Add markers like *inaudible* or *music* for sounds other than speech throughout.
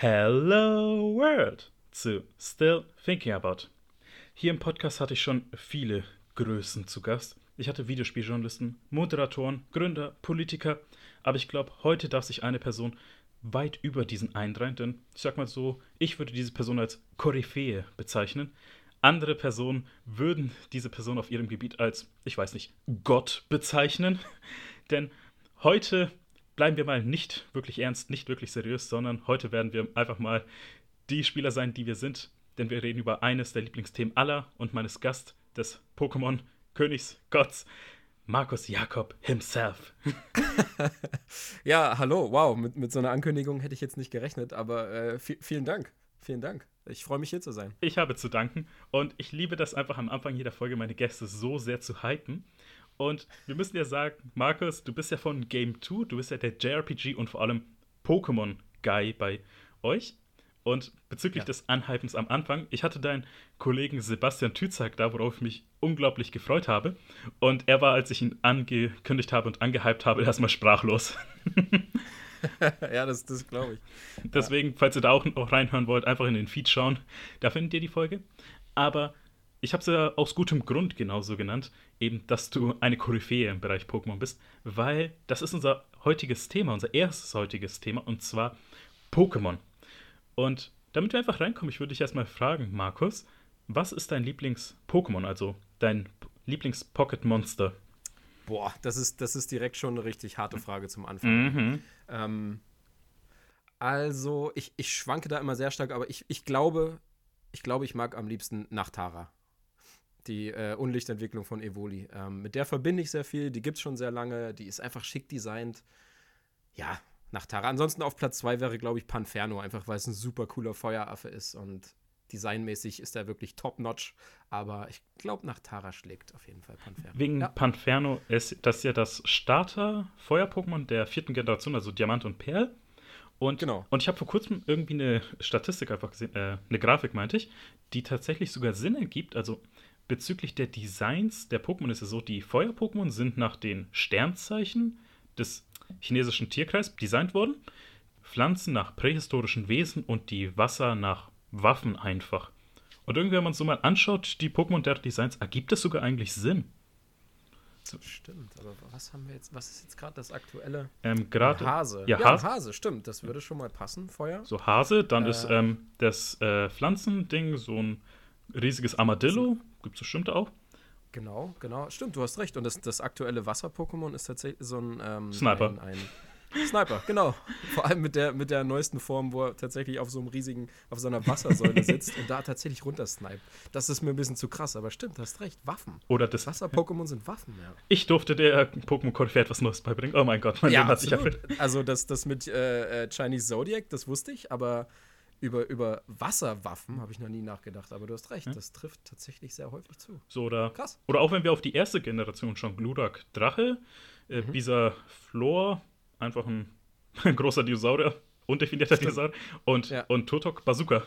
Hello World zu Still Thinking About. Hier im Podcast hatte ich schon viele Größen zu Gast. Ich hatte Videospieljournalisten, Moderatoren, Gründer, Politiker, aber ich glaube, heute darf sich eine Person weit über diesen eindrehen, denn ich sag mal so, ich würde diese Person als Koryphäe bezeichnen. Andere Personen würden diese Person auf ihrem Gebiet als, ich weiß nicht, Gott bezeichnen. *laughs* Denn heute bleiben wir mal nicht wirklich ernst, nicht wirklich seriös, sondern heute werden wir einfach mal die Spieler sein, die wir sind. Denn wir reden über eines der Lieblingsthemen aller und meines Gast des Pokémon Königs Gotts, Markus Jakob himself. *laughs* ja, hallo, wow, mit, mit so einer Ankündigung hätte ich jetzt nicht gerechnet, aber äh, vielen Dank. Vielen Dank. Ich freue mich hier zu sein. Ich habe zu danken und ich liebe das einfach am Anfang jeder Folge, meine Gäste so sehr zu hypen. Und wir müssen ja sagen, Markus, du bist ja von Game 2, du bist ja der JRPG und vor allem Pokémon-Guy bei euch. Und bezüglich ja. des Anhypens am Anfang, ich hatte deinen Kollegen Sebastian Tützak da, worauf ich mich unglaublich gefreut habe. Und er war, als ich ihn angekündigt habe und angehypt habe, *laughs* erstmal sprachlos. *laughs* ja, das, das glaube ich. Deswegen, falls ihr da auch, auch reinhören wollt, einfach in den Feed schauen. Da findet ihr die Folge. Aber ich habe es ja aus gutem Grund genauso genannt, eben, dass du eine Koryphäe im Bereich Pokémon bist, weil das ist unser heutiges Thema, unser erstes heutiges Thema, und zwar Pokémon. Und damit wir einfach reinkommen, ich würde dich erstmal fragen, Markus, was ist dein Lieblings-Pokémon, also dein Lieblings-Pocket-Monster? Boah, das ist, das ist direkt schon eine richtig harte Frage zum Anfang. Mhm. Ähm, also, ich, ich schwanke da immer sehr stark, aber ich, ich glaube, ich glaube, ich mag am liebsten Nachtara die äh, Unlichtentwicklung von Evoli. Ähm, mit der verbinde ich sehr viel, die gibt es schon sehr lange, die ist einfach schick designt. Ja, nach Tara. Ansonsten auf Platz 2 wäre, glaube ich, Panferno, einfach weil es ein super cooler Feueraffe ist und designmäßig ist er wirklich top-notch. Aber ich glaube, nach Tara schlägt auf jeden Fall Panferno. Wegen ja. Panferno ist das ja das Starter-Feuer-Pokémon der vierten Generation, also Diamant und Perl. Und, genau. und ich habe vor kurzem irgendwie eine Statistik einfach gesehen, äh, eine Grafik meinte ich, die tatsächlich sogar Sinn ergibt. Also bezüglich der Designs der Pokémon ist es so, die Feuer-Pokémon sind nach den Sternzeichen des chinesischen Tierkreises designt worden, Pflanzen nach prähistorischen Wesen und die Wasser nach Waffen einfach. Und irgendwie, wenn man es so mal anschaut, die Pokémon der Designs, ergibt es sogar eigentlich Sinn. So, stimmt, aber was haben wir jetzt, was ist jetzt gerade das aktuelle? Ähm, gerade Hase. Ja, ja Hase. Hase, stimmt, das würde schon mal passen, Feuer. So Hase, dann äh, ist ähm, das äh, Pflanzending so ein riesiges Armadillo, gibt es bestimmt auch. Genau, genau. Stimmt, du hast recht. Und das, das aktuelle Wasser-Pokémon ist tatsächlich so ein, ähm, Sniper. Ein, ein Sniper, genau. Vor allem mit der, mit der neuesten Form, wo er tatsächlich auf so einem riesigen, auf so einer Wassersäule *laughs* sitzt und da tatsächlich runtersniped. Das ist mir ein bisschen zu krass, aber stimmt, hast recht. Waffen. Oder das. Wasser-Pokémon sind Waffen, ja. Ich durfte der Pokémon Koryphäe etwas Neues beibringen. Oh mein Gott, mein ja, Leben hat sich erfüllt. Also das, das mit äh, äh, Chinese Zodiac, das wusste ich, aber über, über Wasserwaffen habe ich noch nie nachgedacht, aber du hast recht, ja. das trifft tatsächlich sehr häufig zu. So, oder, Krass. Oder auch wenn wir auf die erste Generation schauen, Glurak Drache, äh, mhm. dieser Flor, einfach ein, ein *laughs* großer Dinosaurier, undefinierter. Dinosaurier, und, ja. und Totok Bazooka.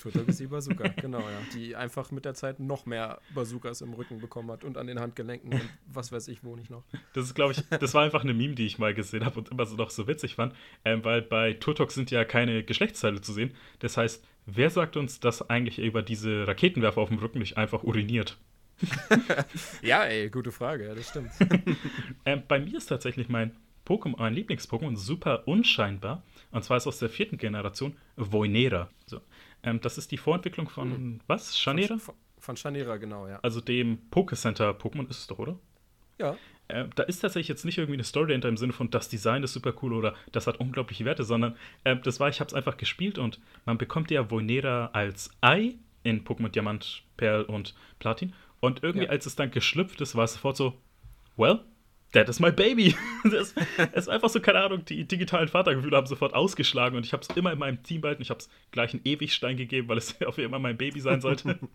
Turtok ist die Bazooka, *laughs* genau, ja. Die einfach mit der Zeit noch mehr Bazookas im Rücken bekommen hat und an den Handgelenken und was weiß ich wo nicht noch. Das ist, glaube ich, das war einfach eine Meme, die ich mal gesehen habe und immer so noch so witzig fand, ähm, weil bei Turtok sind ja keine Geschlechtsteile zu sehen. Das heißt, wer sagt uns, dass eigentlich über diese Raketenwerfer auf dem Rücken nicht einfach uriniert? *laughs* ja, ey, gute Frage, ja, das stimmt. *laughs* ähm, bei mir ist tatsächlich mein Pokémon, mein Lieblings-Pokémon super unscheinbar. Und zwar ist aus der vierten Generation Voinera. So. Ähm, das ist die Vorentwicklung von mhm. was? Chanera? Von, von Chanera, genau, ja. Also dem Pokécenter-Pokémon ist es doch, oder? Ja. Äh, da ist tatsächlich jetzt nicht irgendwie eine Story dahinter im Sinne von, das Design ist super cool oder das hat unglaubliche Werte, sondern äh, das war, ich habe es einfach gespielt und man bekommt ja Voinera als Ei in Pokémon Diamant, Perl und Platin. Und irgendwie, ja. als es dann geschlüpft ist, war es sofort so, well, that is my baby. *laughs* das, ist einfach so, keine Ahnung, die digitalen Vatergefühle haben sofort ausgeschlagen und ich habe es immer in meinem Team behalten. Ich habe es gleich einen Ewigstein gegeben, weil es *laughs* auf immer mein Baby sein sollte. *laughs*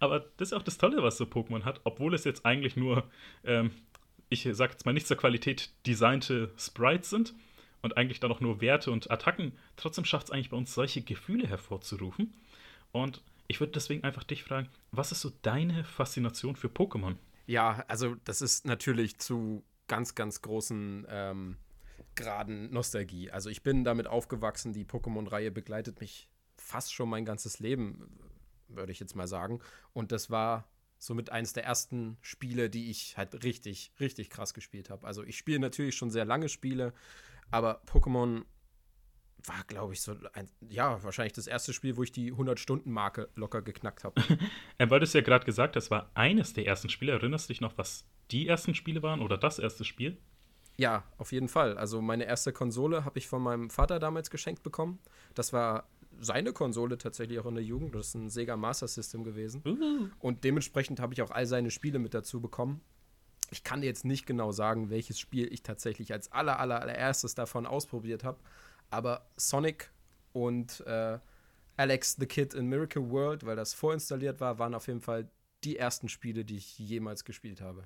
Aber das ist auch das Tolle, was so Pokémon hat, obwohl es jetzt eigentlich nur, ähm, ich sage jetzt mal nicht zur Qualität designte Sprites sind und eigentlich dann auch nur Werte und Attacken. Trotzdem schafft es eigentlich bei uns solche Gefühle hervorzurufen. Und ich würde deswegen einfach dich fragen, was ist so deine Faszination für Pokémon? Ja, also das ist natürlich zu ganz, ganz großen ähm, geraden Nostalgie. Also ich bin damit aufgewachsen, die Pokémon-Reihe begleitet mich fast schon mein ganzes Leben, würde ich jetzt mal sagen. Und das war somit eines der ersten Spiele, die ich halt richtig, richtig krass gespielt habe. Also ich spiele natürlich schon sehr lange Spiele, aber Pokémon war, glaube ich, so ein, ja, wahrscheinlich das erste Spiel, wo ich die 100-Stunden-Marke locker geknackt habe. *laughs* Weil du es ja gerade gesagt hast, war eines der ersten Spiele. Erinnerst du dich noch, was die ersten Spiele waren oder das erste Spiel? Ja, auf jeden Fall. Also meine erste Konsole habe ich von meinem Vater damals geschenkt bekommen. Das war seine Konsole tatsächlich auch in der Jugend. Das ist ein Sega Master System gewesen. Uh. Und dementsprechend habe ich auch all seine Spiele mit dazu bekommen. Ich kann dir jetzt nicht genau sagen, welches Spiel ich tatsächlich als aller, aller, allererstes davon ausprobiert habe. Aber Sonic und äh, Alex the Kid in Miracle World, weil das vorinstalliert war, waren auf jeden Fall die ersten Spiele, die ich jemals gespielt habe.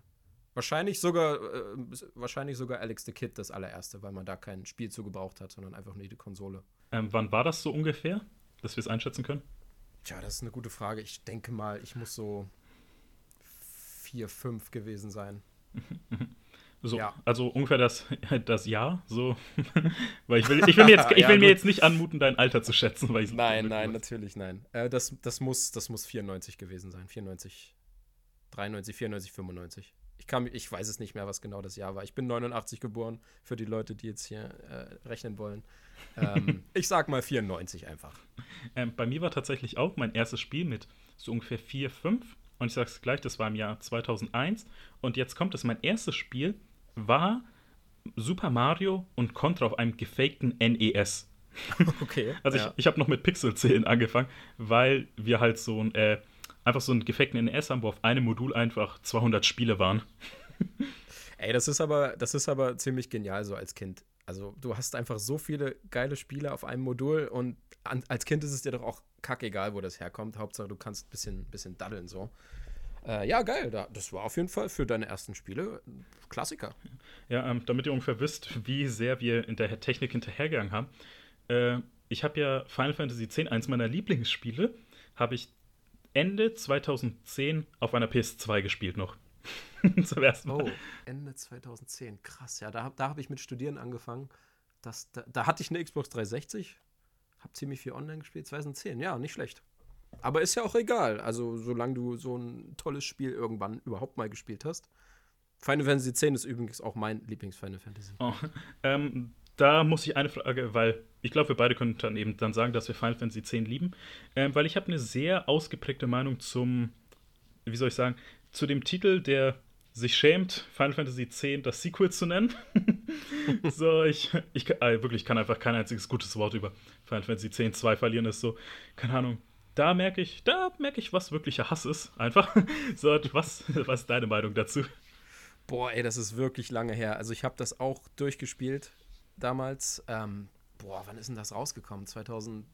Wahrscheinlich sogar, äh, wahrscheinlich sogar Alex the Kid das allererste, weil man da kein Spiel zu gebraucht hat, sondern einfach nur die Konsole. Ähm, wann war das so ungefähr, dass wir es einschätzen können? Tja, das ist eine gute Frage. Ich denke mal, ich muss so 4, 5 gewesen sein. So, ja. also ungefähr das, *laughs* das Jahr, so. *laughs* weil ich will, ich will, mir, jetzt, *laughs* ich ja, will mir jetzt nicht anmuten, dein Alter zu schätzen. Weil ich nein, nein, natürlich nein. Äh, das, das, muss, das muss 94 gewesen sein. 94, 93, 94, 95. Ich, kann, ich weiß es nicht mehr, was genau das Jahr war. Ich bin 89 geboren, für die Leute, die jetzt hier äh, rechnen wollen. Ähm, ich sag mal 94 einfach. Ähm, bei mir war tatsächlich auch mein erstes Spiel mit so ungefähr 4, 5. Und ich sag's gleich, das war im Jahr 2001. Und jetzt kommt es, mein erstes Spiel war Super Mario und Contra auf einem gefakten NES. Okay. *laughs* also ich, ja. ich habe noch mit Pixel-Zählen angefangen, weil wir halt so ein äh, einfach so einen gefakten NES haben, wo auf einem Modul einfach 200 Spiele waren. *laughs* Ey, das ist aber, das ist aber ziemlich genial so als Kind. Also du hast einfach so viele geile Spiele auf einem Modul und an, als Kind ist es dir doch auch kackegal, wo das herkommt. Hauptsache du kannst ein bisschen, bisschen daddeln so. Äh, ja, geil. Da, das war auf jeden Fall für deine ersten Spiele Klassiker. Ja, ähm, damit ihr ungefähr wisst, wie sehr wir in der Technik hinterhergegangen haben. Äh, ich habe ja Final Fantasy X, eins meiner Lieblingsspiele, habe ich Ende 2010 auf einer PS2 gespielt noch. *laughs* Zum ersten Mal. Oh, Ende 2010. Krass, ja, da, da habe ich mit Studieren angefangen. Das, da, da, hatte ich eine Xbox 360, habe ziemlich viel online gespielt. 2010, ja, nicht schlecht. Aber ist ja auch egal. Also, solange du so ein tolles Spiel irgendwann überhaupt mal gespielt hast. Final Fantasy X ist übrigens auch mein Lieblings-Final Fantasy. Oh, ähm, da muss ich eine Frage, weil ich glaube, wir beide können dann eben dann sagen, dass wir Final Fantasy X lieben, ähm, weil ich habe eine sehr ausgeprägte Meinung zum, wie soll ich sagen, zu dem Titel, der sich schämt, Final Fantasy X das Sequel zu nennen. *laughs* so, ich, ich äh, wirklich kann einfach kein einziges gutes Wort über Final Fantasy X 2 verlieren, ist so, keine Ahnung. Da merke ich, da merke ich, was wirklicher Hass ist. Einfach. *laughs* so, was, was ist deine Meinung dazu? Boah, ey, das ist wirklich lange her. Also ich habe das auch durchgespielt damals. Ähm, boah, wann ist denn das rausgekommen? 2006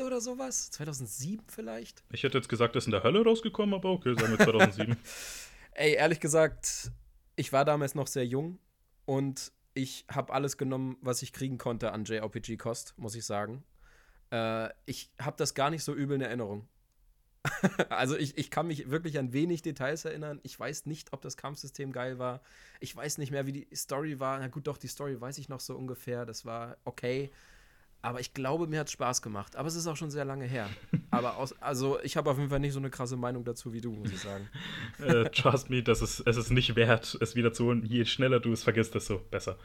oder sowas? 2007 vielleicht? Ich hätte jetzt gesagt, das ist in der Hölle rausgekommen, aber okay, sagen wir 2007. *laughs* *laughs* Ey, ehrlich gesagt, ich war damals noch sehr jung und ich habe alles genommen, was ich kriegen konnte an JRPG-Kost, muss ich sagen. Äh, ich habe das gar nicht so übel in Erinnerung. *laughs* also ich, ich kann mich wirklich an wenig Details erinnern. Ich weiß nicht, ob das Kampfsystem geil war. Ich weiß nicht mehr, wie die Story war. Na gut, doch, die Story weiß ich noch so ungefähr. Das war okay. Aber ich glaube, mir hat es Spaß gemacht. Aber es ist auch schon sehr lange her. *laughs* Aber aus, also ich habe auf jeden Fall nicht so eine krasse Meinung dazu wie du, muss ich sagen. *laughs* äh, trust me, das ist, es ist nicht wert, es wieder zu holen. Je schneller du es vergisst, desto besser.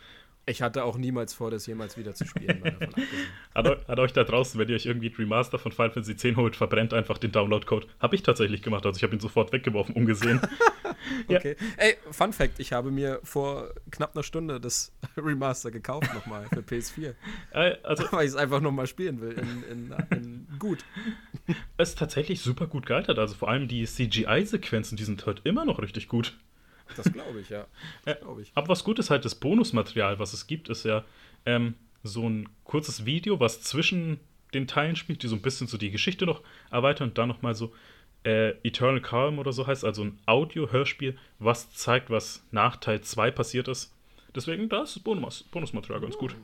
Ich hatte auch niemals vor, das jemals wieder zu spielen. *laughs* hat, hat, euch da draußen, wenn ihr euch irgendwie ein Remaster von Final Fantasy X holt, verbrennt einfach den Download-Code. Habe ich tatsächlich gemacht, also ich habe ihn sofort weggeworfen, umgesehen. *laughs* *laughs* okay. Ja. Ey, Fun Fact: Ich habe mir vor knapp einer Stunde das Remaster gekauft nochmal für PS4. Äh, also, Weil ich es einfach nochmal spielen will. In, in, in gut. Es ist tatsächlich super gut gealtert. Also vor allem die CGI-Sequenzen, die sind halt immer noch richtig gut. Das glaube ich, ja. *laughs* Glaub ich. Aber was gut ist halt, das Bonusmaterial, was es gibt, ist ja ähm, so ein kurzes Video, was zwischen den Teilen spielt, die so ein bisschen so die Geschichte noch erweitern und dann nochmal so äh, Eternal Calm oder so heißt, also ein Audio-Hörspiel, was zeigt, was nach Teil 2 passiert ist. Deswegen, da ist das Bonus Bonusmaterial ganz gut.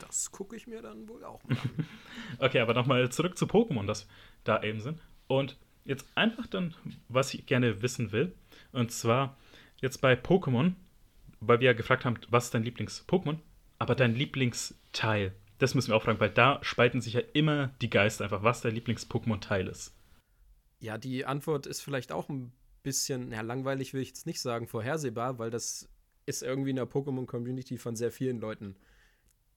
Das gucke ich mir dann wohl auch mal an. *laughs* okay, aber nochmal zurück zu Pokémon, das da eben sind. Und jetzt einfach dann, was ich gerne wissen will, und zwar, jetzt bei Pokémon weil wir ja gefragt haben, was ist dein Lieblings-Pokémon? Aber dein Lieblingsteil, das müssen wir auch fragen, weil da spalten sich ja immer die Geister einfach, was dein Lieblings-Pokémon-Teil ist. Ja, die Antwort ist vielleicht auch ein bisschen, ja, langweilig will ich jetzt nicht sagen, vorhersehbar, weil das ist irgendwie in der Pokémon-Community von sehr vielen Leuten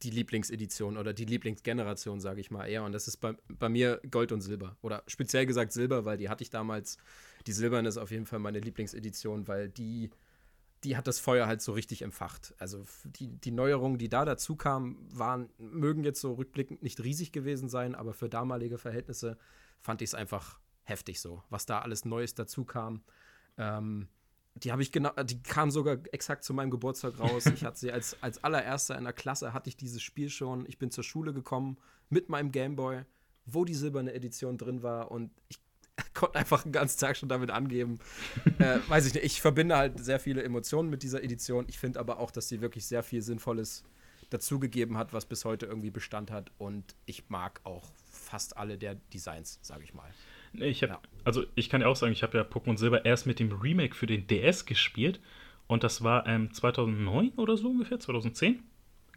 die Lieblingsedition oder die Lieblingsgeneration, sage ich mal eher. Und das ist bei, bei mir Gold und Silber. Oder speziell gesagt Silber, weil die hatte ich damals. Die Silberne ist auf jeden Fall meine Lieblingsedition, weil die die hat das Feuer halt so richtig empfacht. Also die, die Neuerungen, die da dazu kamen, waren, mögen jetzt so rückblickend nicht riesig gewesen sein, aber für damalige Verhältnisse fand ich es einfach heftig so, was da alles Neues dazu kam. Ähm, die habe ich genau, die kam sogar exakt zu meinem Geburtstag raus. Ich hatte sie als, als allererster in der Klasse, hatte ich dieses Spiel schon. Ich bin zur Schule gekommen mit meinem Gameboy, wo die silberne Edition drin war und ich *laughs* konnte einfach einen ganzen Tag schon damit angeben. äh, weiß ich nicht, ich verbinde halt sehr viele Emotionen mit dieser Edition. Ich finde aber auch, dass sie wirklich sehr viel Sinnvolles dazugegeben hat, was bis heute irgendwie Bestand hat. Und ich mag auch fast alle der Designs, sage ich mal. Ich hab, ja. Also ich kann ja auch sagen, ich habe ja Pokémon Silber erst mit dem Remake für den DS gespielt. Und das war ähm, 2009 oder so ungefähr, 2010.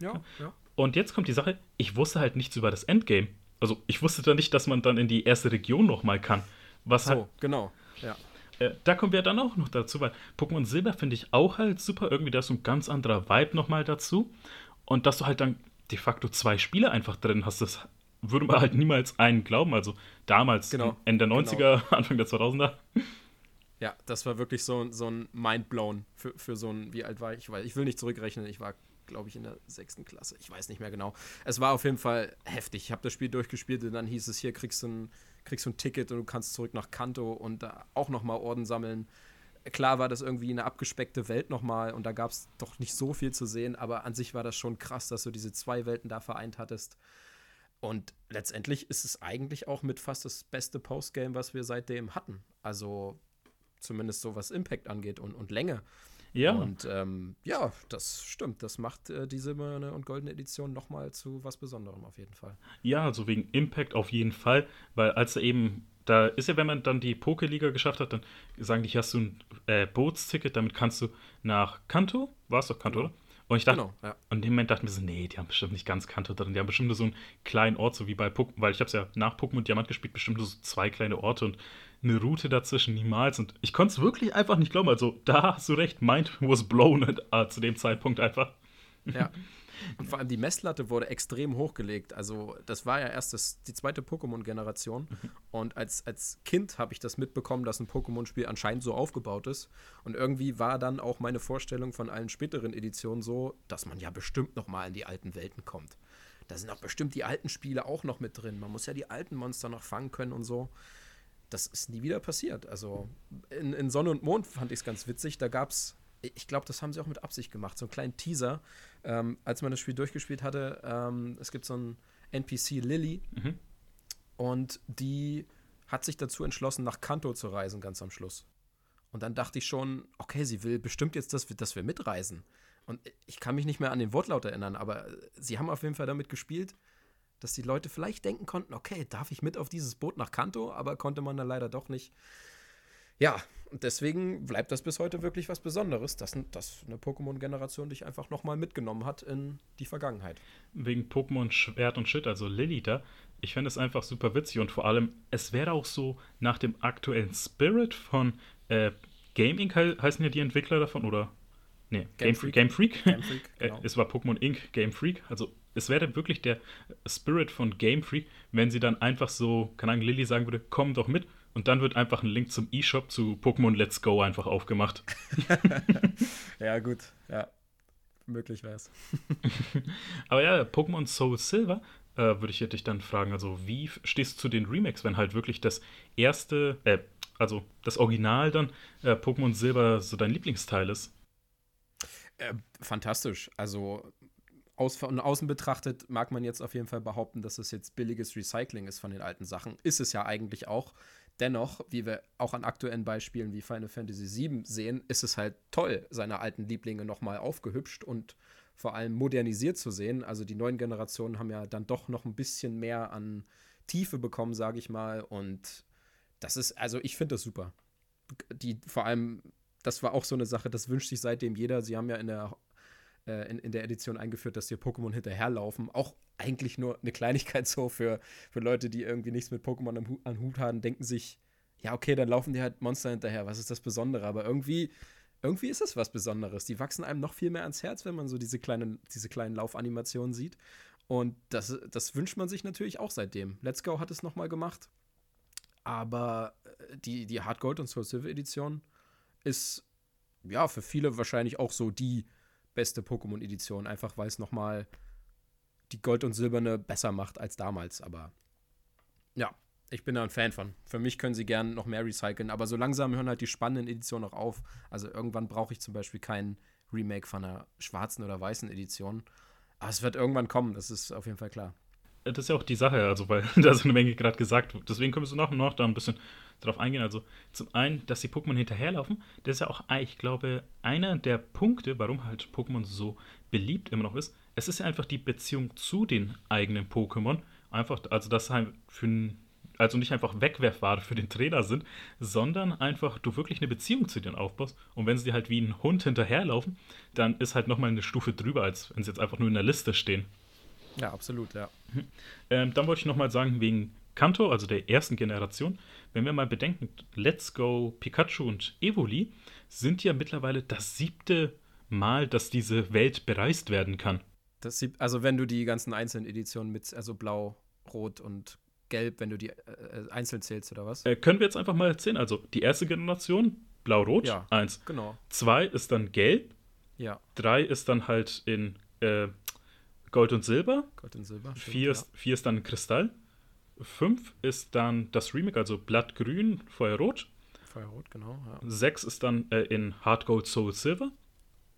Ja, ja. Und jetzt kommt die Sache, ich wusste halt nichts über das Endgame. Also ich wusste da nicht, dass man dann in die erste Region nochmal kann. Was so, halt, genau, ja. Äh, da kommen wir dann auch noch dazu, weil Pokémon Silber finde ich auch halt super. Irgendwie da ist so ein ganz anderer Vibe nochmal dazu. Und dass du halt dann de facto zwei Spiele einfach drin hast, das würde man halt niemals einen glauben. Also damals, genau, Ende der 90er, genau. *laughs* Anfang der 2000er. Ja, das war wirklich so, so ein Mindblown für, für so ein, wie alt war ich? Weil ich will nicht zurückrechnen, ich war, glaube ich, in der sechsten Klasse. Ich weiß nicht mehr genau. Es war auf jeden Fall heftig. Ich habe das Spiel durchgespielt und dann hieß es, hier kriegst du ein kriegst du ein Ticket und du kannst zurück nach Kanto und da auch nochmal Orden sammeln. Klar war das irgendwie eine abgespeckte Welt nochmal und da gab es doch nicht so viel zu sehen, aber an sich war das schon krass, dass du diese zwei Welten da vereint hattest. Und letztendlich ist es eigentlich auch mit fast das beste Postgame, was wir seitdem hatten. Also zumindest so was Impact angeht und, und Länge. Ja. Und ähm, ja, das stimmt. Das macht äh, die silberne und goldene Edition nochmal zu was Besonderem auf jeden Fall. Ja, also wegen Impact auf jeden Fall, weil als er eben, da ist ja, wenn man dann die Pokerliga geschafft hat, dann sagen die, hier hast du ein äh, Bootsticket, damit kannst du nach Kanto, war es doch Kanto, genau. oder? Und ich dachte, genau, ja. und in dem Moment dachte ich mir so, nee, die haben bestimmt nicht ganz Kanto drin. Die haben bestimmt nur so einen kleinen Ort, so wie bei Pokémon, weil ich habe es ja nach Pokémon Diamant gespielt, bestimmt nur so zwei kleine Orte und eine Route dazwischen niemals. Und ich konnte es wirklich einfach nicht glauben. Also, da hast du recht, Mind was blown uh, *laughs* zu dem Zeitpunkt einfach. Ja. *laughs* Und vor allem die Messlatte wurde extrem hochgelegt. Also, das war ja erst das, die zweite Pokémon-Generation. Mhm. Und als, als Kind habe ich das mitbekommen, dass ein Pokémon-Spiel anscheinend so aufgebaut ist. Und irgendwie war dann auch meine Vorstellung von allen späteren Editionen so, dass man ja bestimmt noch mal in die alten Welten kommt. Da sind auch bestimmt die alten Spiele auch noch mit drin. Man muss ja die alten Monster noch fangen können und so das ist nie wieder passiert. Also in, in Sonne und Mond fand ich es ganz witzig. Da gab es, ich glaube, das haben sie auch mit Absicht gemacht, so einen kleinen Teaser. Ähm, als man das Spiel durchgespielt hatte, ähm, es gibt so einen NPC Lily mhm. und die hat sich dazu entschlossen, nach Kanto zu reisen, ganz am Schluss. Und dann dachte ich schon, okay, sie will bestimmt jetzt, dass wir, dass wir mitreisen. Und ich kann mich nicht mehr an den Wortlaut erinnern, aber sie haben auf jeden Fall damit gespielt, dass die Leute vielleicht denken konnten, okay, darf ich mit auf dieses Boot nach Kanto, aber konnte man dann leider doch nicht. Ja, und deswegen bleibt das bis heute wirklich was Besonderes, dass, dass eine Pokémon-Generation dich einfach nochmal mitgenommen hat in die Vergangenheit. Wegen Pokémon Schwert und Shit, also Lilita, ich fände es einfach super witzig und vor allem, es wäre auch so nach dem aktuellen Spirit von äh, Game Inc. heißen ja die Entwickler davon, oder? Nee, Game, Game Freak. Game Freak. Game Freak *laughs* äh, genau. es war Pokémon Inc. Game Freak, also es wäre wirklich der Spirit von Game Freak, wenn sie dann einfach so, keine Ahnung, Lilly sagen würde, komm doch mit. Und dann wird einfach ein Link zum E-Shop zu Pokémon Let's Go einfach aufgemacht. *laughs* ja, gut, ja. Möglich wäre es. *laughs* Aber ja, Pokémon Soul Silver äh, würde ich dich dann fragen, also wie stehst du zu den Remakes, wenn halt wirklich das erste, äh, also das Original dann, äh, Pokémon Silber so dein Lieblingsteil ist? Äh, fantastisch. Also aus, von außen betrachtet mag man jetzt auf jeden Fall behaupten, dass es jetzt billiges Recycling ist von den alten Sachen. Ist es ja eigentlich auch. Dennoch, wie wir auch an aktuellen Beispielen wie Final Fantasy VII sehen, ist es halt toll, seine alten Lieblinge nochmal aufgehübscht und vor allem modernisiert zu sehen. Also die neuen Generationen haben ja dann doch noch ein bisschen mehr an Tiefe bekommen, sage ich mal. Und das ist, also ich finde das super. Die vor allem das war auch so eine Sache, das wünscht sich seitdem jeder. Sie haben ja in der, äh, in, in der Edition eingeführt, dass dir Pokémon hinterherlaufen. Auch eigentlich nur eine Kleinigkeit so für, für Leute, die irgendwie nichts mit Pokémon am, am Hut haben, denken sich, ja, okay, dann laufen die halt Monster hinterher. Was ist das Besondere? Aber irgendwie, irgendwie ist es was Besonderes. Die wachsen einem noch viel mehr ans Herz, wenn man so diese kleinen, diese kleinen Laufanimationen sieht. Und das, das wünscht man sich natürlich auch seitdem. Let's Go hat es nochmal gemacht. Aber äh, die, die Hard Gold und Soul Silver Edition ist ja für viele wahrscheinlich auch so die beste Pokémon-Edition, einfach weil es nochmal die Gold und Silberne besser macht als damals. Aber ja, ich bin da ein Fan von. Für mich können sie gern noch mehr recyceln, aber so langsam hören halt die spannenden Editionen auch auf. Also irgendwann brauche ich zum Beispiel kein Remake von einer schwarzen oder weißen Edition. Aber es wird irgendwann kommen, das ist auf jeden Fall klar. Das ist ja auch die Sache, also weil *laughs* da so eine Menge gerade gesagt wird. Deswegen können wir so nach und nach da ein bisschen drauf eingehen. Also zum einen, dass die Pokémon hinterherlaufen, das ist ja auch, ich glaube, einer der Punkte, warum halt Pokémon so beliebt immer noch ist. Es ist ja einfach die Beziehung zu den eigenen Pokémon. Einfach, also das halt für also nicht einfach Wegwerfware für den Trainer sind, sondern einfach du wirklich eine Beziehung zu denen aufbaust. Und wenn sie dir halt wie ein Hund hinterherlaufen, dann ist halt nochmal eine Stufe drüber, als wenn sie jetzt einfach nur in der Liste stehen. Ja, absolut, ja. Ähm, dann wollte ich nochmal sagen, wegen Kanto, also der ersten Generation, wenn wir mal bedenken, Let's Go, Pikachu und Evoli sind ja mittlerweile das siebte Mal, dass diese Welt bereist werden kann. Das sieb also wenn du die ganzen einzelnen Editionen mit, also blau, rot und gelb, wenn du die äh, einzeln zählst, oder was? Äh, können wir jetzt einfach mal erzählen. Also die erste Generation, blau-rot, ja, eins. Genau. Zwei ist dann gelb. Ja. Drei ist dann halt in äh, Gold und Silber. Gold und Silber. Stimmt, vier, ist, ja. vier ist dann Kristall. Fünf ist dann das Remake, also Blattgrün, Feuerrot. Feuerrot, genau. Ja. Sechs ist dann äh, in Hard Gold Soul Silver.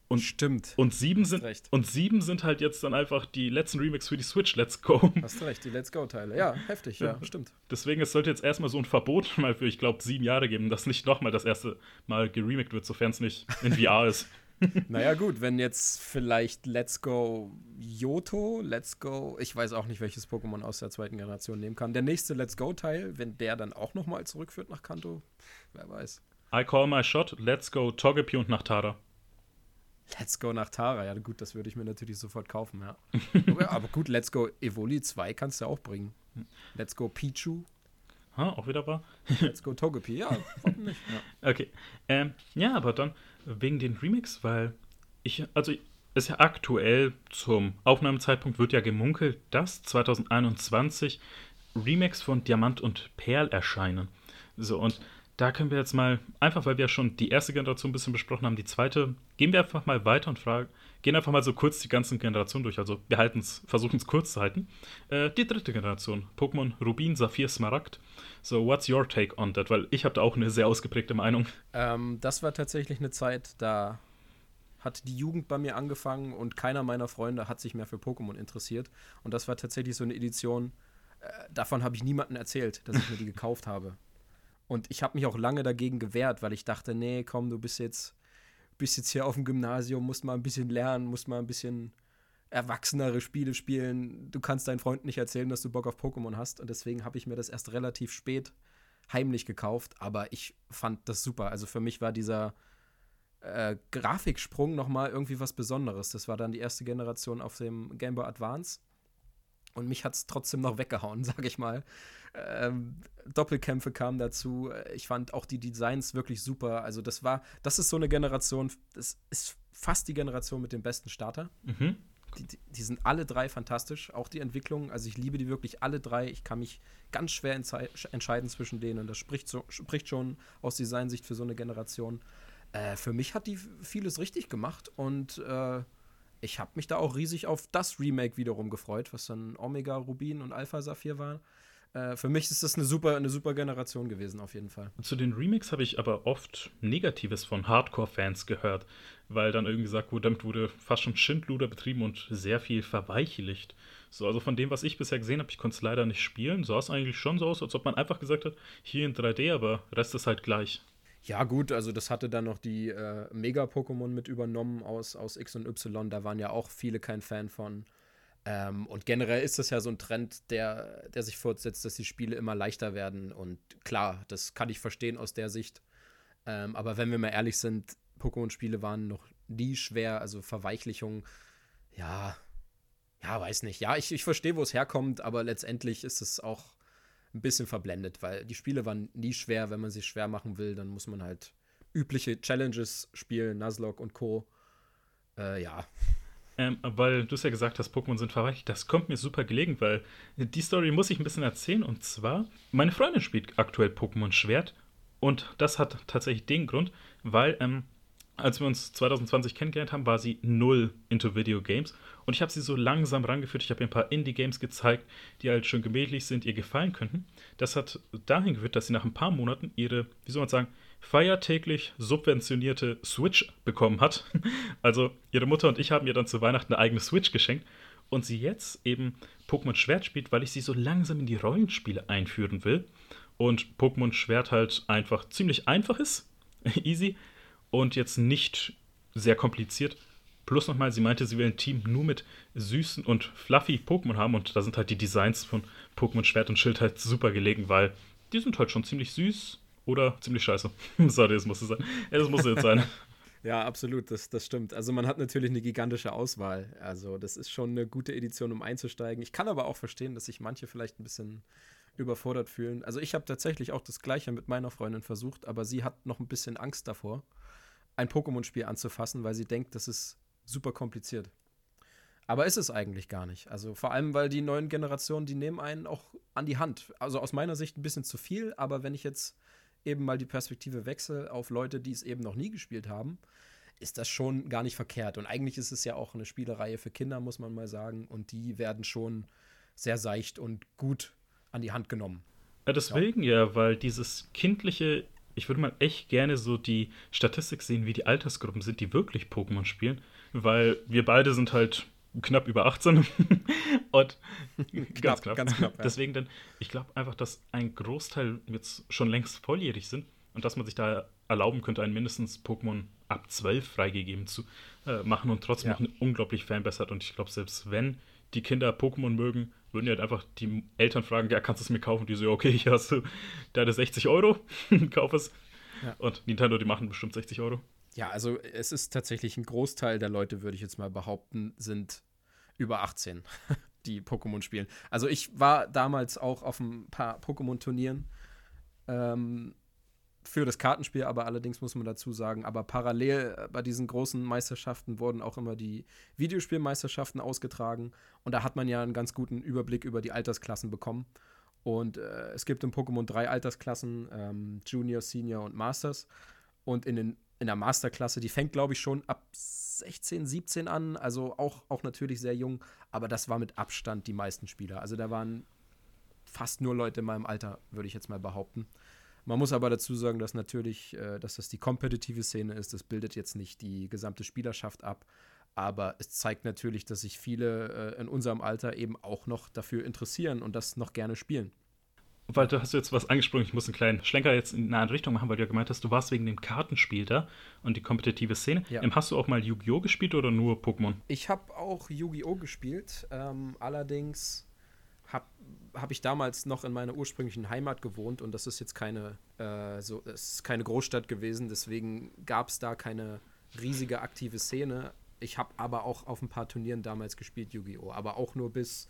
Und, Stimmt. Und sieben, sind, und sieben sind halt jetzt dann einfach die letzten Remix für die Switch. Let's Go. Hast du recht, die Let's Go-Teile. Ja, heftig, ja, ja, stimmt. Deswegen, es sollte jetzt erstmal so ein Verbot *laughs* mal für, ich glaube, sieben Jahre geben, dass nicht nochmal das erste Mal geremaked wird, sofern es nicht in VR ist. *laughs* naja, gut, wenn jetzt vielleicht Let's Go Yoto, Let's Go, ich weiß auch nicht, welches Pokémon aus der zweiten Generation nehmen kann. Der nächste Let's Go-Teil, wenn der dann auch nochmal zurückführt nach Kanto, wer weiß. I call my shot, Let's Go Togepi und Nachtara. Let's Go Nachtara, ja gut, das würde ich mir natürlich sofort kaufen, ja. *laughs* aber, gut, Let's Go Evoli 2 kannst du auch bringen. Let's Go Pichu. Ha, auch wieder wahr. Let's Go Togepi, ja, warum nicht? Ja. *laughs* Okay, ähm, ja, aber dann wegen den Remix, weil ich, also ist ja aktuell zum Aufnahmezeitpunkt wird ja gemunkelt, dass 2021 Remix von Diamant und Perl erscheinen. So, und da können wir jetzt mal, einfach weil wir schon die erste Generation ein bisschen besprochen haben, die zweite, gehen wir einfach mal weiter und fragen, gehen einfach mal so kurz die ganzen Generationen durch. Also wir versuchen es kurz zu halten. Äh, die dritte Generation, Pokémon Rubin, Saphir, Smaragd. So, what's your take on that? Weil ich habe da auch eine sehr ausgeprägte Meinung. Ähm, das war tatsächlich eine Zeit, da hat die Jugend bei mir angefangen und keiner meiner Freunde hat sich mehr für Pokémon interessiert. Und das war tatsächlich so eine Edition, äh, davon habe ich niemandem erzählt, dass ich mir die *laughs* gekauft habe. Und ich habe mich auch lange dagegen gewehrt, weil ich dachte, nee, komm, du bist jetzt, bist jetzt hier auf dem Gymnasium, musst mal ein bisschen lernen, musst mal ein bisschen erwachsenere Spiele spielen. Du kannst deinen Freunden nicht erzählen, dass du Bock auf Pokémon hast. Und deswegen habe ich mir das erst relativ spät heimlich gekauft. Aber ich fand das super. Also für mich war dieser äh, Grafiksprung noch mal irgendwie was Besonderes. Das war dann die erste Generation auf dem Game Boy Advance. Und mich hat es trotzdem noch weggehauen, *laughs* sage ich mal. Ähm, Doppelkämpfe kamen dazu. Ich fand auch die Designs wirklich super. Also, das war, das ist so eine Generation, das ist fast die Generation mit dem besten Starter. Mhm. Die, die, die, sind alle drei fantastisch, auch die Entwicklung. Also ich liebe die wirklich alle drei. Ich kann mich ganz schwer entscheiden zwischen denen und das spricht, so, spricht schon aus Designsicht für so eine Generation. Äh, für mich hat die vieles richtig gemacht und äh, ich habe mich da auch riesig auf das Remake wiederum gefreut, was dann Omega Rubin und Alpha Saphir war. Äh, für mich ist das eine super, eine super Generation gewesen, auf jeden Fall. Zu den Remakes habe ich aber oft Negatives von Hardcore-Fans gehört, weil dann irgendwie gesagt wurde, damit wurde fast schon Schindluder betrieben und sehr viel verweichlicht. So, also von dem, was ich bisher gesehen habe, ich konnte es leider nicht spielen, sah es eigentlich schon so aus, als ob man einfach gesagt hat, hier in 3D, aber Rest ist halt gleich. Ja, gut, also das hatte dann noch die äh, Mega-Pokémon mit übernommen aus, aus X und Y. Da waren ja auch viele kein Fan von. Ähm, und generell ist das ja so ein Trend, der, der sich fortsetzt, dass die Spiele immer leichter werden. Und klar, das kann ich verstehen aus der Sicht. Ähm, aber wenn wir mal ehrlich sind, Pokémon-Spiele waren noch nie schwer. Also Verweichlichung, ja, ja, weiß nicht. Ja, ich, ich verstehe, wo es herkommt, aber letztendlich ist es auch ein bisschen verblendet, weil die Spiele waren nie schwer. Wenn man sie schwer machen will, dann muss man halt übliche Challenges spielen, Nuzlocke und Co. Äh, ja. Ähm, weil du es ja gesagt hast, Pokémon sind verweichlicht. Das kommt mir super gelegen, weil die Story muss ich ein bisschen erzählen. Und zwar, meine Freundin spielt aktuell Pokémon Schwert. Und das hat tatsächlich den Grund, weil ähm, als wir uns 2020 kennengelernt haben, war sie null into Video Games. Und ich habe sie so langsam rangeführt. Ich habe ihr ein paar Indie-Games gezeigt, die halt schön gemütlich sind, ihr gefallen könnten. Das hat dahin geführt, dass sie nach ein paar Monaten ihre, wie soll man sagen, feiertäglich subventionierte Switch bekommen hat. *laughs* Also ihre Mutter und ich haben ihr dann zu Weihnachten eine eigene Switch geschenkt. Und sie jetzt eben Pokémon Schwert spielt, weil ich sie so langsam in die Rollenspiele einführen will. Und Pokémon Schwert halt einfach ziemlich einfach ist. *laughs* Easy und jetzt nicht sehr kompliziert. Plus nochmal, sie meinte, sie will ein Team nur mit süßen und fluffy Pokémon haben und da sind halt die Designs von Pokémon Schwert und Schild halt super gelegen, weil die sind halt schon ziemlich süß oder ziemlich scheiße. *laughs* Sorry, das muss es sein. Das muss jetzt sein. *laughs* Ja, absolut, das, das stimmt. Also man hat natürlich eine gigantische Auswahl. Also das ist schon eine gute Edition, um einzusteigen. Ich kann aber auch verstehen, dass sich manche vielleicht ein bisschen überfordert fühlen. Also ich habe tatsächlich auch das gleiche mit meiner Freundin versucht, aber sie hat noch ein bisschen Angst davor ein Pokémon-Spiel anzufassen, weil sie denkt, das ist super kompliziert. Aber ist es eigentlich gar nicht. Also vor allem, weil die neuen Generationen, die nehmen einen auch an die Hand. Also aus meiner Sicht ein bisschen zu viel, aber wenn ich jetzt eben mal die Perspektive wechsle auf Leute, die es eben noch nie gespielt haben, ist das schon gar nicht verkehrt. Und eigentlich ist es ja auch eine Spielereihe für Kinder, muss man mal sagen. Und die werden schon sehr seicht und gut an die Hand genommen. Ja, deswegen ja, ja weil dieses kindliche ich würde mal echt gerne so die Statistik sehen, wie die Altersgruppen sind, die wirklich Pokémon spielen, weil wir beide sind halt knapp über 18 *laughs* und knapp, ganz knapp. Ganz knapp ja. Deswegen dann, ich glaube einfach, dass ein Großteil jetzt schon längst volljährig sind und dass man sich da erlauben könnte, einen mindestens Pokémon ab 12 freigegeben zu äh, machen und trotzdem ja. noch unglaublich hat. Und ich glaube, selbst wenn die Kinder Pokémon mögen, würden ja halt einfach die Eltern fragen, ja, kannst du es mir kaufen? Die so, okay, hier hast du deine 60 Euro, *laughs* kauf es. Ja. Und Nintendo, die machen bestimmt 60 Euro. Ja, also es ist tatsächlich ein Großteil der Leute, würde ich jetzt mal behaupten, sind über 18, *laughs* die Pokémon spielen. Also ich war damals auch auf ein paar Pokémon-Turnieren. Ähm, für das Kartenspiel, aber allerdings muss man dazu sagen, aber parallel äh, bei diesen großen Meisterschaften wurden auch immer die Videospielmeisterschaften ausgetragen und da hat man ja einen ganz guten Überblick über die Altersklassen bekommen. Und äh, es gibt in Pokémon drei Altersklassen, ähm, Junior, Senior und Masters. Und in, den, in der Masterklasse, die fängt, glaube ich, schon ab 16, 17 an, also auch, auch natürlich sehr jung, aber das war mit Abstand die meisten Spieler. Also da waren fast nur Leute in meinem Alter, würde ich jetzt mal behaupten. Man muss aber dazu sagen, dass natürlich, äh, dass das die kompetitive Szene ist. Das bildet jetzt nicht die gesamte Spielerschaft ab. Aber es zeigt natürlich, dass sich viele äh, in unserem Alter eben auch noch dafür interessieren und das noch gerne spielen. Weil du hast jetzt was angesprochen, ich muss einen kleinen Schlenker jetzt in eine andere Richtung machen, weil du ja gemeint hast, du warst wegen dem Kartenspiel da und die kompetitive Szene. Ja. Ähm, hast du auch mal Yu-Gi-Oh! gespielt oder nur Pokémon? Ich habe auch Yu-Gi-Oh! gespielt, ähm, allerdings habe hab ich damals noch in meiner ursprünglichen Heimat gewohnt und das ist jetzt keine, äh, so, es ist keine Großstadt gewesen, deswegen gab es da keine riesige aktive Szene. Ich habe aber auch auf ein paar Turnieren damals gespielt, Yu-Gi-Oh! Aber auch nur bis,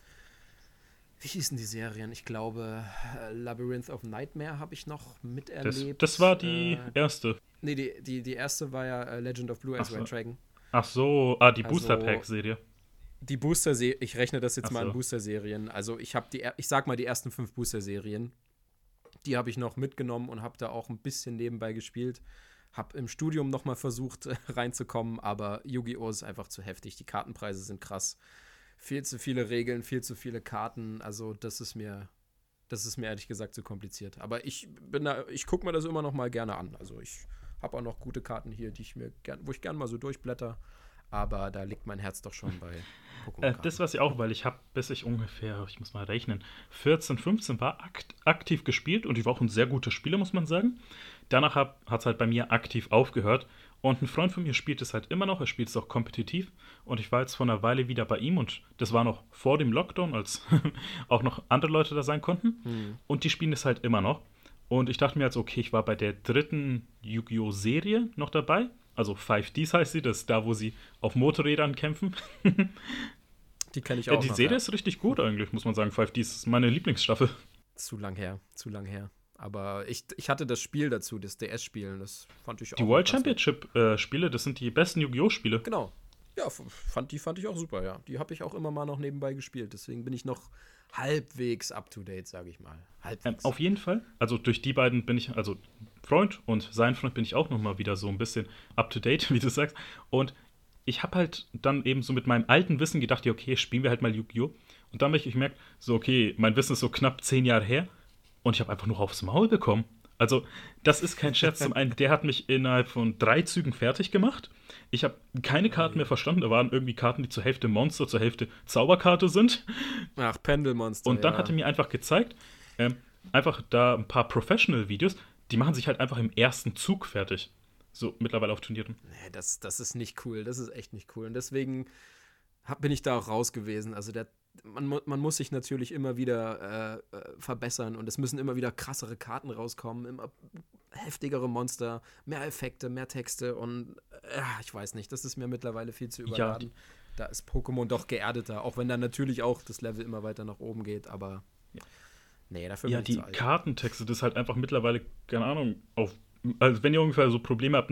wie hießen die Serien? Ich glaube, äh, Labyrinth of Nightmare habe ich noch miterlebt. Das, das war die äh, erste. Nee, die, die, die erste war ja äh, Legend of Blue Eyes White Dragon. Ach so, ah, die also, Booster Pack-Serie die Booster-Serien, ich rechne das jetzt so. mal an Booster-Serien. Also ich habe die, ich sag mal die ersten fünf Booster-Serien, die habe ich noch mitgenommen und habe da auch ein bisschen nebenbei gespielt. Habe im Studium noch mal versucht *laughs* reinzukommen, aber Yu-Gi-Oh! ist einfach zu heftig. Die Kartenpreise sind krass. Viel zu viele Regeln, viel zu viele Karten. Also das ist mir, das ist mir ehrlich gesagt zu kompliziert. Aber ich bin da, ich gucke mir das immer noch mal gerne an. Also ich habe auch noch gute Karten hier, die ich mir gern, wo ich gerne mal so durchblätter aber da liegt mein Herz doch schon bei. Äh, das weiß ich auch, weil ich habe, bis ich ungefähr, ich muss mal rechnen, 14, 15 war akt aktiv gespielt und ich war auch ein sehr guter Spieler, muss man sagen. Danach hat es halt bei mir aktiv aufgehört und ein Freund von mir spielt es halt immer noch, er spielt es auch kompetitiv und ich war jetzt vor einer Weile wieder bei ihm und das war noch vor dem Lockdown, als *laughs* auch noch andere Leute da sein konnten mhm. und die spielen es halt immer noch Und ich dachte mir jetzt, okay, ich war bei der dritten Yu-Gi-Oh! Serie noch dabei. Also 5Ds heißt sie, das ist da, wo sie auf Motorrädern kämpfen. *laughs* die kenne ich auch. Ja, die noch, Serie ja. ist richtig gut eigentlich, muss man sagen. 5Ds ist meine Lieblingsstaffel. Zu lang her, zu lang her. Aber ich, ich hatte das Spiel dazu, das DS-Spielen, das fand ich auch. Die World Championship-Spiele, äh, das sind die besten Yu-Gi-Oh! Spiele. Genau. Ja, fand, die fand ich auch super, ja. Die habe ich auch immer mal noch nebenbei gespielt. Deswegen bin ich noch halbwegs up to date, sage ich mal. Ähm, auf jeden Fall. Also durch die beiden bin ich, also Freund und sein Freund bin ich auch noch mal wieder so ein bisschen up to date, *laughs* wie du sagst. Und ich habe halt dann eben so mit meinem alten Wissen gedacht, ja, okay, spielen wir halt mal Yu-Gi-Oh! Und dann habe ich gemerkt, so, okay, mein Wissen ist so knapp zehn Jahre her und ich habe einfach nur aufs Maul bekommen. Also, das ist kein Scherz. Zum einen, der hat mich innerhalb von drei Zügen fertig gemacht. Ich habe keine Karten mehr verstanden. Da waren irgendwie Karten, die zur Hälfte Monster, zur Hälfte Zauberkarte sind. Ach, Pendelmonster. Und dann ja. hat er mir einfach gezeigt, ähm, einfach da ein paar Professional-Videos, die machen sich halt einfach im ersten Zug fertig. So mittlerweile auf Turnieren. Nee, das, das ist nicht cool. Das ist echt nicht cool. Und deswegen hab, bin ich da auch raus gewesen. Also der man, man muss sich natürlich immer wieder äh, äh, verbessern und es müssen immer wieder krassere Karten rauskommen, immer heftigere Monster, mehr Effekte, mehr Texte und äh, ich weiß nicht, das ist mir mittlerweile viel zu überladen. Ja, da ist Pokémon doch geerdeter, auch wenn dann natürlich auch das Level immer weiter nach oben geht, aber ja. Nee, dafür ja, die Kartentexte, das ist halt einfach mittlerweile, keine Ahnung, auf also wenn ihr ungefähr so Probleme habt,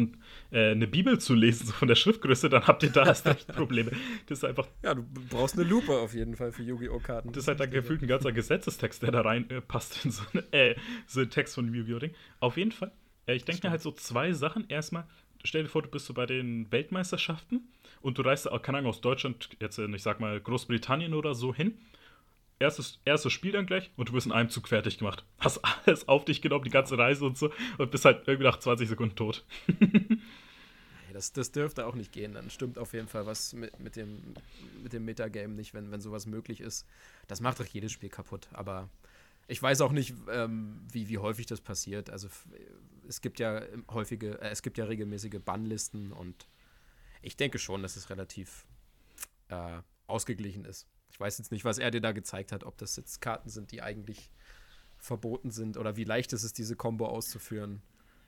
äh, eine Bibel zu lesen, so von der Schriftgröße, dann habt ihr da erst recht Probleme. Das ist einfach. Ja, du brauchst eine Lupe auf jeden Fall für Yu-Gi-Oh! Karten. Das ist halt dann gefühlt ein ganzer *laughs* Gesetzestext, der da rein äh, passt in so, eine, äh, so einen Text von Yu-Gi-Oh! Ding. Auf jeden Fall. Äh, ich denke mir halt so zwei Sachen. Erstmal, stell dir vor, du bist so bei den Weltmeisterschaften und du reist, keine Ahnung, aus Deutschland, jetzt, ich sag mal, Großbritannien oder so hin erstes, erstes Spiel dann gleich und du bist in einem Zug fertig gemacht. Hast alles auf dich genommen, die ganze Reise und so, und bist halt irgendwie nach 20 Sekunden tot. *laughs* das, das dürfte auch nicht gehen. Dann stimmt auf jeden Fall was mit, mit dem, mit dem Metagame nicht, wenn, wenn sowas möglich ist. Das macht doch jedes Spiel kaputt. Aber ich weiß auch nicht, ähm, wie, wie häufig das passiert. Also es gibt ja häufige, äh, es gibt ja regelmäßige Bannlisten und ich denke schon, dass es relativ äh, ausgeglichen ist. Ich weiß jetzt nicht, was er dir da gezeigt hat, ob das jetzt Karten sind, die eigentlich verboten sind oder wie leicht es ist, diese Combo auszuführen.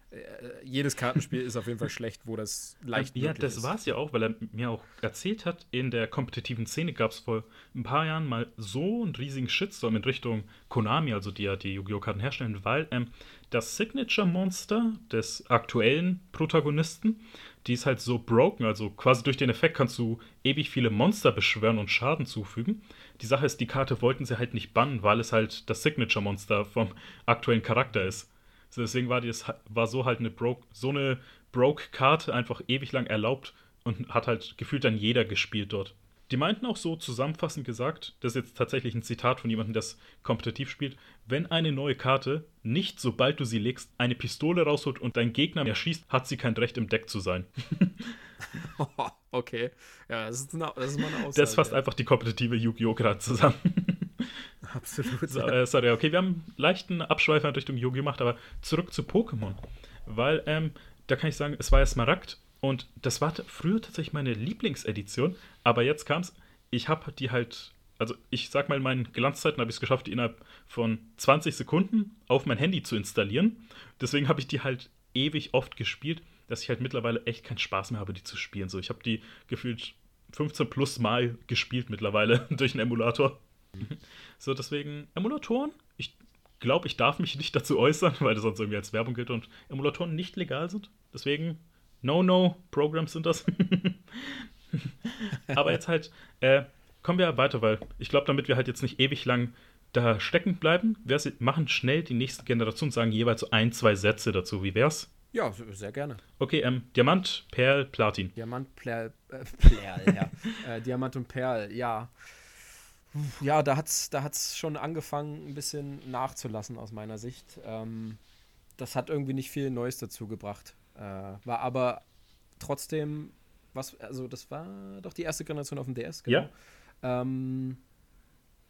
Äh, jedes Kartenspiel ist auf jeden Fall schlecht, wo das leicht ja, möglich das war es ja auch, weil er mir auch erzählt hat, in der kompetitiven Szene gab es vor ein paar Jahren mal so einen riesigen Shitstorm in Richtung Konami, also die ja die Yu-Gi-Oh! Karten herstellen, weil ähm, das Signature-Monster des aktuellen Protagonisten die ist halt so broken, also quasi durch den Effekt kannst du ewig viele Monster beschwören und Schaden zufügen. Die Sache ist, die Karte wollten sie halt nicht bannen, weil es halt das Signature-Monster vom aktuellen Charakter ist. So, deswegen war, die, war so halt eine broke, so eine Broke-Karte einfach ewig lang erlaubt und hat halt gefühlt dann jeder gespielt dort. Die meinten auch so zusammenfassend gesagt, das ist jetzt tatsächlich ein Zitat von jemandem, der das kompetitiv spielt, wenn eine neue Karte nicht, sobald du sie legst, eine Pistole rausholt und dein Gegner erschießt, hat sie kein Recht im Deck zu sein. *laughs* okay. Ja, das ist, eine, das ist mal eine Aussage. Das fasst ja. einfach die kompetitive Yu-Gi-Oh! gerade zusammen. *laughs* Absolut. So, äh, sorry, okay, wir haben einen leichten Abschweifer in Richtung Yu-Gi-Oh! gemacht, aber zurück zu Pokémon. Weil, ähm, da kann ich sagen, es war ja Smaragd und das war früher tatsächlich meine Lieblingsedition, aber jetzt kam es, ich habe die halt, also ich sag mal, in meinen Glanzzeiten habe ich es geschafft, die innerhalb von 20 Sekunden auf mein Handy zu installieren. Deswegen habe ich die halt ewig oft gespielt, dass ich halt mittlerweile echt keinen Spaß mehr habe, die zu spielen. So, ich habe die gefühlt 15 plus Mal gespielt mittlerweile *laughs* durch einen Emulator. So, deswegen Emulatoren. Ich glaube, ich darf mich nicht dazu äußern, *laughs* weil das sonst irgendwie als Werbung gilt und Emulatoren nicht legal sind. Deswegen No-No-Programs sind das. *laughs* Aber jetzt halt, äh, kommen wir weiter, weil ich glaube, damit wir halt jetzt nicht ewig lang da stecken bleiben, wir machen schnell die nächste Generation, sagen jeweils so ein, zwei Sätze dazu. Wie wär's? Ja, sehr gerne. Okay, ähm, Diamant, Perl, Platin. Diamant, Perl, äh, Perl ja. *laughs* äh, Diamant und Perl, ja. Ja, da hat's, da hat's schon angefangen, ein bisschen nachzulassen aus meiner Sicht. Ähm, das hat irgendwie nicht viel Neues dazu gebracht. Äh, war aber trotzdem, was, also das war doch die erste Generation auf dem DS, genau. Ja. Ähm,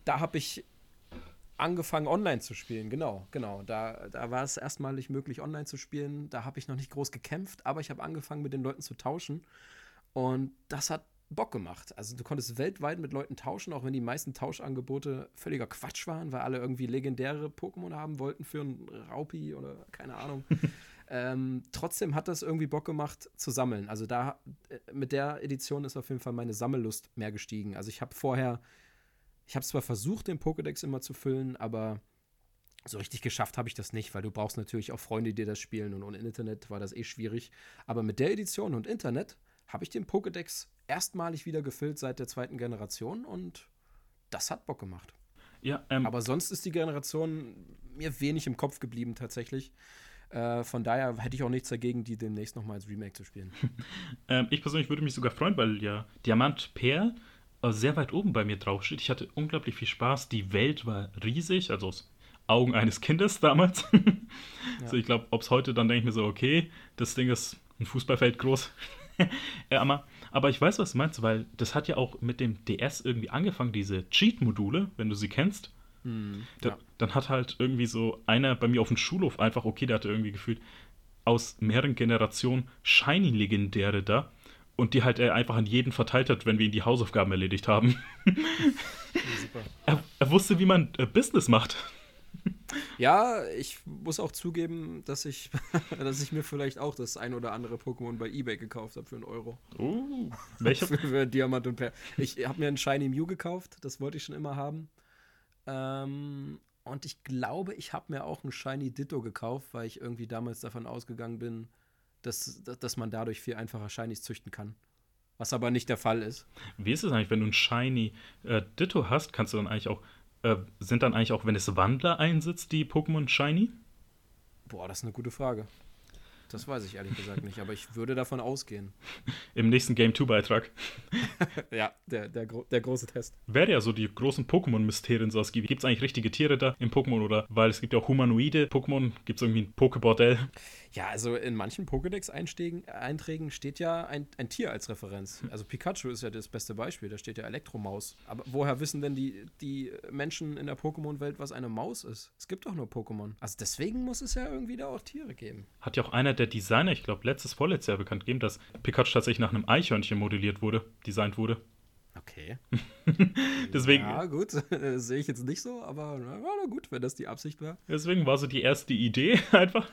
da habe ich angefangen, online zu spielen, genau, genau. Da, da war es erstmalig möglich, online zu spielen. Da habe ich noch nicht groß gekämpft, aber ich habe angefangen, mit den Leuten zu tauschen. Und das hat Bock gemacht. Also du konntest weltweit mit Leuten tauschen, auch wenn die meisten Tauschangebote völliger Quatsch waren, weil alle irgendwie legendäre Pokémon haben wollten für einen Raupi oder keine Ahnung. *laughs* ähm, trotzdem hat das irgendwie Bock gemacht zu sammeln. Also da äh, mit der Edition ist auf jeden Fall meine Sammellust mehr gestiegen. Also ich habe vorher, ich habe zwar versucht, den Pokédex immer zu füllen, aber so richtig geschafft habe ich das nicht, weil du brauchst natürlich auch Freunde, die das spielen und ohne Internet war das eh schwierig. Aber mit der Edition und Internet habe ich den Pokédex erstmalig wieder gefüllt seit der zweiten Generation und das hat Bock gemacht. Ja, ähm, Aber sonst ist die Generation mir wenig im Kopf geblieben tatsächlich. Äh, von daher hätte ich auch nichts dagegen, die demnächst nochmal als Remake zu spielen. *laughs* ähm, ich persönlich würde mich sogar freuen, weil ja Diamant Pear äh, sehr weit oben bei mir draufsteht. Ich hatte unglaublich viel Spaß. Die Welt war riesig, also aus Augen eines Kindes damals. *laughs* ja. Also ich glaube, ob es heute dann denke ich mir so, okay, das Ding ist ein Fußballfeld groß. *laughs* ja, aber, aber ich weiß, was du meinst, weil das hat ja auch mit dem DS irgendwie angefangen, diese Cheat-Module, wenn du sie kennst. Hm, da, ja. Dann hat halt irgendwie so einer bei mir auf dem Schulhof einfach, okay, der hatte irgendwie gefühlt aus mehreren Generationen Shiny-Legendäre da und die halt er einfach an jeden verteilt hat, wenn wir ihn die Hausaufgaben erledigt haben. *laughs* er, er, wusste, wie man äh, Business macht. *laughs* Ja, ich muss auch zugeben, dass ich, *laughs* dass ich mir vielleicht auch das ein oder andere Pokémon bei eBay gekauft habe für einen Euro. Uh, welcher? für, für Diamant und Per. Ich habe mir einen Shiny Mew gekauft, das wollte ich schon immer haben. Ähm, und ich glaube, ich habe mir auch einen Shiny Ditto gekauft, weil ich irgendwie damals davon ausgegangen bin, dass, dass man dadurch viel einfacher Shinies züchten kann. Was aber nicht der Fall ist. Wie ist es eigentlich, wenn du einen Shiny äh, Ditto hast, kannst du dann eigentlich auch äh, sind dann eigentlich auch, wenn es Wandler einsetzt, die Pokémon Shiny? Boah, das ist eine gute Frage. Das weiß ich ehrlich gesagt nicht, aber ich würde davon ausgehen. *laughs* Im nächsten Game 2-Beitrag. *laughs* ja, der, der, der, große Test. Wäre ja so die großen Pokémon-Mysterien, so gibt. Gibt es eigentlich richtige Tiere da im Pokémon oder? Weil es gibt ja auch humanoide Pokémon. Gibt es irgendwie ein Pokébordell? Ja, also in manchen Pokédex-Einträgen steht ja ein, ein Tier als Referenz. Also Pikachu ist ja das beste Beispiel. Da steht ja Elektromaus. Aber woher wissen denn die, die Menschen in der Pokémon-Welt, was eine Maus ist? Es gibt doch nur Pokémon. Also deswegen muss es ja irgendwie da auch Tiere geben. Hat ja auch einer der Designer, ich glaube, letztes, vorletztes Jahr bekannt gegeben, dass Pikachu tatsächlich nach einem Eichhörnchen modelliert wurde, designt wurde. Okay. *laughs* Deswegen. Ja, gut, *laughs* sehe ich jetzt nicht so, aber na, na gut, wenn das die Absicht war. Deswegen war so die erste Idee *laughs* einfach.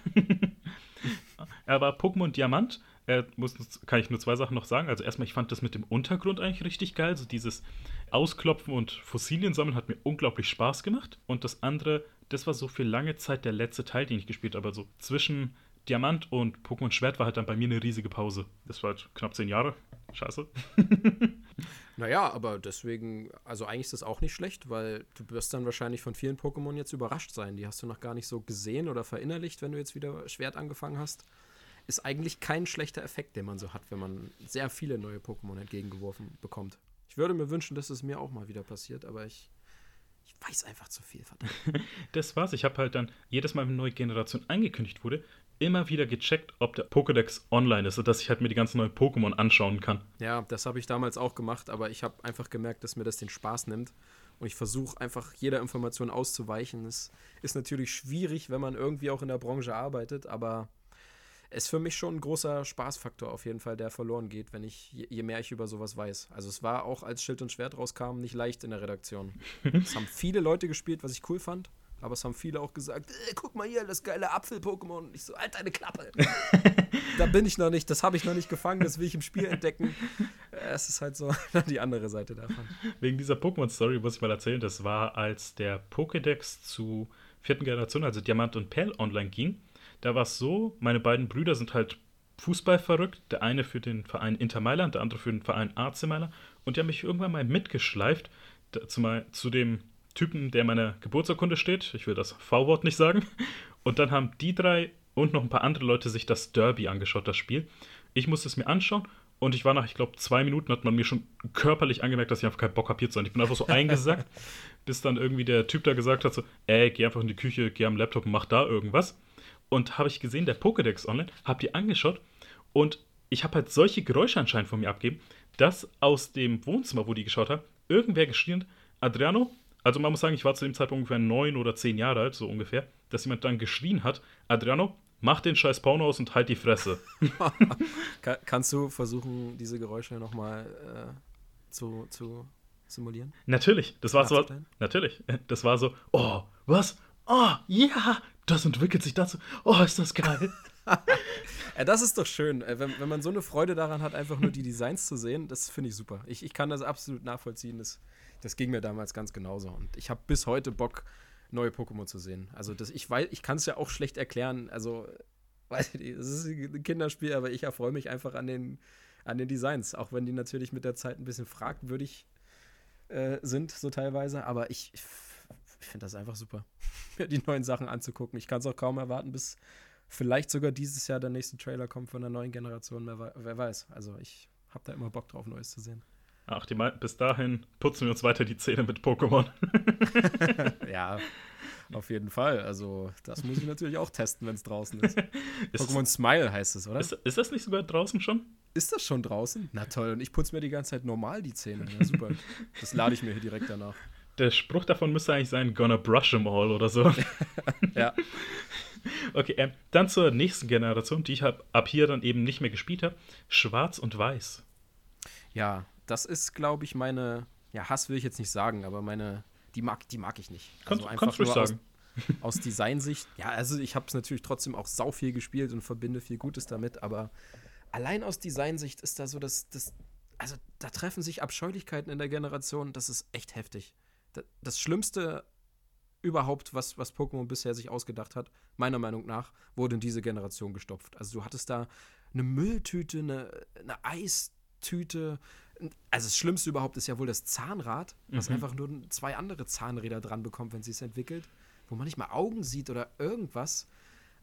aber Pokémon Diamant, äh, muss, kann ich nur zwei Sachen noch sagen. Also erstmal, ich fand das mit dem Untergrund eigentlich richtig geil. So dieses Ausklopfen und Fossilien sammeln hat mir unglaublich Spaß gemacht. Und das andere, das war so für lange Zeit der letzte Teil, den ich gespielt habe. Also zwischen Diamant und Pokémon Schwert war halt dann bei mir eine riesige Pause. Das war halt knapp zehn Jahre. Scheiße. *laughs* naja, aber deswegen, also eigentlich ist das auch nicht schlecht, weil du wirst dann wahrscheinlich von vielen Pokémon jetzt überrascht sein. Die hast du noch gar nicht so gesehen oder verinnerlicht, wenn du jetzt wieder Schwert angefangen hast. Ist eigentlich kein schlechter Effekt, den man so hat, wenn man sehr viele neue Pokémon entgegengeworfen bekommt. Ich würde mir wünschen, dass es mir auch mal wieder passiert, aber ich ich weiß einfach zu viel, verdammt. *laughs* das war's. Ich habe halt dann jedes Mal, wenn eine neue Generation angekündigt wurde, immer wieder gecheckt, ob der Pokédex online ist, sodass ich halt mir die ganzen neuen Pokémon anschauen kann. Ja, das habe ich damals auch gemacht, aber ich habe einfach gemerkt, dass mir das den Spaß nimmt. Und ich versuche einfach jeder Information auszuweichen. Es ist natürlich schwierig, wenn man irgendwie auch in der Branche arbeitet, aber es ist für mich schon ein großer Spaßfaktor auf jeden Fall, der verloren geht, wenn ich, je mehr ich über sowas weiß. Also es war auch, als Schild und Schwert rauskam, nicht leicht in der Redaktion. *laughs* es haben viele Leute gespielt, was ich cool fand. Aber es haben viele auch gesagt, äh, guck mal hier, das geile Apfel-Pokémon. Und ich so, halt deine Klappe. *laughs* da bin ich noch nicht, das habe ich noch nicht gefangen, das will ich im Spiel entdecken. Es ist halt so *laughs* die andere Seite davon. Wegen dieser Pokémon-Story muss ich mal erzählen, das war, als der Pokédex zu vierten Generation, also Diamant und Perl, online ging. Da war es so, meine beiden Brüder sind halt Fußball verrückt. Der eine für den Verein Inter Mailand, der andere für den Verein AC Mailand. Und die haben mich irgendwann mal mitgeschleift zu, zu dem Typen, der in meiner Geburtsurkunde steht. Ich will das V-Wort nicht sagen. Und dann haben die drei und noch ein paar andere Leute sich das Derby angeschaut, das Spiel. Ich musste es mir anschauen und ich war nach, ich glaube, zwei Minuten hat man mir schon körperlich angemerkt, dass ich einfach keinen Bock habe hier zu sein. Ich bin einfach so *laughs* eingesackt, bis dann irgendwie der Typ da gesagt hat: so, ey, geh einfach in die Küche, geh am Laptop und mach da irgendwas. Und habe ich gesehen, der Pokédex online, hab die angeschaut und ich habe halt solche Geräusche anscheinend von mir abgeben, dass aus dem Wohnzimmer, wo die geschaut haben, irgendwer geschrien hat: Adriano, also man muss sagen, ich war zu dem Zeitpunkt ungefähr neun oder zehn Jahre alt, so ungefähr, dass jemand dann geschrien hat, Adriano, mach den scheiß Porno aus und halt die Fresse. *laughs* *laughs* Kann, kannst du versuchen, diese Geräusche nochmal äh, zu, zu simulieren? Natürlich, das war so. Natürlich, das war so, oh, was? Oh, ja, das entwickelt sich dazu. Oh, ist das geil. *laughs* ja, das ist doch schön. Wenn, wenn man so eine Freude daran hat, einfach nur die Designs zu sehen, das finde ich super. Ich, ich kann das absolut nachvollziehen. Das, das ging mir damals ganz genauso. Und ich habe bis heute Bock, neue Pokémon zu sehen. Also das, ich weiß, ich kann es ja auch schlecht erklären. Also, *laughs* weiß ich nicht, es ist ein Kinderspiel, aber ich erfreue mich einfach an den, an den Designs. Auch wenn die natürlich mit der Zeit ein bisschen fragwürdig äh, sind, so teilweise. Aber ich, ich, finde das einfach super, *laughs* mir die neuen Sachen anzugucken. Ich kann es auch kaum erwarten, bis vielleicht sogar dieses Jahr der nächste Trailer kommt von der neuen Generation. Wer, wer weiß. Also ich habe da immer Bock drauf, Neues zu sehen. Ach, die bis dahin putzen wir uns weiter die Zähne mit Pokémon. *laughs* ja, auf jeden Fall. Also, das muss ich natürlich auch testen, wenn es draußen ist. *laughs* ist Pokémon Smile heißt es, oder? Ist, ist, das nicht sogar draußen schon? Ist das schon draußen? Na toll, und ich putze mir die ganze Zeit normal die Zähne. Ja, super. das lade ich mir hier direkt danach. Der Spruch davon müsste eigentlich sein: Gonna brush them all oder so. *laughs* ja. Okay, äh, dann zur nächsten Generation, die ich hab, ab hier dann eben nicht mehr gespielt habe: Schwarz und Weiß. Ja, das ist, glaube ich, meine, ja, Hass will ich jetzt nicht sagen, aber meine, die mag, die mag ich nicht. Also kannst, einfach kannst nur sagen. Aus, *laughs* aus Designsicht, ja, also ich habe es natürlich trotzdem auch sau viel gespielt und verbinde viel Gutes damit, aber allein aus Designsicht ist da so das, das, also da treffen sich Abscheulichkeiten in der Generation, das ist echt heftig. Das Schlimmste überhaupt, was, was Pokémon bisher sich ausgedacht hat, meiner Meinung nach, wurde in diese Generation gestopft. Also du hattest da eine Mülltüte, eine, eine Eistüte, also das Schlimmste überhaupt ist ja wohl das Zahnrad, was mhm. einfach nur zwei andere Zahnräder dran bekommt, wenn sie es entwickelt, wo man nicht mal Augen sieht oder irgendwas.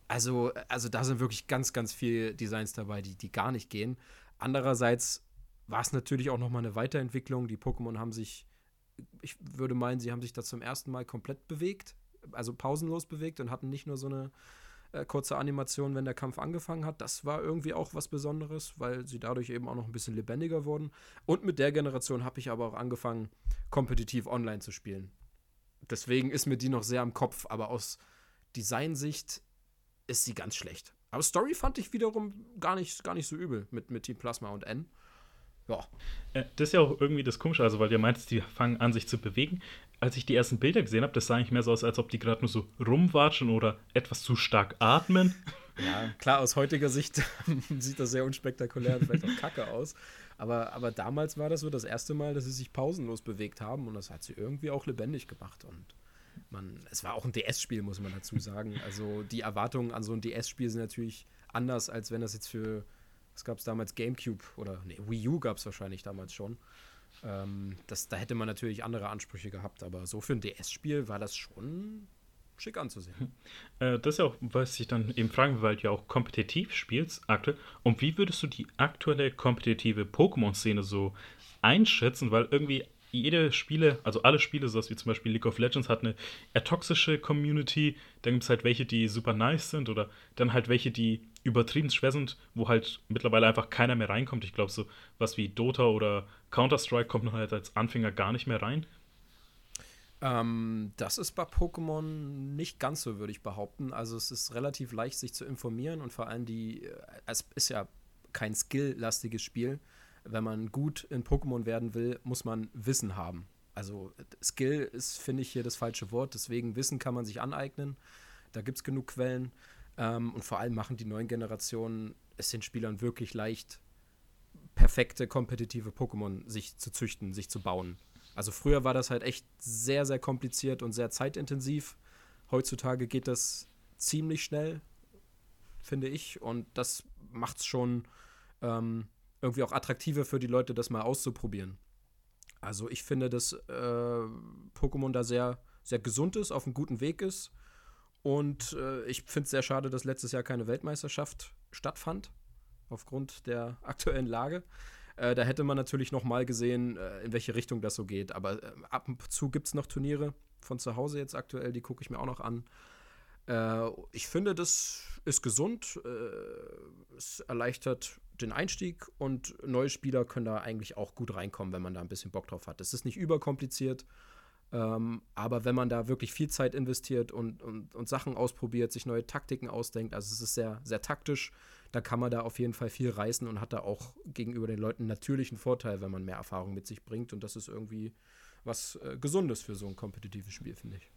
Also, also da sind wirklich ganz, ganz viele Designs dabei, die, die gar nicht gehen. Andererseits war es natürlich auch nochmal eine Weiterentwicklung. Die Pokémon haben sich, ich würde meinen, sie haben sich da zum ersten Mal komplett bewegt, also pausenlos bewegt und hatten nicht nur so eine äh, kurze Animation, wenn der Kampf angefangen hat. Das war irgendwie auch was Besonderes, weil sie dadurch eben auch noch ein bisschen lebendiger wurden. Und mit der Generation habe ich aber auch angefangen, kompetitiv online zu spielen. Deswegen ist mir die noch sehr am Kopf, aber aus Designsicht ist sie ganz schlecht. Aber Story fand ich wiederum gar nicht, gar nicht so übel mit, mit Team Plasma und N. Ja. Äh, das ist ja auch irgendwie das Komische, also weil du meintest, die fangen an, sich zu bewegen. Als ich die ersten Bilder gesehen habe, das sah eigentlich mehr so aus, als ob die gerade nur so rumwatschen oder etwas zu stark atmen. *laughs* Ja, klar, aus heutiger Sicht *laughs* sieht das sehr unspektakulär und vielleicht auch kacke aus. Aber, aber damals war das so das erste Mal, dass sie sich pausenlos bewegt haben und das hat sie irgendwie auch lebendig gemacht. Und man, es war auch ein DS-Spiel, muss man dazu sagen. Also die Erwartungen an so ein DS-Spiel sind natürlich anders, als wenn das jetzt für was gab es damals? GameCube oder nee, Wii U gab es wahrscheinlich damals schon. Ähm, das, da hätte man natürlich andere Ansprüche gehabt, aber so für ein DS-Spiel war das schon schick anzusehen. Äh, das ist ja auch, was ich dann eben fragen will, weil du ja auch kompetitiv spielst aktuell. Und wie würdest du die aktuelle kompetitive Pokémon-Szene so einschätzen? Weil irgendwie jede Spiele, also alle Spiele, so wie zum Beispiel League of Legends, hat eine eher toxische Community. Dann gibt es halt welche, die super nice sind oder dann halt welche, die übertrieben schwer sind, wo halt mittlerweile einfach keiner mehr reinkommt. Ich glaube, so was wie Dota oder Counter-Strike kommt halt als Anfänger gar nicht mehr rein. Ähm, das ist bei Pokémon nicht ganz so, würde ich behaupten. Also es ist relativ leicht, sich zu informieren und vor allem die, äh, es ist ja kein skill-lastiges Spiel. Wenn man gut in Pokémon werden will, muss man Wissen haben. Also Skill ist, finde ich, hier das falsche Wort. Deswegen Wissen kann man sich aneignen. Da gibt es genug Quellen. Ähm, und vor allem machen die neuen Generationen es den Spielern wirklich leicht, perfekte kompetitive Pokémon sich zu züchten, sich zu bauen. Also früher war das halt echt sehr, sehr kompliziert und sehr zeitintensiv. Heutzutage geht das ziemlich schnell, finde ich. Und das macht es schon ähm, irgendwie auch attraktiver für die Leute, das mal auszuprobieren. Also ich finde, dass äh, Pokémon da sehr, sehr gesund ist, auf einem guten Weg ist und äh, ich finde es sehr schade, dass letztes Jahr keine Weltmeisterschaft stattfand, aufgrund der aktuellen Lage. Äh, da hätte man natürlich noch mal gesehen, äh, in welche Richtung das so geht. Aber äh, ab und zu gibt es noch Turniere von zu Hause jetzt aktuell, die gucke ich mir auch noch an. Äh, ich finde, das ist gesund. Äh, es erleichtert den Einstieg und neue Spieler können da eigentlich auch gut reinkommen, wenn man da ein bisschen Bock drauf hat. Es ist nicht überkompliziert Ähm, aber wenn man da wirklich viel Zeit investiert und, und, und Sachen ausprobiert, sich neue Taktiken ausdenkt, also es ist sehr, sehr taktisch, da kann man da auf jeden Fall viel reißen und hat da auch gegenüber den Leuten natürlichen Vorteil, wenn man mehr Erfahrung mit sich bringt. Und das ist irgendwie was äh, Gesundes für so ein kompetitives Spiel, finde ich.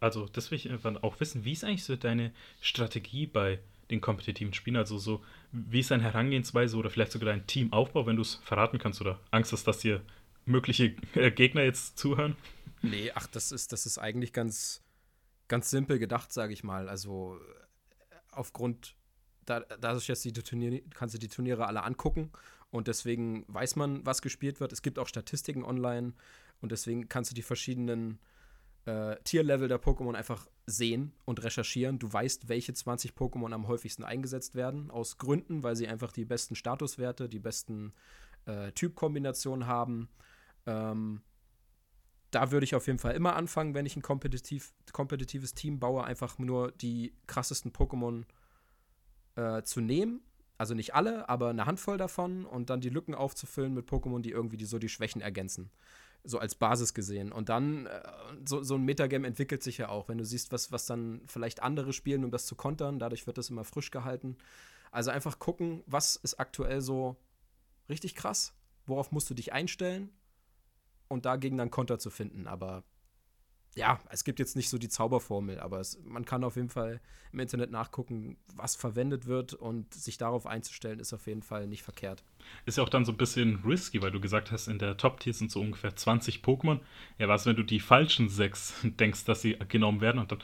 Also, das will ich einfach auch wissen. Wie ist eigentlich so deine Strategie bei den kompetitiven Spielen? Also, so, wie ist deine Herangehensweise oder vielleicht sogar dein Teamaufbau, wenn du es verraten kannst oder Angst hast, dass dir mögliche äh, Gegner jetzt zuhören? Nee, ach, das ist, das ist eigentlich ganz, ganz simpel gedacht, sage ich mal. Also aufgrund, da, dadurch, dass die Turniere, kannst du die Turniere alle angucken und deswegen weiß man, was gespielt wird. Es gibt auch Statistiken online und deswegen kannst du die verschiedenen äh, Tierlevel der Pokémon einfach sehen und recherchieren. Du weißt, welche 20 Pokémon am häufigsten eingesetzt werden, aus Gründen, weil sie einfach die besten Statuswerte, die besten äh, Typkombinationen haben. Ähm, da würde ich auf jeden Fall immer anfangen, wenn ich ein kompetitiv, kompetitives Team baue, einfach nur die krassesten Pokémon äh, zu nehmen. Also nicht alle, aber eine Handvoll davon und dann die Lücken aufzufüllen mit Pokémon, die irgendwie die, so die Schwächen ergänzen. So als Basis gesehen. Und dann, äh, so, so ein Metagame entwickelt sich ja auch, wenn du siehst, was, was dann vielleicht andere spielen, um das zu kontern. Dadurch wird das immer frisch gehalten. Also einfach gucken, was ist aktuell so richtig krass, worauf musst du dich einstellen und dagegen dann Konter zu finden. Aber ja, es gibt jetzt nicht so die Zauberformel, aber es, man kann auf jeden Fall im Internet nachgucken, was verwendet wird und sich darauf einzustellen, ist auf jeden Fall nicht verkehrt. Ist ja auch dann so ein bisschen risky, weil du gesagt hast, in der Top-Tier sind so ungefähr 20 Pokémon. Ja, was, wenn du die falschen sechs *laughs* denkst, dass sie genommen werden und dann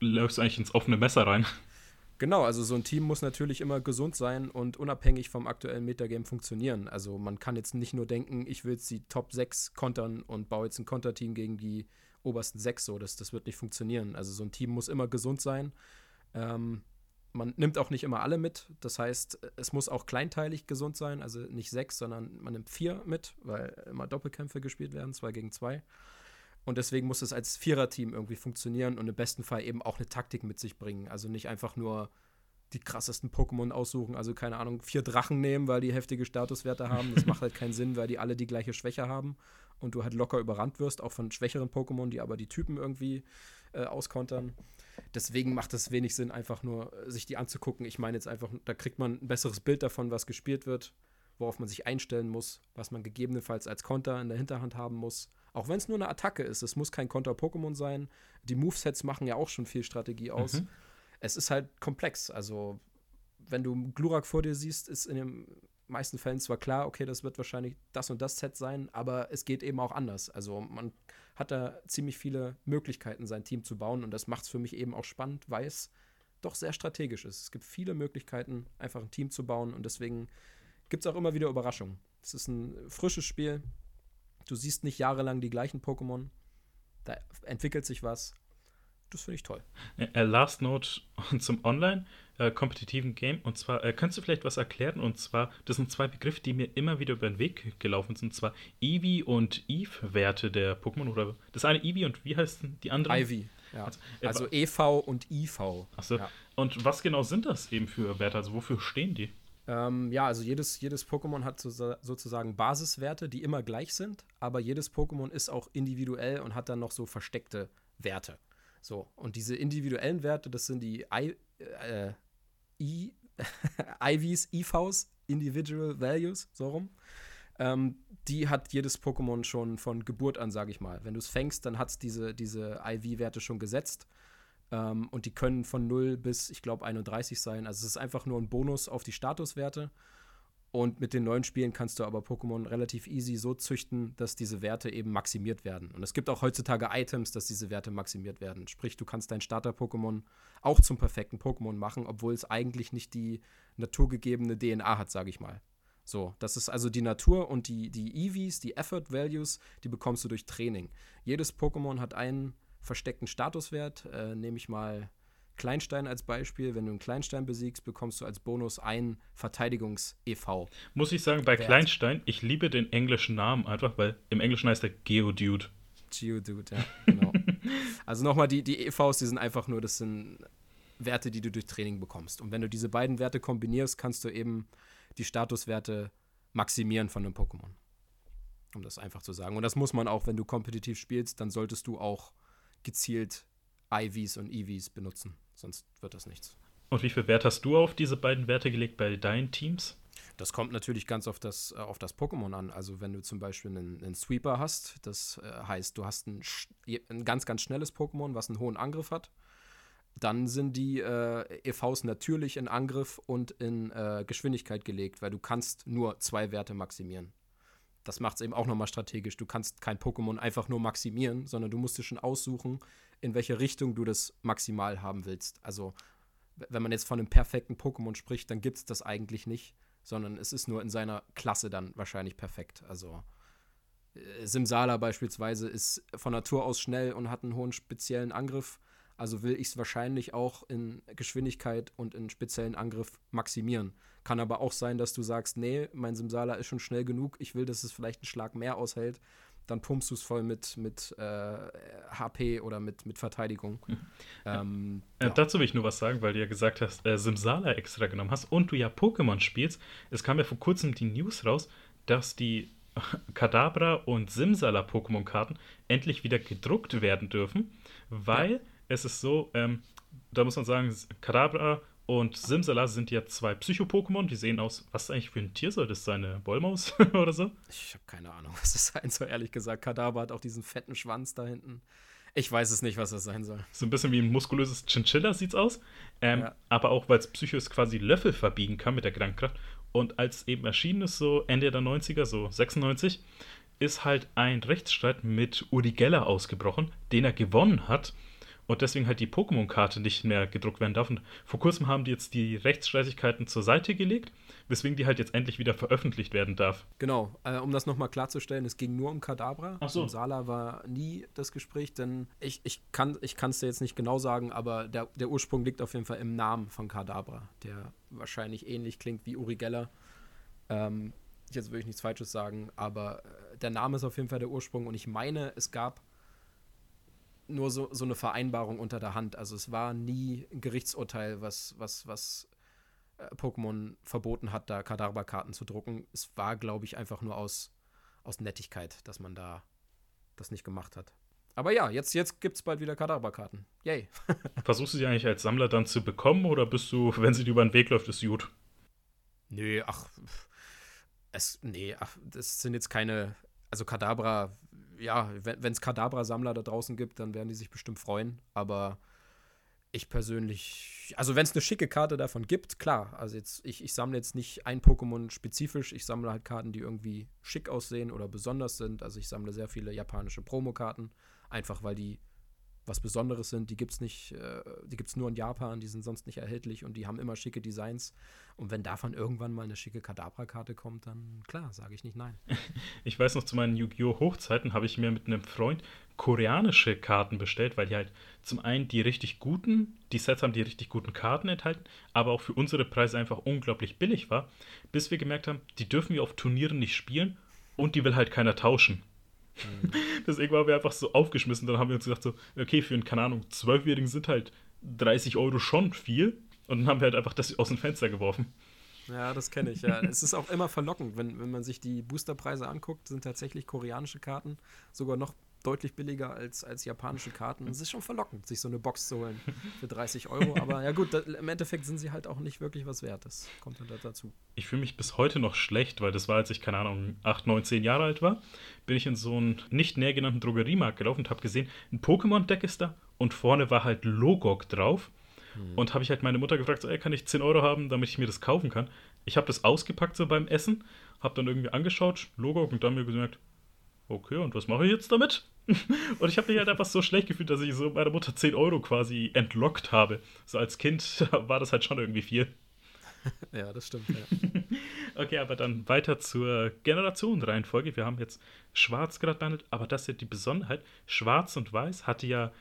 läufst du eigentlich ins offene Messer rein? Genau, also so ein Team muss natürlich immer gesund sein und unabhängig vom aktuellen Metagame funktionieren. Also man kann jetzt nicht nur denken, ich will jetzt die Top 6 kontern und baue jetzt ein Konterteam gegen die obersten 6 so. Das, das wird nicht funktionieren. Also so ein Team muss immer gesund sein. Ähm, man nimmt auch nicht immer alle mit. Das heißt, es muss auch kleinteilig gesund sein. Also nicht sechs, sondern man nimmt vier mit, weil immer Doppelkämpfe gespielt werden, zwei gegen zwei. Und deswegen muss es als Viererteam irgendwie funktionieren und im besten Fall eben auch eine Taktik mit sich bringen. Also nicht einfach nur die krassesten Pokémon aussuchen, also keine Ahnung, vier Drachen nehmen, weil die heftige Statuswerte haben. Das macht halt keinen Sinn, weil die alle die gleiche Schwäche haben und du halt locker überrannt wirst, auch von schwächeren Pokémon, die aber die Typen irgendwie äh, auskontern. Deswegen macht es wenig Sinn, einfach nur äh, sich die anzugucken. Ich meine jetzt einfach, da kriegt man ein besseres Bild davon, was gespielt wird, worauf man sich einstellen muss, was man gegebenenfalls als Konter in der Hinterhand haben muss. Auch wenn es nur eine Attacke ist, es muss kein Konter-Pokémon sein. Die Movesets machen ja auch schon viel Strategie aus. Mhm. Es ist halt komplex. Also, wenn du Glurak vor dir siehst, ist in den meisten Fällen zwar klar, okay, das wird wahrscheinlich das und das Set sein, aber es geht eben auch anders. Also, man hat da ziemlich viele Möglichkeiten, sein Team zu bauen und das macht es für mich eben auch spannend, weil es doch sehr strategisch ist. Es gibt viele Möglichkeiten, einfach ein Team zu bauen und deswegen gibt es auch immer wieder Überraschungen. Es ist ein frisches Spiel, Du siehst nicht jahrelang die gleichen Pokémon. Da entwickelt sich was. Das finde ich toll. Äh, last Note *laughs* zum online äh, kompetitiven Game. Und zwar, äh, kannst du vielleicht was erklären? Und zwar, das sind zwei Begriffe, die mir immer wieder über den Weg gelaufen sind. Und zwar Eevee und Eve-Werte der Pokémon. Oder das eine Eevee und wie heißt die andere? Ivy, ja. Also, äh, also EV und IV. Achso. Ja. Und was genau sind das eben für Werte? Also wofür stehen die? Ähm, ja, also jedes, jedes Pokémon hat so, sozusagen Basiswerte, die immer gleich sind, aber jedes Pokémon ist auch individuell und hat dann noch so versteckte Werte. So, und diese individuellen Werte, das sind die I, äh, I, *laughs* IVs, IVs, Individual Values, so rum. Ähm, die hat jedes Pokémon schon von Geburt an, sage ich mal. Wenn du es fängst, dann hat es diese, diese IV-Werte schon gesetzt. Ähm, und die können von 0 bis, ich glaube, 31 sein. Also es ist einfach nur ein Bonus auf die Statuswerte. Und mit den neuen Spielen kannst du aber Pokémon relativ easy so züchten, dass diese Werte eben maximiert werden. Und es gibt auch heutzutage Items, dass diese Werte maximiert werden. Sprich, du kannst dein Starter-Pokémon auch zum perfekten Pokémon machen, obwohl es eigentlich nicht die naturgegebene DNA hat, sage ich mal. So, das ist also die Natur und die, die EVs, die Effort Values, die bekommst du durch Training. Jedes Pokémon hat einen versteckten Statuswert. Äh, nehme ich mal Kleinstein als Beispiel. Wenn du einen Kleinstein besiegst, bekommst du als Bonus ein Verteidigungs-EV. Muss ich sagen, bei Wert. Kleinstein, ich liebe den englischen Namen einfach, weil im Englischen heißt er Geodude. Geodude, ja, genau. *laughs* also nochmal, die, die EVs, die sind einfach nur, das sind Werte, die du durch Training bekommst. Und wenn du diese beiden Werte kombinierst, kannst du eben die Statuswerte maximieren von einem Pokémon. Um das einfach zu sagen. Und das muss man auch, wenn du kompetitiv spielst, dann solltest du auch gezielt IVs und EVs benutzen. Sonst wird das nichts. Und wie viel Wert hast du auf diese beiden Werte gelegt bei deinen Teams? Das kommt natürlich ganz auf das, äh, auf das Pokémon an. Also wenn du zum Beispiel einen, einen Sweeper hast, das äh, heißt, du hast ein, ein, ganz, ganz schnelles Pokémon, was einen hohen Angriff hat, dann sind die äh, EVs natürlich in Angriff und in äh, Geschwindigkeit gelegt, weil du kannst nur zwei Werte maximieren. Das macht es eben auch nochmal strategisch. Du kannst kein Pokémon einfach nur maximieren, sondern du musst dir schon aussuchen, in welche Richtung du das maximal haben willst. Also wenn man jetzt von einem perfekten Pokémon spricht, dann gibt es das eigentlich nicht, sondern es ist nur in seiner Klasse dann wahrscheinlich perfekt. Also äh, Simsala beispielsweise ist von Natur aus schnell und hat einen hohen speziellen Angriff. Also will ich es wahrscheinlich auch in Geschwindigkeit und in speziellen Angriff maximieren. Kann aber auch sein, dass du sagst, nee, mein Simsala ist schon schnell genug, ich will, dass es vielleicht einen Schlag mehr aushält dann pumpst du es voll mit, mit äh, HP oder mit, mit Verteidigung. Mhm. Ähm, äh, ja. Dazu will ich nur was sagen, weil du ja gesagt hast, äh, Simsala extra genommen hast und du ja Pokémon spielst. Es kam ja vor kurzem die News raus, dass die *laughs* Kadabra und Simsala Pokémon-Karten endlich wieder gedruckt werden dürfen, weil ja. Es ist so, ähm, da muss man sagen, Kadabra und Simsala sind ja zwei Psycho-Pokémon, die sehen aus, was eigentlich für ein Tier soll das sein? Eine Wollmaus *laughs* oder so? Ich habe keine Ahnung, *laughs* was das sein soll, ehrlich gesagt. Kadaver hat auch diesen fetten Schwanz da hinten. Ich weiß es nicht, was das sein soll. So ein bisschen wie ein muskulöses Chinchilla sieht's aus. Ähm, ja. Aber auch, weil es Psychos quasi Löffel verbiegen kann mit der Gedankenkraft. Und als eben erschienen ist, so Ende der 90er, so 96, ist halt ein Rechtsstreit mit Uri Geller ausgebrochen, den er gewonnen hat und deswegen halt die Pokémon-Karte nicht mehr gedruckt werden darf. Und vor kurzem haben die jetzt die Rechtsstreitigkeiten zur Seite gelegt, weswegen die halt jetzt endlich wieder veröffentlicht werden darf. Genau, äh, um das nochmal klarzustellen, es ging nur um Kadabra. Ach so. Um Sala war nie das Gespräch, denn ich, ich kann es dir jetzt nicht genau sagen, aber der, der Ursprung liegt auf jeden Fall im Namen von Kadabra, der wahrscheinlich ähnlich klingt wie Uri Geller. Ähm, jetzt will ich nichts Falsches sagen, aber äh, der Name ist auf jeden Fall der Ursprung und ich meine, es gab nur so, so eine Vereinbarung unter der Hand. Also es war nie ein Gerichtsurteil, was, was, was äh, Pokémon verboten hat, da Kadabra-Karten zu drucken. Es war, glaube ich, einfach nur aus, aus Nettigkeit, dass man da das nicht gemacht hat. Aber ja, jetzt, jetzt gibt es bald wieder Kadabra-Karten. Yay. *laughs* Versuchst du sie eigentlich als Sammler dann zu bekommen oder bist du, wenn sie dir über den Weg läuft, ist gut? Nö, ach. Es, nee, ach, das sind jetzt keine. Also Kadabra ja, wenn es Kadabra-Sammler da draußen gibt, dann werden die sich bestimmt freuen. Aber ich persönlich, also wenn es eine schicke Karte davon gibt, klar. Also jetzt, ich, ich sammle jetzt nicht ein Pokémon spezifisch, ich sammle halt Karten, die irgendwie schick aussehen oder besonders sind. Also ich sammle sehr viele japanische Promokarten, einfach weil die was Besonderes sind. Die gibt es nicht, äh, die gibt es nur in Japan, die sind sonst nicht erhältlich und die haben immer schicke Designs. Und wenn davon irgendwann mal eine schicke Kadabra-Karte kommt, dann klar, sage ich nicht nein. *laughs* Ich weiß noch, zu meinen Yu-Gi-Oh! Hochzeiten habe ich mir mit einem Freund koreanische Karten bestellt, weil die halt zum einen die richtig guten, die Sets haben die richtig guten Karten enthalten, aber auch für unsere Preise einfach unglaublich billig war, bis wir gemerkt haben, die dürfen wir auf Turnieren nicht spielen und die will halt keiner tauschen. Mhm. *laughs* Deswegen waren wir einfach so aufgeschmissen. Dann haben wir uns gedacht, so, okay, für einen, keine Ahnung, Zwölfjährigen sind halt 30 Euro schon viel. Und dann haben wir halt einfach das aus dem Fenster geworfen. Ja, das kenne ich, ja. *laughs* es ist auch immer verlockend, wenn, wenn man sich die Boosterpreise anguckt, sind tatsächlich koreanische Karten sogar noch deutlich billiger als, als japanische Karten. Es ist schon verlockend, sich so eine Box zu holen für 30 Euro. Aber ja gut, da, im Endeffekt sind sie halt auch nicht wirklich was wert. Das kommt dann dazu. Ich fühle mich bis heute noch schlecht, weil das war, als ich, keine Ahnung, 8, 9, 10 Jahre alt war, bin ich in so einen nicht näher genannten Drogeriemarkt gelaufen und habe gesehen, ein Pokémon-Deck ist da und vorne war halt Logok drauf. Hm. Und habe ich halt meine Mutter gefragt, so, ey, kann ich 10 Euro haben, damit ich mir das kaufen kann? Ich habe das ausgepackt so beim Essen, habe dann irgendwie angeschaut, Logok und dann mir gesagt, okay, und was mache ich jetzt damit? *laughs* und ich habe mich halt einfach so schlecht gefühlt, dass ich so meiner Mutter 10 Euro quasi entlockt habe. So als Kind *laughs* war das halt schon irgendwie viel. *laughs* ja, das stimmt, ja. okay, aber dann weiter zur Generationenreihenfolge. Wir haben jetzt Schwarz gerade behandelt, aber das ist ja die Besonderheit. Schwarz und Weiß hatte ja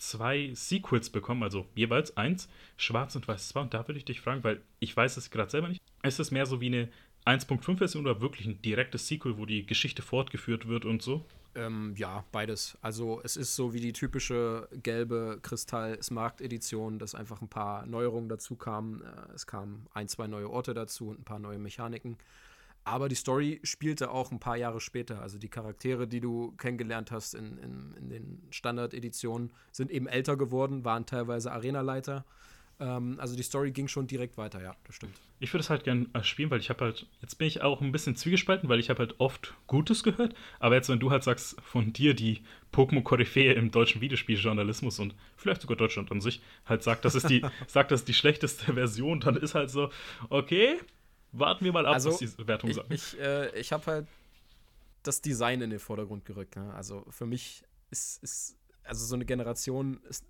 zwei Sequels bekommen, also jeweils eins, Schwarz und Weiß 2. Und da würde ich dich fragen, weil ich weiß es gerade selber nicht. Ist es mehr so wie eine 1.5-Version oder wirklich ein direktes Sequel, wo die Geschichte fortgeführt wird und so? Ähm, ja, beides. Also es ist so wie die typische gelbe Kristall-Smart-Edition, dass einfach ein paar Neuerungen dazu kamen. Äh, es kamen ein, zwei neue Orte dazu und ein paar neue Mechaniken. Aber die Story spielte auch ein paar Jahre später. Also die Charaktere, die du kennengelernt hast in, in, in den Standard-Editionen, sind eben älter geworden, waren teilweise Arenaleiter. Ähm, also die Story ging schon direkt weiter, ja, das stimmt. Ich würde es halt gerne äh, spielen, weil ich habe halt, jetzt bin ich auch ein bisschen zwiegespalten, weil ich habe halt oft Gutes gehört. Aber jetzt, wenn du halt sagst, von dir die Pokémon-Koryphäe im deutschen Videospieljournalismus und vielleicht sogar Deutschland an sich, halt sagt, das ist die, *laughs* sagt, das ist die schlechteste Version, dann ist halt so, okay, warten wir mal ab, also, was die Wertung ich, sagt. Ich, äh, ich habe halt das Design in den Vordergrund gerückt. Ne? Also für mich ist, ist, also so eine Generation ist,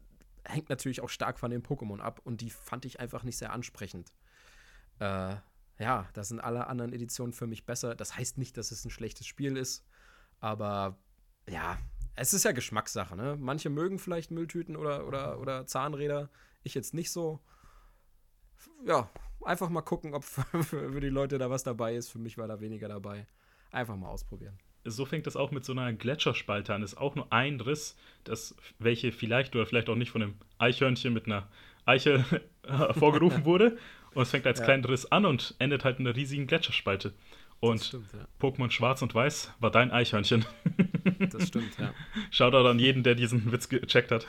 hängt natürlich auch stark von den Pokémon ab und die fand ich einfach nicht sehr ansprechend. Äh, ja, da sind alle anderen Editionen für mich besser. Das heißt nicht, dass es ein schlechtes Spiel ist, aber ja, es ist ja Geschmackssache. Ne? Manche mögen vielleicht Mülltüten oder, oder, oder Zahnräder, ich jetzt nicht so. Ja, einfach mal gucken, ob *laughs* für, die Leute da was dabei ist. Für mich war da weniger dabei. Einfach mal ausprobieren. So fängt das auch mit so einer Gletscherspalte an. Ist auch nur ein Riss, das, welche vielleicht oder vielleicht auch nicht von einem Eichhörnchen mit einer Eiche hervorgerufen *laughs* wurde. *laughs* Und es fängt als ja. kleiner Riss an und endet halt in einer riesigen Gletscherspalte. Und stimmt, ja. Pokémon Schwarz und Weiß war dein Eichhörnchen. Das stimmt, ja. Shoutout an jeden, der diesen Witz gecheckt hat.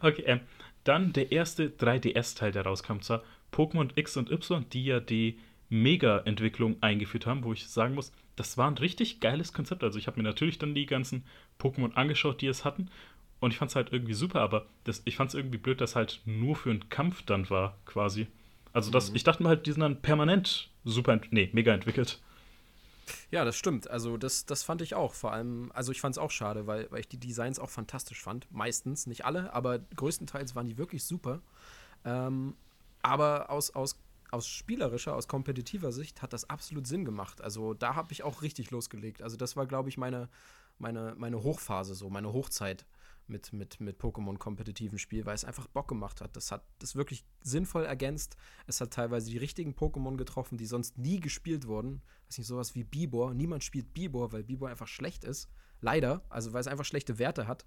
okay, ähm, dann der erste 3DS-Teil, der rauskam, zwar Pokémon X und Y, die ja die Mega-Entwicklung eingeführt haben, wo ich sagen muss, das war ein richtig geiles Konzept. Also ich habe mir natürlich dann die ganzen Pokémon angeschaut, die es hatten. Und ich fand es halt irgendwie super, aber das, ich fand es irgendwie blöd, dass halt nur für einen Kampf dann war, quasi. Also das, mhm. ich dachte mir halt, die sind dann permanent super, nee, mega entwickelt. Ja, das stimmt. Also das, das fand ich auch. Vor allem, also ich fand es auch schade, weil, weil ich die Designs auch fantastisch fand. Meistens, nicht alle, aber größtenteils waren die wirklich super. Ähm, aber aus, aus, aus spielerischer, aus kompetitiver Sicht hat das absolut Sinn gemacht. Also da habe ich auch richtig losgelegt. Also das war, glaube ich, meine, meine, meine Hochphase, so meine Hochzeit mit, mit, mit Pokémon-kompetitiven Spiel, weil es einfach Bock gemacht hat. Das hat das wirklich sinnvoll ergänzt. Es hat teilweise die richtigen Pokémon getroffen, die sonst nie gespielt wurden. Weiß nicht, sowas wie Bibor. Niemand spielt Bibor, weil Bibor einfach schlecht ist. Leider. Also weil es einfach schlechte Werte hat.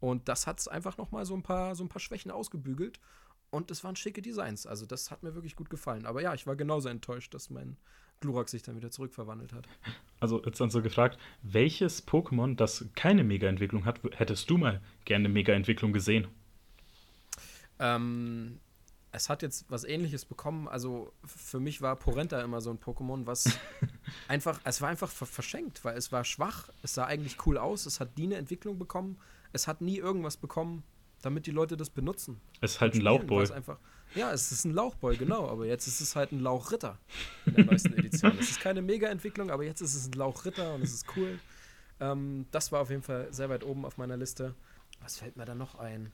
Und das hat es einfach noch mal so ein paar, so ein paar Schwächen ausgebügelt. Und es waren schicke Designs. Also das hat mir wirklich gut gefallen. Aber ja, ich war genauso enttäuscht, dass mein Glurak sich dann wieder zurückverwandelt hat. Also jetzt dann so gefragt, welches Pokémon, das keine Mega-Entwicklung hat, hättest du mal gerne Mega-Entwicklung gesehen? Ähm, es hat jetzt was ähnliches bekommen. Also für mich war Porenta immer so ein Pokémon, was *laughs* einfach, es war einfach verschenkt, weil es war schwach, es sah eigentlich cool aus, es hat nie eine Entwicklung bekommen, es hat nie irgendwas bekommen, damit die Leute das benutzen. Es ist halt ein Lauchboy. Ja, es ist ein Lauchboy, genau, aber jetzt ist es halt ein Lauchritter in der neuesten Edition. Es ist keine Mega-Entwicklung, aber jetzt ist es ein Lauchritter und es ist cool. Ähm, das war auf jeden Fall sehr weit oben auf meiner Liste. Was fällt mir da noch ein?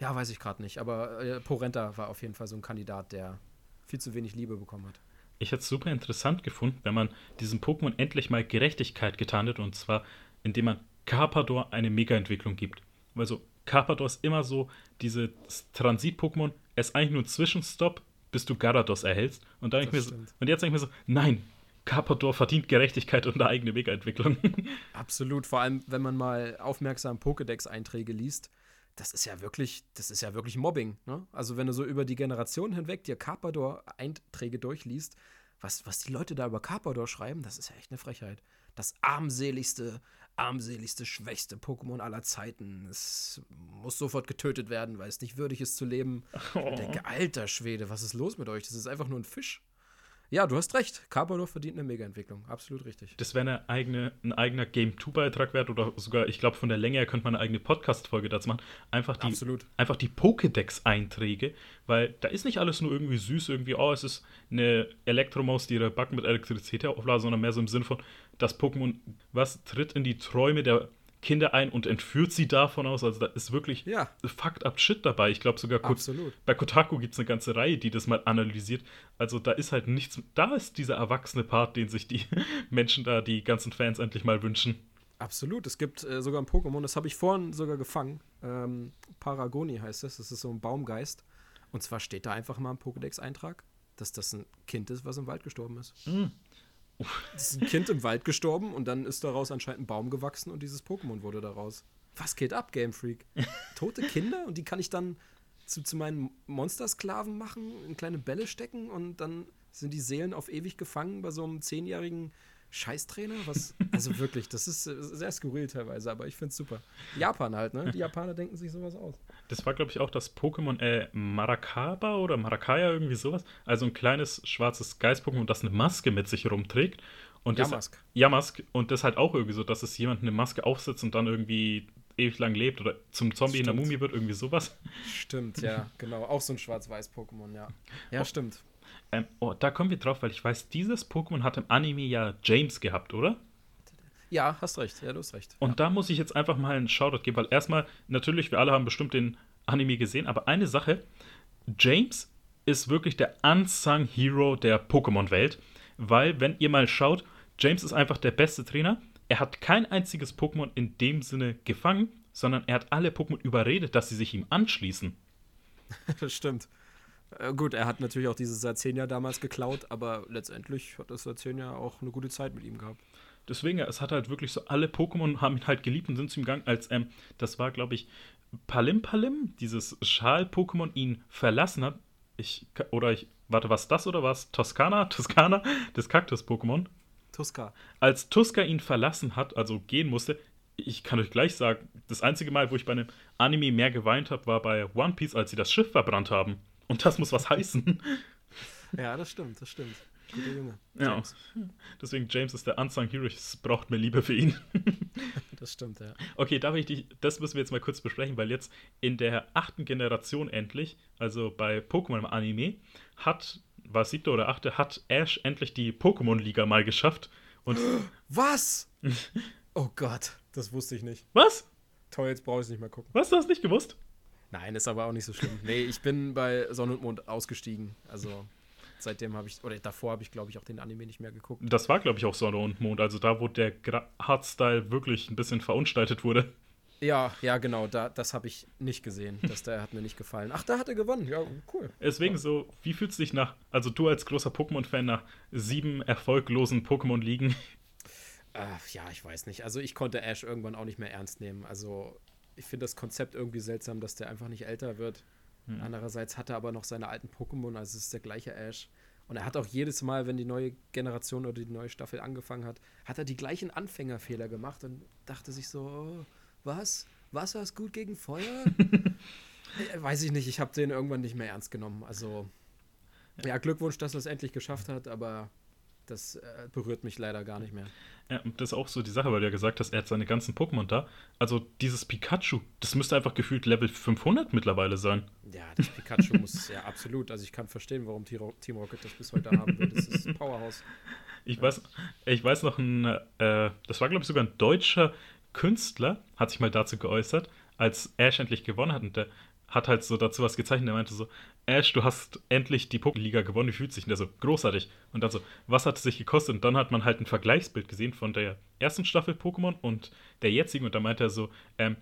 Ja, weiß ich gerade nicht, aber äh, Porenta war auf jeden Fall so ein Kandidat, der viel zu wenig Liebe bekommen hat. Ich hätte es super interessant gefunden, wenn man diesem Pokémon endlich mal Gerechtigkeit getan hätte, und zwar indem man Carpador eine Mega-Entwicklung gibt. Also Carpador ist immer so dieses Transit-Pokémon, es ist eigentlich nur ein Zwischenstopp, bis du Garados erhältst. Und, dann ich mir so, und jetzt denke ich mir so, nein, Carpador verdient Gerechtigkeit und eine eigene Mega-Entwicklung. *laughs* Absolut, vor allem, wenn man mal aufmerksam Pokédex-Einträge liest, das ist ja wirklich, das ist ja wirklich Mobbing. Ne? Also wenn du so über die Generation hinweg dir Carpador-Einträge durchliest, was, was die Leute da über Carpador schreiben, das ist ja echt eine Frechheit. Das armseligste, armseligste, schwächste Pokémon aller Zeiten. Es muss sofort getötet werden, weil es nicht würdig ist zu leben. Oh. *laughs* Ich denke, alter Schwede, was ist los mit euch? Das ist einfach nur ein Fisch. Ja, du hast recht. Carpador verdient eine Mega-Entwicklung. Absolut richtig. Das wäre eine eigene, ein eigener Game-2-Beitrag wert oder sogar, ich glaube, von der Länge her könnte man eine eigene Podcast-Folge dazu machen. Einfach die, Absolut. Einfach die Pokédex-Einträge, weil da ist nicht alles nur irgendwie süß, irgendwie, oh, es ist eine Elektromaus, die ihre Backen mit Elektrizität aufladen, sondern mehr so im Sinne von, das Pokémon, was tritt in die Träume der Kinder ein und entführt sie davon aus. Also da ist wirklich ja. fucked up Shit dabei. Ich glaube sogar Absolut. bei Kotaku gibt es eine ganze Reihe, die das mal analysiert. Also da ist halt nichts, da ist dieser erwachsene Part, den sich die *laughs* Menschen da, die ganzen Fans endlich mal wünschen. Absolut. Es gibt äh, sogar ein Pokémon, das habe ich vorhin sogar gefangen. Ähm, Paragoni heißt es. Das ist so ein Baumgeist. Und zwar steht da einfach mal im Pokédex-Eintrag, dass das ein Kind ist, was im Wald gestorben ist. Mhm. Es ist ein Kind im Wald gestorben und dann ist daraus anscheinend ein Baum gewachsen und dieses Pokémon wurde daraus. Was geht ab, Game Freak? Tote Kinder und die kann ich dann zu, zu meinen Monstersklaven machen, in kleine Bälle stecken und dann Sind die Seelen auf ewig gefangen bei so einem zehnjährigen Scheißtrainer? Was? Also wirklich, das ist äh, sehr skurril teilweise, aber ich finde es super. Japan halt, ne? Die Japaner denken sich sowas aus. Das war, glaube ich, auch das Pokémon äh, Maracaba oder Maracaya, irgendwie sowas. Also ein kleines schwarzes Geist-Pokémon, das eine Maske mit sich rumträgt. Und Yamask. Das, Yamask. Und das halt auch irgendwie so, dass es jemand eine Maske aufsetzt und dann irgendwie ewig lang lebt oder zum Zombie in der Mumie wird, irgendwie sowas. Stimmt, ja, *laughs* genau. Auch so ein schwarz-weiß-Pokémon, ja. Ja, oh, stimmt. Ähm, oh, da kommen wir drauf, weil ich weiß, dieses Pokémon hat im Anime ja James gehabt, oder? Ja, hast recht. Ja, du hast recht. Und ja. da muss ich jetzt einfach mal einen Shoutout geben, weil erstmal, natürlich, wir alle haben bestimmt den Anime gesehen, aber eine Sache, James ist wirklich der unsung Hero der Pokémon-Welt, weil, wenn ihr mal schaut, James ist einfach der beste Trainer. Er hat kein einziges Pokémon in dem Sinne gefangen, sondern er hat alle Pokémon überredet, dass sie sich ihm anschließen. *laughs* das stimmt. Äh, gut, er hat natürlich auch dieses Sarzenia damals geklaut, aber letztendlich hat das Sarzenia auch eine gute Zeit mit ihm gehabt. Deswegen, es hat halt wirklich so, alle Pokémon haben ihn halt geliebt und sind zu ihm gegangen, als, ähm, das war, glaube ich, Palim Palim, dieses Schal-Pokémon, ihn verlassen hat. Ich, oder ich, warte, was das oder was? Toskana? *laughs* Toskana? Das Kaktus-Pokémon? Tuska. Als Tuska ihn verlassen hat, also gehen musste, ich kann euch gleich sagen, das einzige Mal, wo ich bei einem Anime mehr geweint habe, war bei One Piece, als sie das Schiff verbrannt haben. Und das muss was heißen. Ja, das stimmt, das stimmt. Guter Junge. James. Ja. Deswegen, James ist der Unsung Hero. Es braucht mehr Liebe für ihn. *laughs* das stimmt, ja. Okay, da ich dich, das müssen wir jetzt mal kurz besprechen, weil jetzt in der achten Generation endlich, also bei Pokémon im Anime, hat, war siebte oder achte, hat Ash endlich die Pokémon-Liga mal geschafft. Und *gasps* Was? *laughs* oh Gott, das wusste ich nicht. Was? Toll, jetzt brauche ich es nicht mehr gucken. Was, du hast nicht gewusst? Nein, ist aber auch nicht so schlimm. Nee, ich bin bei Sonne und Mond ausgestiegen. Also seitdem habe ich, oder davor habe ich, glaube ich, auch den Anime nicht mehr geguckt. Das war, glaube ich, auch Sonne und Mond. Also da, wo der Hardstyle wirklich ein bisschen verunstaltet wurde. Ja, ja, genau. Da, das habe ich nicht gesehen. Das, der hat mir nicht gefallen. Ach, da hat er gewonnen. Ja, cool. Deswegen ja. so, wie fühlst du dich nach, also du als großer Pokémon-Fan nach sieben erfolglosen Pokémon-Ligen? Äh, ja, ich weiß nicht. Also ich konnte Ash irgendwann auch nicht mehr ernst nehmen. Also ich finde das Konzept irgendwie seltsam, dass der einfach nicht älter wird. Hm. Andererseits hat er aber noch seine alten Pokémon, also es ist der gleiche Ash. Und er hat auch jedes Mal, wenn die neue Generation oder die neue Staffel angefangen hat, hat er die gleichen Anfängerfehler gemacht und dachte sich so, oh, was? Wasser ist gut gegen Feuer? *laughs* äh, weiß ich nicht, ich habe den irgendwann nicht mehr ernst genommen. Also, ja, Glückwunsch, dass er es endlich geschafft hat, aber das äh, berührt mich leider gar nicht mehr. Ja, das ist auch so die Sache, weil du ja gesagt hast, er hat seine ganzen Pokémon da. Also dieses Pikachu, das müsste einfach gefühlt Level 500 mittlerweile sein. Ja, das Pikachu *laughs* muss, ja absolut. Also ich kann verstehen, warum Team Rocket das bis heute haben will. Das ist ein Powerhouse. Ich, ja. weiß, ich weiß noch, ein, äh, das war glaube ich sogar ein deutscher Künstler, hat sich mal dazu geäußert, als Ash endlich gewonnen hat und der hat halt so dazu was gezeichnet. Er meinte so: Ash, du hast endlich die Pokéliga gewonnen, wie fühlt sich denn der so großartig? Und dann so, was hat es sich gekostet? Und dann hat man halt ein Vergleichsbild gesehen von der ersten Staffel Pokémon und der jetzigen. Und da meinte er so: ähm,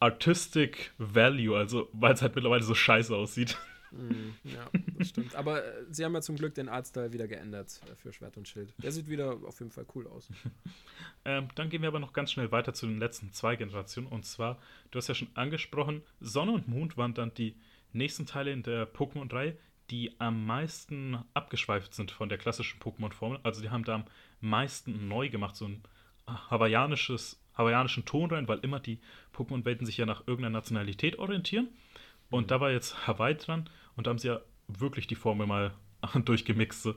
Artistic Value, also weil es halt mittlerweile so scheiße aussieht. Mm, ja, das stimmt. Aber äh, sie haben ja zum Glück den Artstyle wieder geändert äh, für Schwert und Schild. Der sieht wieder auf jeden Fall cool aus. *laughs* ähm, dann gehen wir aber noch ganz schnell weiter zu den letzten zwei Generationen. Und zwar, du hast ja schon angesprochen, Sonne und Mond waren dann die nächsten Teile in der Pokémon-Reihe, die am meisten abgeschweift sind von der klassischen Pokémon-Formel. Also die haben da am meisten neu gemacht, so ein hawaiianisches, hawaiianischen Ton rein, weil immer die Pokémon-Welten sich ja nach irgendeiner Nationalität orientieren. Und mhm. da war jetzt Hawaii dran und da haben sie ja wirklich die Formel mal *laughs* durchgemixt. So.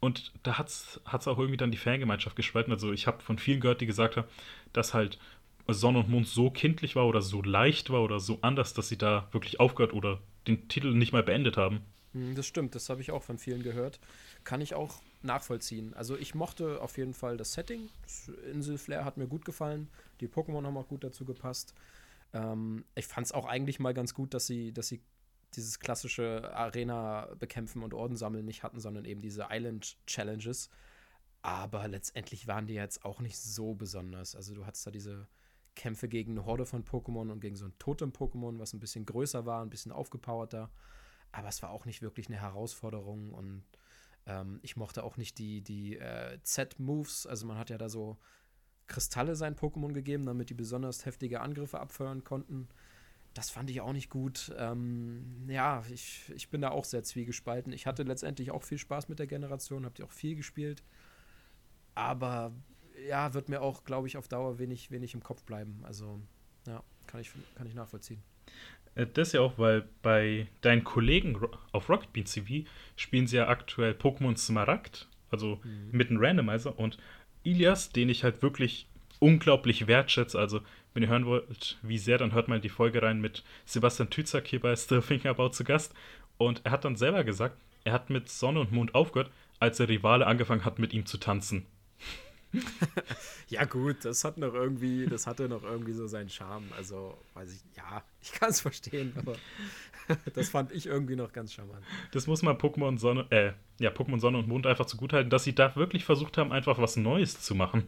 Und da hat es auch irgendwie dann die Fangemeinschaft gespalten. Also ich habe von vielen gehört, die gesagt haben, dass halt Sonne und Mond so kindlich war oder so leicht war oder so anders, dass sie da wirklich aufgehört oder den Titel nicht mal beendet haben. Hm, das stimmt, das habe ich auch von vielen gehört. Kann ich auch nachvollziehen. Also ich mochte auf jeden Fall das Setting. Das Inselflair hat mir gut gefallen. Die Pokémon haben auch gut dazu gepasst. Ähm, ich fand es auch eigentlich mal ganz gut, dass sie, dass sie dieses klassische Arena-Bekämpfen und Orden sammeln nicht hatten, sondern eben diese Island-Challenges. Aber letztendlich waren die jetzt auch nicht so besonders. Also du hattest da diese Kämpfe gegen eine Horde von Pokémon und gegen so ein Totem-Pokémon, was ein bisschen größer war, ein bisschen aufgepowerter. Aber es war auch nicht wirklich eine Herausforderung und ähm, ich mochte auch nicht die, die äh, Z-Moves. Also man hat ja da so Kristalle seinen Pokémon gegeben, damit die besonders heftige Angriffe abfeuern konnten. das fand ich auch nicht gut. Ähm, ja, ich, ich bin da auch sehr zwiegespalten. Ich hatte letztendlich auch viel Spaß mit der Generation, habt ihr auch viel gespielt. Aber ja, wird mir auch, glaube ich, auf Dauer wenig, wenig im Kopf bleiben. Also, ja, kann ich, kann ich nachvollziehen. Äh, das ja auch, weil bei deinen Kollegen auf Rocket Beans TV spielen sie ja aktuell Pokémon Smaragd, also mhm. mit einem Randomizer. Und Ilias, den ich halt wirklich unglaublich wertschätze, also wenn ihr hören wollt, wie sehr, dann hört mal die Folge rein mit Sebastian Tützak hier bei Still Thinking About zu Gast. Und er hat dann selber gesagt, er hat mit Sonne und Mond aufgehört, als der Rivale angefangen hat, mit ihm zu tanzen. Ja, gut, das hat noch irgendwie, das hatte noch irgendwie so seinen Charme. Also, weiß ich, ja, *laughs* ich kann es verstehen, aber das fand ich irgendwie noch ganz charmant. Das muss man Pokémon Sonne, äh, ja, Pokémon Sonne und Mond einfach zugutehalten, dass sie da wirklich versucht haben, einfach was Neues zu machen.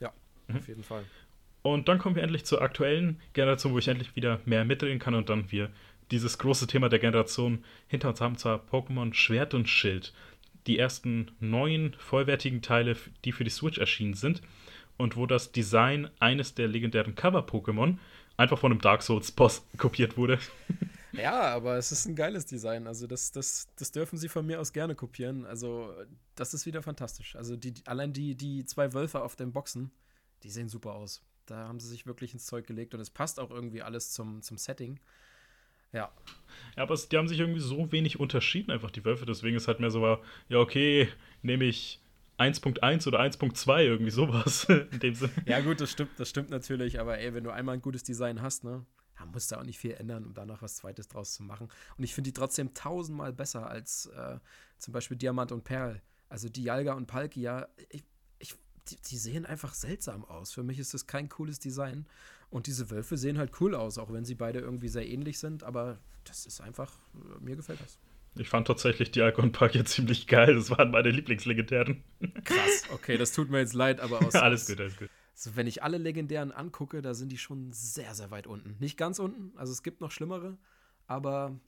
Ja, mhm. auf jeden Fall. Und dann kommen wir endlich zur aktuellen Generation, wo ich endlich wieder mehr mitreden kann und dann wir dieses große Thema der Generation hinter uns haben, zwar Pokémon Schwert und Schild. Die ersten neun vollwertigen Teile, die für die Switch erschienen sind und wo das Design eines der legendären Cover-Pokémon einfach von einem Dark Souls-Boss *laughs* kopiert wurde. Ja, aber es ist ein geiles Design. Also das, das, das dürfen sie von mir aus gerne kopieren. Also das ist wieder fantastisch. Also die, allein die, die zwei Wölfe auf den Boxen, die sehen super aus. Da haben sie sich wirklich ins Zeug gelegt und es passt auch irgendwie alles zum, zum Setting. Ja. Ja, aber die haben sich irgendwie so wenig unterschieden, einfach die Wölfe. Deswegen ist halt mehr so, war, ja, okay, nehme ich 1.1 oder 1.2, irgendwie sowas *laughs* in dem Sinne. Ja, gut, das stimmt, das stimmt natürlich, aber ey, wenn du einmal ein gutes Design hast, ne, dann musst du auch nicht viel ändern, um danach was Zweites draus zu machen. Und ich finde die trotzdem tausendmal besser als äh, zum Beispiel Diamant und Perl. Also Dialga und Palkia, ich, die, die, sehen einfach seltsam aus. Für mich ist das kein cooles Design. Und diese Wölfe sehen halt cool aus, auch wenn sie beide irgendwie sehr ähnlich sind. Aber das ist einfach, äh, mir gefällt das. Ich fand tatsächlich die Icon Park jetzt ziemlich geil. Das waren meine Lieblingslegendären. Krass, okay, das tut mir jetzt leid, aber aus. *laughs* alles gut, alles gut. Also wenn ich alle Legendären angucke, da sind die schon sehr, sehr weit unten. Nicht ganz unten, also es gibt noch schlimmere, aber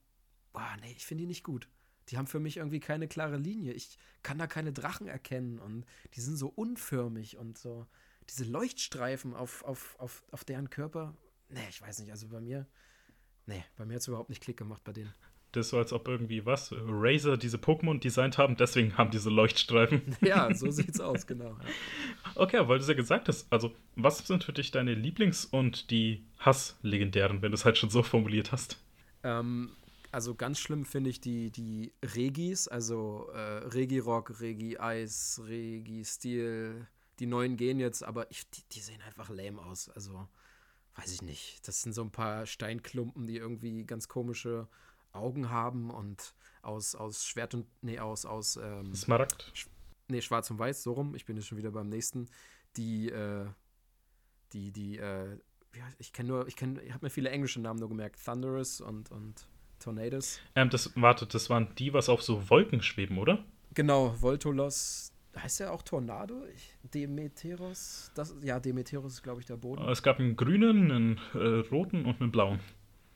boah, nee, ich finde die nicht gut die haben für mich irgendwie keine klare Linie. Ich kann da keine Drachen erkennen und die sind so unförmig und so. Diese Leuchtstreifen auf, auf, auf, auf deren Körper, nee, ich weiß nicht, also bei mir, nee, bei mir hat es überhaupt nicht Klick gemacht bei denen. Das ist so, als ob irgendwie was, Razer diese Pokémon designt haben, deswegen haben diese Leuchtstreifen. *laughs* Ja, so *laughs* sieht's aus, genau. Okay, weil du es ja gesagt hast, also was sind für dich deine Lieblings- und die Hass-Legendären, wenn du es halt schon so formuliert hast? Ähm, also ganz schlimm finde ich die, die Regis, also äh, Regi Rock, Regi Eis, Regi Steel. Die neuen gehen jetzt, aber ich, die, die sehen einfach lame aus. Also, weiß ich nicht. Das sind so ein paar Steinklumpen, die irgendwie ganz komische Augen haben und aus, aus Schwert und. Nee, aus. aus ähm, Smaragd. Sch nee, schwarz und weiß, so rum. Ich bin jetzt schon wieder beim nächsten. Die, äh, die, die, äh, ich kenne nur, ich kenne, ich habe mir viele englische Namen nur gemerkt. Thunderous und, und Tornados. Ähm, das, warte, das waren die, was auf so Wolken schweben, oder? Genau, Voltolos. Heißt ja auch Tornado? Ich, Demeteros? Das, ja, Demeteros ist, glaube ich, der Boden. Es gab einen grünen, einen äh, roten und einen blauen.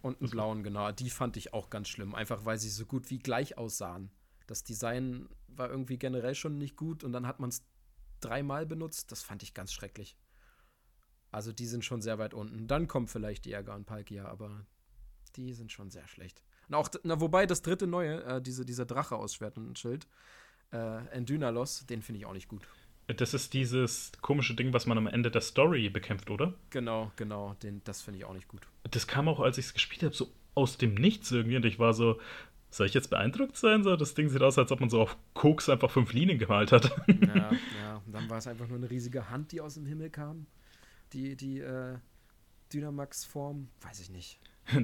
Und einen blauen, genau. Die fand ich auch ganz schlimm, einfach weil sie so gut wie gleich aussahen. Das Design war irgendwie generell schon nicht gut und dann hat man es dreimal benutzt. Das fand ich ganz schrecklich. Also die sind schon sehr weit unten. Dann kommt vielleicht die Ärger und Palkia, aber die sind schon sehr schlecht. Und auch, na, wobei das dritte neue, äh, diese, dieser Drache aus Schwert und Schild, äh, Endynalos, den finde ich auch nicht gut. Das ist dieses komische Ding, was man am Ende der Story bekämpft, oder? Genau, genau, den, das finde ich auch nicht gut. Das kam auch, als ich es gespielt habe, so aus dem Nichts irgendwie und ich war so, soll ich jetzt beeindruckt sein? So, das Ding sieht aus, als ob man so auf Koks einfach fünf Linien gemalt hat. Ja, *laughs* ja, und dann war es einfach nur eine riesige Hand, die aus dem Himmel kam. Die, die, äh, Dynamax-Form, weiß ich nicht.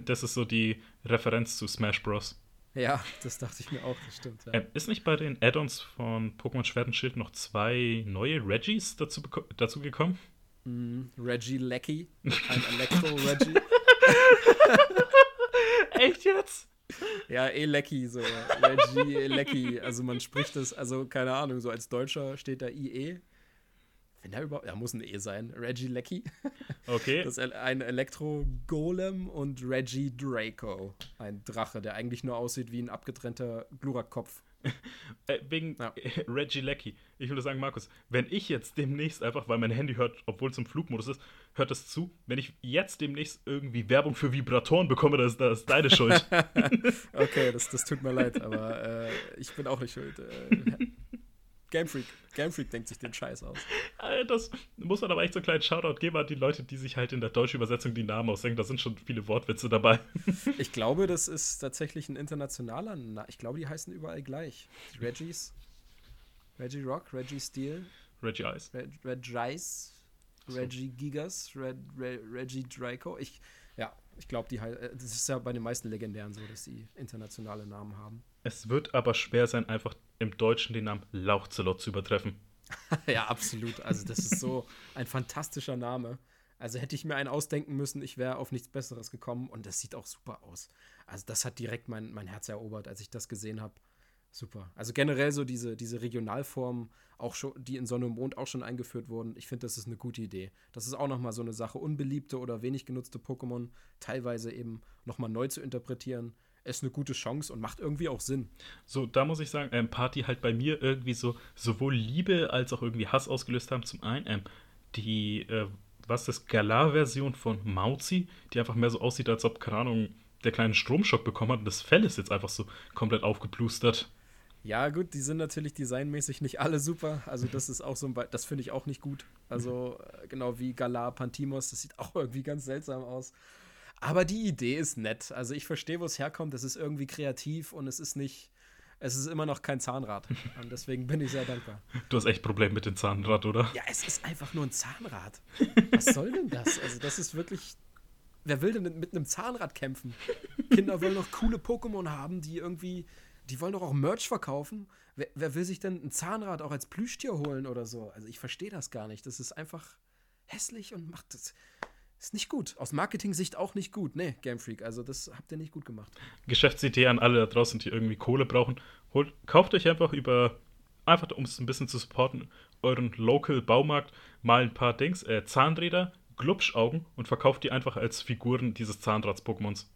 Das ist so die Referenz zu Smash Bros. Ja, das dachte ich mir auch, das stimmt. Ja. Ähm, ist nicht bei den Add-ons von Pokémon Schwert und Schild noch zwei neue Reggies dazu, dazu gekommen? Mm, Reggie Lecky, *laughs* ein Elektro-Reggie. *laughs* Echt jetzt? Ja, Elecki, so. Reggie Elecki. Also man spricht das, also keine Ahnung, so als Deutscher steht da IE wenn er überhaupt, er muss ein E sein, Reggie Lecky. *laughs* Okay. Das ist ein Elektro-Golem und Reggie Draco, ein Drache, der eigentlich nur aussieht wie ein abgetrennter Glurak-Kopf. *laughs* äh, wegen ja. *laughs* Reggie Lecky. Ich würde sagen, Markus, wenn ich jetzt demnächst einfach, weil mein Handy hört, obwohl es im Flugmodus ist, hört es zu, wenn ich jetzt demnächst irgendwie Werbung für Vibratoren bekomme, das, das ist deine Schuld. okay, das, das tut mir leid, aber äh, ich bin auch nicht schuld. Äh, Game Freak. Game Freak denkt sich den Scheiß aus. *laughs* Das muss man aber echt so einen kleinen Shoutout geben an die Leute, die sich halt in der deutschen Übersetzung die Namen ausdenken. Da sind schon viele Wortwitze dabei. *laughs* Ich glaube, das *laughs* ist tatsächlich ein internationaler Name. Ich glaube, die heißen überall gleich. Die Reggies. Reggie Rock, Reggie Steel. Reggie Ice. Reg, Reggie Ice. Reggie Gigas. Reg, Reg, Reggie Draco. Ich, ja, ich glaube, die das ist ja bei den meisten Legendären so, dass sie internationale Namen haben. Es wird aber schwer sein, einfach im Deutschen den Namen Lauchzelot zu übertreffen. *laughs* ja, absolut. Also, das ist so ein fantastischer Name. Also hätte ich mir einen ausdenken müssen, ich wäre auf nichts Besseres gekommen und das sieht auch super aus. Also das hat direkt mein, mein Herz erobert, als ich das gesehen habe. Super. Also generell so diese, diese Regionalformen, auch schon, die in Sonne und Mond auch schon eingeführt wurden, ich finde, das ist eine gute Idee. Das ist auch nochmal so eine Sache, unbeliebte oder wenig genutzte Pokémon teilweise eben nochmal neu zu interpretieren ist eine gute Chance und macht irgendwie auch Sinn. So, da muss ich sagen, ähm, Party halt bei mir irgendwie so sowohl Liebe als auch irgendwie Hass ausgelöst haben. Zum einen ähm, die, äh, was ist das, Galar-Version von Mauzi, die einfach mehr so aussieht, als ob, keine Ahnung, der kleinen Stromschock bekommen hat und das Fell ist jetzt einfach so komplett aufgeplustert. Ja, gut, die sind natürlich designmäßig nicht alle super. Also, das ist auch so ein, Be das finde ich auch nicht gut. Also, äh, genau wie Galar Pantimos, das sieht auch irgendwie ganz seltsam aus. Aber die Idee ist nett. Also ich verstehe, wo es herkommt. Es ist irgendwie kreativ und es ist nicht. Es ist immer noch kein Zahnrad. Und deswegen bin ich sehr dankbar. Du hast echt Probleme mit dem Zahnrad, oder? Ja, es ist einfach nur ein Zahnrad. Was soll denn das? Also, das ist wirklich. Wer will denn mit einem Zahnrad kämpfen? Kinder wollen noch coole Pokémon haben, die irgendwie. Die wollen doch auch Merch verkaufen. Wer, wer will sich denn ein Zahnrad auch als Plüschtier holen oder so? Also, ich verstehe das gar nicht. Das ist einfach hässlich und macht das. Ist nicht gut. Aus Marketing-Sicht auch nicht gut. Nee, Game Freak. Also, das habt ihr nicht gut gemacht. Geschäftsidee an alle da draußen, die irgendwie Kohle brauchen. Holt, kauft euch einfach über, einfach um es ein bisschen zu supporten, euren Local Baumarkt mal ein paar Dings, äh, Zahnräder, Glubschaugen und verkauft die einfach als Figuren dieses Zahnrads-Pokémons.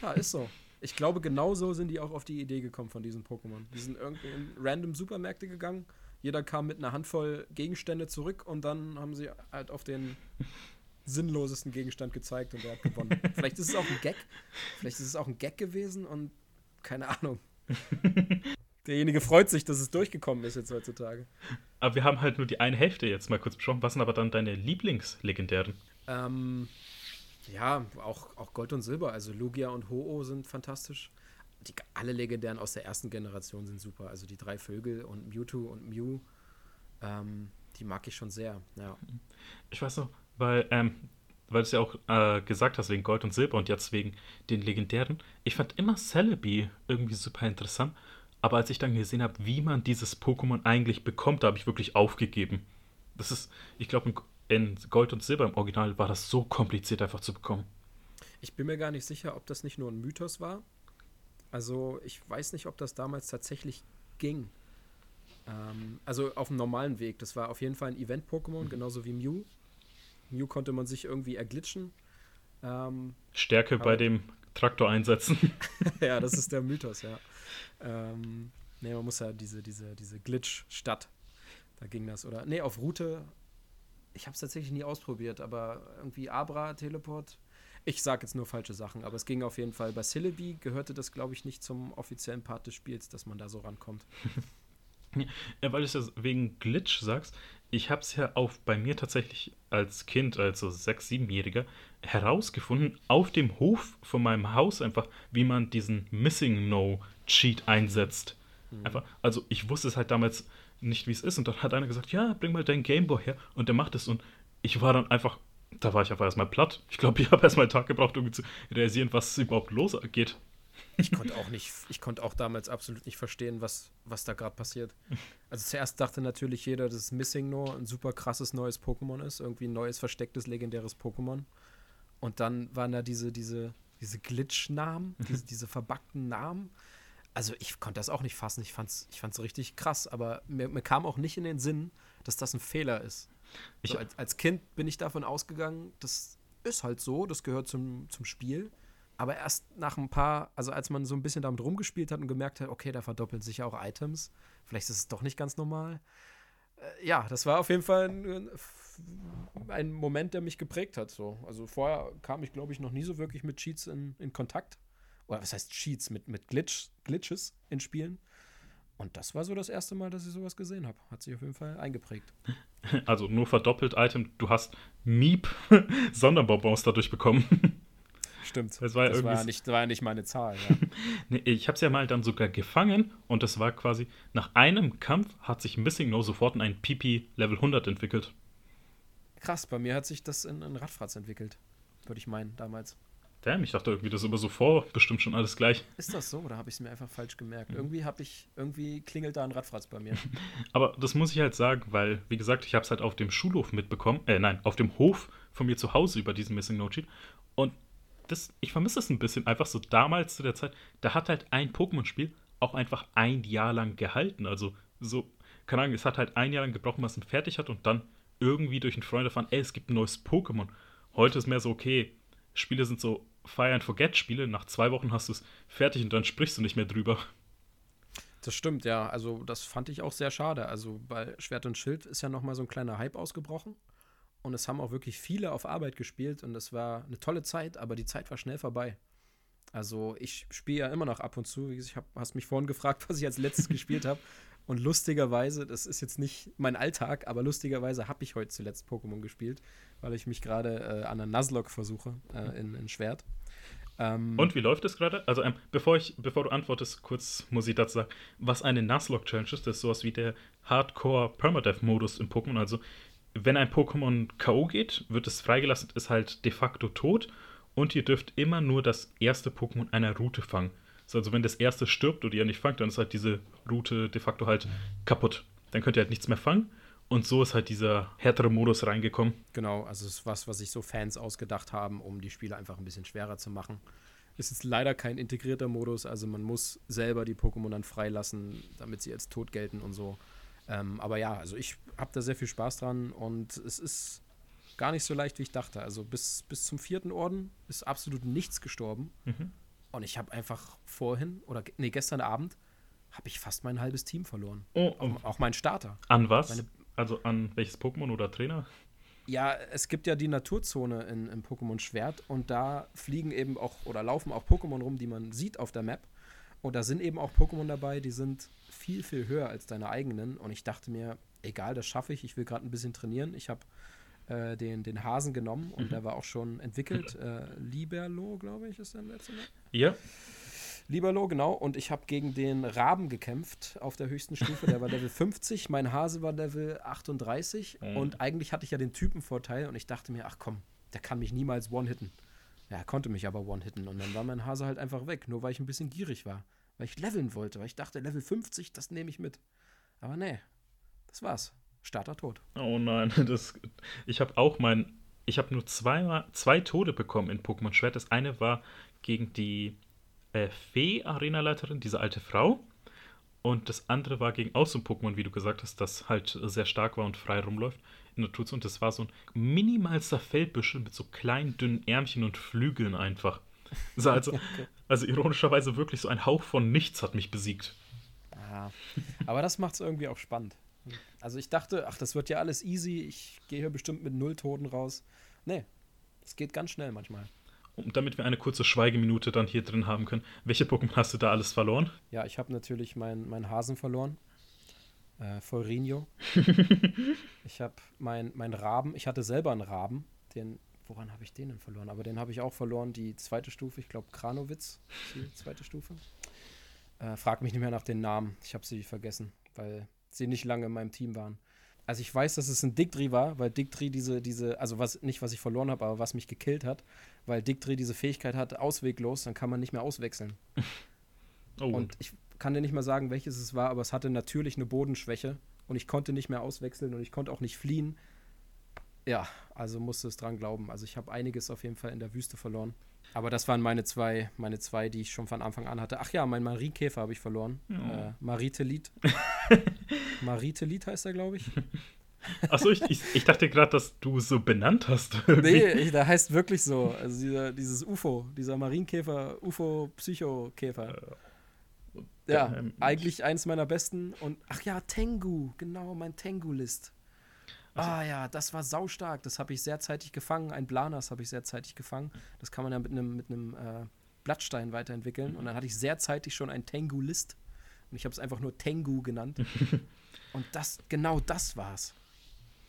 Ja, ist so. Ich glaube, genau so sind die auch auf die Idee gekommen von diesen Pokémon. Die sind irgendwie in random Supermärkte gegangen. Jeder kam mit einer Handvoll Gegenstände zurück und dann haben sie halt auf den sinnlosesten Gegenstand gezeigt und er hat gewonnen. *laughs* Vielleicht ist es auch ein Gag. Vielleicht ist es auch ein Gag gewesen und keine Ahnung. *laughs* Derjenige freut sich, dass es durchgekommen ist jetzt heutzutage. Aber wir haben halt nur die eine Hälfte jetzt mal kurz besprochen. Was sind aber dann deine Lieblingslegendären? Ähm, ja, auch, auch Gold und Silber. Also Lugia und Ho-Oh sind fantastisch. Die, alle Legendären aus der ersten Generation sind super. Also die drei Vögel und Mewtwo und Mew, ähm, die mag ich schon sehr. Ja. Ich weiß noch, weil, ähm, weil du es ja auch äh, gesagt hast, wegen Gold und Silber und jetzt wegen den legendären. Ich fand immer Celebi irgendwie super interessant, aber als ich dann gesehen habe, wie man dieses Pokémon eigentlich bekommt, da habe ich wirklich aufgegeben. Das ist, ich glaube, in Gold und Silber im Original war das so kompliziert einfach zu bekommen. Ich bin mir gar nicht sicher, ob das nicht nur ein Mythos war. Also ich weiß nicht, ob das damals tatsächlich ging. Ähm, also auf dem normalen Weg. Das war auf jeden Fall ein Event-Pokémon, mhm. genauso wie Mew. Mew konnte man sich irgendwie erglitschen. Ähm, Stärke bei dem Traktor einsetzen. *laughs* ja, das ist der Mythos, ja. Ähm, ne, man muss ja diese, diese, diese Glitch-Stadt, da ging das. Oder, nee, auf Route, ich habe es tatsächlich nie ausprobiert, aber irgendwie Abra-Teleport. Ich sage jetzt nur falsche Sachen, aber es ging auf jeden Fall. Bei Celebi gehörte das, glaube ich, nicht zum offiziellen Part des Spiels, dass man da so rankommt. *laughs* Ja, weil du es ja wegen Glitch sagst, ich habe es ja auch bei mir tatsächlich als Kind, also sechs, siebenjähriger, herausgefunden auf dem Hof von meinem Haus einfach, wie man diesen Missing No Cheat einsetzt. Mhm. Einfach, also ich wusste es halt damals nicht, wie es ist und dann hat einer gesagt, ja, bring mal deinen Gameboy her und der macht es und ich war dann einfach, da war ich einfach erstmal platt. Ich glaube, *laughs* ich habe erstmal einen Tag gebraucht, um zu realisieren, was überhaupt losgeht. Ich konnte auch nicht, ich konnte auch damals absolut nicht verstehen, was, was da gerade passiert. Also zuerst dachte natürlich jeder, dass Missing No ein super krasses neues Pokémon ist, irgendwie ein neues verstecktes legendäres Pokémon. Und dann waren da diese, diese, diese Glitch-Namen, mhm. diese, diese verbackten Namen. Also ich konnte das auch nicht fassen. Ich fand's, ich fand's richtig krass, aber mir, mir kam auch nicht in den Sinn, dass das ein Fehler ist. So, als, als Kind bin ich davon ausgegangen, das ist halt so, das gehört zum, zum Spiel Aber erst nach ein paar, also als man so ein bisschen damit rumgespielt hat und gemerkt hat, okay, da verdoppeln sich ja auch Items, vielleicht ist es doch nicht ganz normal. Äh, ja, das war auf jeden Fall ein, ein, Moment, der mich geprägt hat. So. Also vorher kam ich, glaube ich, noch nie so wirklich mit Cheats in, in Kontakt. Oder was heißt Cheats? Mit, mit Glitch, Glitches in Spielen. Und das war so das erste Mal, dass ich sowas gesehen habe. Hat sich auf jeden Fall eingeprägt. *laughs* Also nur verdoppelt Item. Du hast Miep *laughs* Sonderbonbons dadurch bekommen. *laughs* Stimmt. Das war, das war, ja nicht, war ja nicht meine Zahl. Ja. *laughs* nee, ich habe es ja mal dann sogar gefangen und das war quasi, nach einem Kampf hat sich Missing No sofort in ein PP Level 100 entwickelt. Krass, bei mir hat sich das in, in Radfratz entwickelt. Würde ich meinen, damals. Damn, ich dachte irgendwie, das ist immer so vor, bestimmt schon alles gleich. Ist das so oder habe ich es mir einfach falsch gemerkt? Mhm. Irgendwie habe ich, irgendwie klingelt da ein Radfratz bei mir. *laughs* Aber das muss ich halt sagen, weil, wie gesagt, ich habe es halt auf dem Schulhof mitbekommen, äh, nein, auf dem Hof von mir zu Hause über diesen Missing No Cheat. Und das, ich vermisse es ein bisschen, einfach so damals zu der Zeit, da hat halt ein Pokémon-Spiel auch einfach ein Jahr lang gehalten. Also so, keine Ahnung, es hat halt ein Jahr lang gebraucht, was es fertig hat und dann irgendwie durch einen Freund erfahren, ey, es gibt ein neues Pokémon. Heute ist mehr so, okay, Spiele sind so Fire and Forget Spiele, nach zwei Wochen hast du es fertig und dann sprichst du nicht mehr drüber. Das stimmt, ja. Also das fand ich auch sehr schade. Also bei Schwert und Schild ist ja nochmal so ein kleiner Hype ausgebrochen. Und es haben auch wirklich viele auf Arbeit gespielt und es war eine tolle Zeit, aber die Zeit war schnell vorbei. Also ich spiele ja immer noch ab und zu. Ich hab, hast mich vorhin *laughs* gefragt, was ich als letztes gespielt habe. Und lustigerweise, das ist jetzt nicht mein Alltag, aber lustigerweise habe ich heute zuletzt Pokémon gespielt, weil ich mich gerade äh, an der Nuzlocke versuche äh, in, in Schwert. Ähm, Und wie läuft es gerade? Also, ähm, bevor, ich, bevor du antwortest, kurz muss ich dazu sagen, was eine Nuzlocke-Challenge ist, das ist sowas wie der Hardcore-Permadeath-Modus im Pokémon. Also, wenn ein Pokémon K.O. geht, wird es freigelassen, ist halt de facto tot. Und ihr dürft immer nur das erste Pokémon einer Route fangen. Also wenn das erste stirbt oder ihr nicht fangt, dann ist halt diese Route de facto halt kaputt. Dann könnt ihr halt nichts mehr fangen. Und so ist halt dieser härtere Modus reingekommen. Genau, also es ist was, was sich so Fans ausgedacht haben, um die Spiele einfach ein bisschen schwerer zu machen. Es ist leider kein integrierter Modus, also man muss selber die Pokémon dann freilassen, damit sie als tot gelten und so. Ähm, aber ja, also ich habe da sehr viel Spaß dran und es ist gar nicht so leicht, wie ich dachte. Also bis, bis zum vierten Orden ist absolut nichts gestorben. Mhm. Und ich habe einfach vorhin, oder nee, gestern Abend, habe ich fast mein halbes Team verloren. Oh, auch, auch mein Starter. An was? Meine, also an welches Pokémon oder Trainer? Ja, es gibt ja die Naturzone in, in Pokémon Schwert und da fliegen eben auch oder laufen auch Pokémon rum, die man sieht auf der Map. Und da sind eben auch Pokémon dabei, die sind viel, viel höher als deine eigenen. Und ich dachte mir, egal, das schaffe ich, ich will gerade ein bisschen trainieren. Ich habe äh, den, den Hasen genommen und mhm. der war auch schon entwickelt. Äh, Liberlo, glaube ich, ist der letzte Mal. Ja. Liberlo, genau. Und ich habe gegen den Raben gekämpft auf der höchsten Stufe. Der war *laughs* Level 50. Mein Hase war Level 38. Mhm. Und eigentlich hatte ich ja den Typenvorteil. Und ich dachte mir, ach komm, der kann mich niemals one-hitten. Ja, er konnte mich aber one-hitten. Und dann war mein Hase halt einfach weg. Nur weil ich ein bisschen gierig war. Weil ich leveln wollte. Weil ich dachte, Level 50, das nehme ich mit. Aber nee, das war's. Starter tot. Oh nein, *laughs* das, ich habe auch mein, ich habe nur zwei, zwei Tode bekommen in Pokémon Schwert. Das eine war gegen die äh, Fee-Arenaleiterin, diese alte Frau. Und das andere war gegen auch so ein Pokémon, wie du gesagt hast, das halt sehr stark war und frei rumläuft in der Natur. Und das war so ein minimalster Feldbüschel mit so kleinen, dünnen Ärmchen und Flügeln einfach. Also, *laughs* also ironischerweise wirklich so ein Hauch von nichts hat mich besiegt. Ja, aber das macht es irgendwie auch spannend. Also ich dachte, ach, das wird ja alles easy, ich gehe hier bestimmt mit null Toten raus. Nee, es geht ganz schnell manchmal. Und damit wir eine kurze Schweigeminute dann hier drin haben können, welche Pokémon hast du da alles verloren? Ja, ich habe natürlich meinen mein Hasen verloren. Äh, Folrinho. *laughs* ich habe meinen mein Raben, ich hatte selber einen Raben, den, woran habe ich den denn verloren? Aber den habe ich auch verloren, die zweite Stufe, ich glaube Kranowitz, die zweite Stufe. Äh, frag mich nicht mehr nach den Namen, ich habe sie vergessen, weil sie nicht lange in meinem Team waren. Also ich weiß, dass es ein Dictri war, weil Dictri diese, diese, also was, nicht was ich verloren habe, aber was mich gekillt hat, weil Dictri diese Fähigkeit hat, ausweglos, dann kann man nicht mehr auswechseln. *laughs* Oh. Und ich kann dir nicht mal sagen, welches es war, aber es hatte natürlich eine Bodenschwäche und ich konnte nicht mehr auswechseln und ich konnte auch nicht fliehen. Ja, also musste es dran glauben. Also ich habe einiges auf jeden Fall in der Wüste verloren. Aber das waren meine zwei, meine zwei, die ich schon von Anfang an hatte. Ach ja, mein Marienkäfer habe ich verloren. Oh. Äh, Maritelit. *laughs* Maritelit heißt er, glaube ich. *laughs* Achso, ich, ich, ich dachte gerade, dass du so benannt hast. *laughs* nee, ich, der heißt wirklich so. Also dieser, dieses UFO, dieser Marienkäfer, UFO-Psychokäfer. Äh, ja, ähm, eigentlich eins meiner besten. Und ach ja, Tengu, genau, mein Tengu-List. Also, ah ja, das war saustark. Das habe ich sehr zeitig gefangen. Ein Blanas habe ich sehr zeitig gefangen. Das kann man ja mit einem mit äh, Blattstein weiterentwickeln. Und dann hatte ich sehr zeitig schon ein Tengu-List. Und ich habe es einfach nur Tengu genannt. *laughs* und das, genau das war's.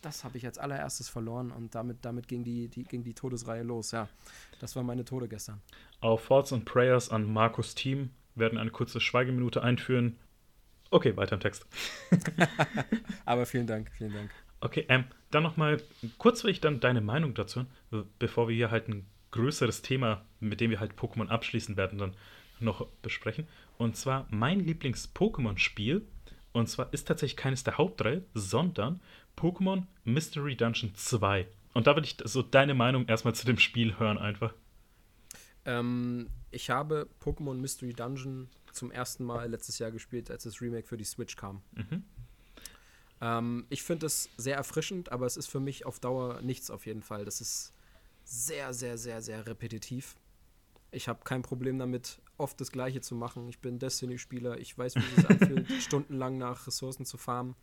Das habe ich als allererstes verloren und damit, damit ging, die, die, ging die Todesreihe los. Ja, das war meine Tode gestern. Our Thoughts and Prayers an Markus Team werden eine kurze Schweigeminute einführen. Okay, weiter im Text. *laughs* Aber vielen Dank, vielen Dank. Okay, ähm, dann nochmal kurzweg dann deine Meinung dazu, bevor wir hier halt ein größeres Thema, mit dem wir halt Pokémon abschließen werden, dann noch besprechen. Und zwar mein Lieblings-Pokémon-Spiel. Und zwar ist tatsächlich keines der Hauptreihe, sondern Pokémon Mystery Dungeon 2. Und da will ich so deine Meinung erstmal zu dem Spiel hören, einfach. Ähm, ich habe Pokémon Mystery Dungeon zum ersten Mal letztes Jahr gespielt, als das Remake für die Switch kam. Mhm. Ähm, ich finde es sehr erfrischend, aber es ist für mich auf Dauer nichts auf jeden Fall. Das ist sehr, sehr, sehr, sehr repetitiv. Ich habe kein Problem damit, oft das Gleiche zu machen. Ich bin Destiny-Spieler, ich weiß, wie es anfühlt, *laughs* stundenlang nach Ressourcen zu farmen.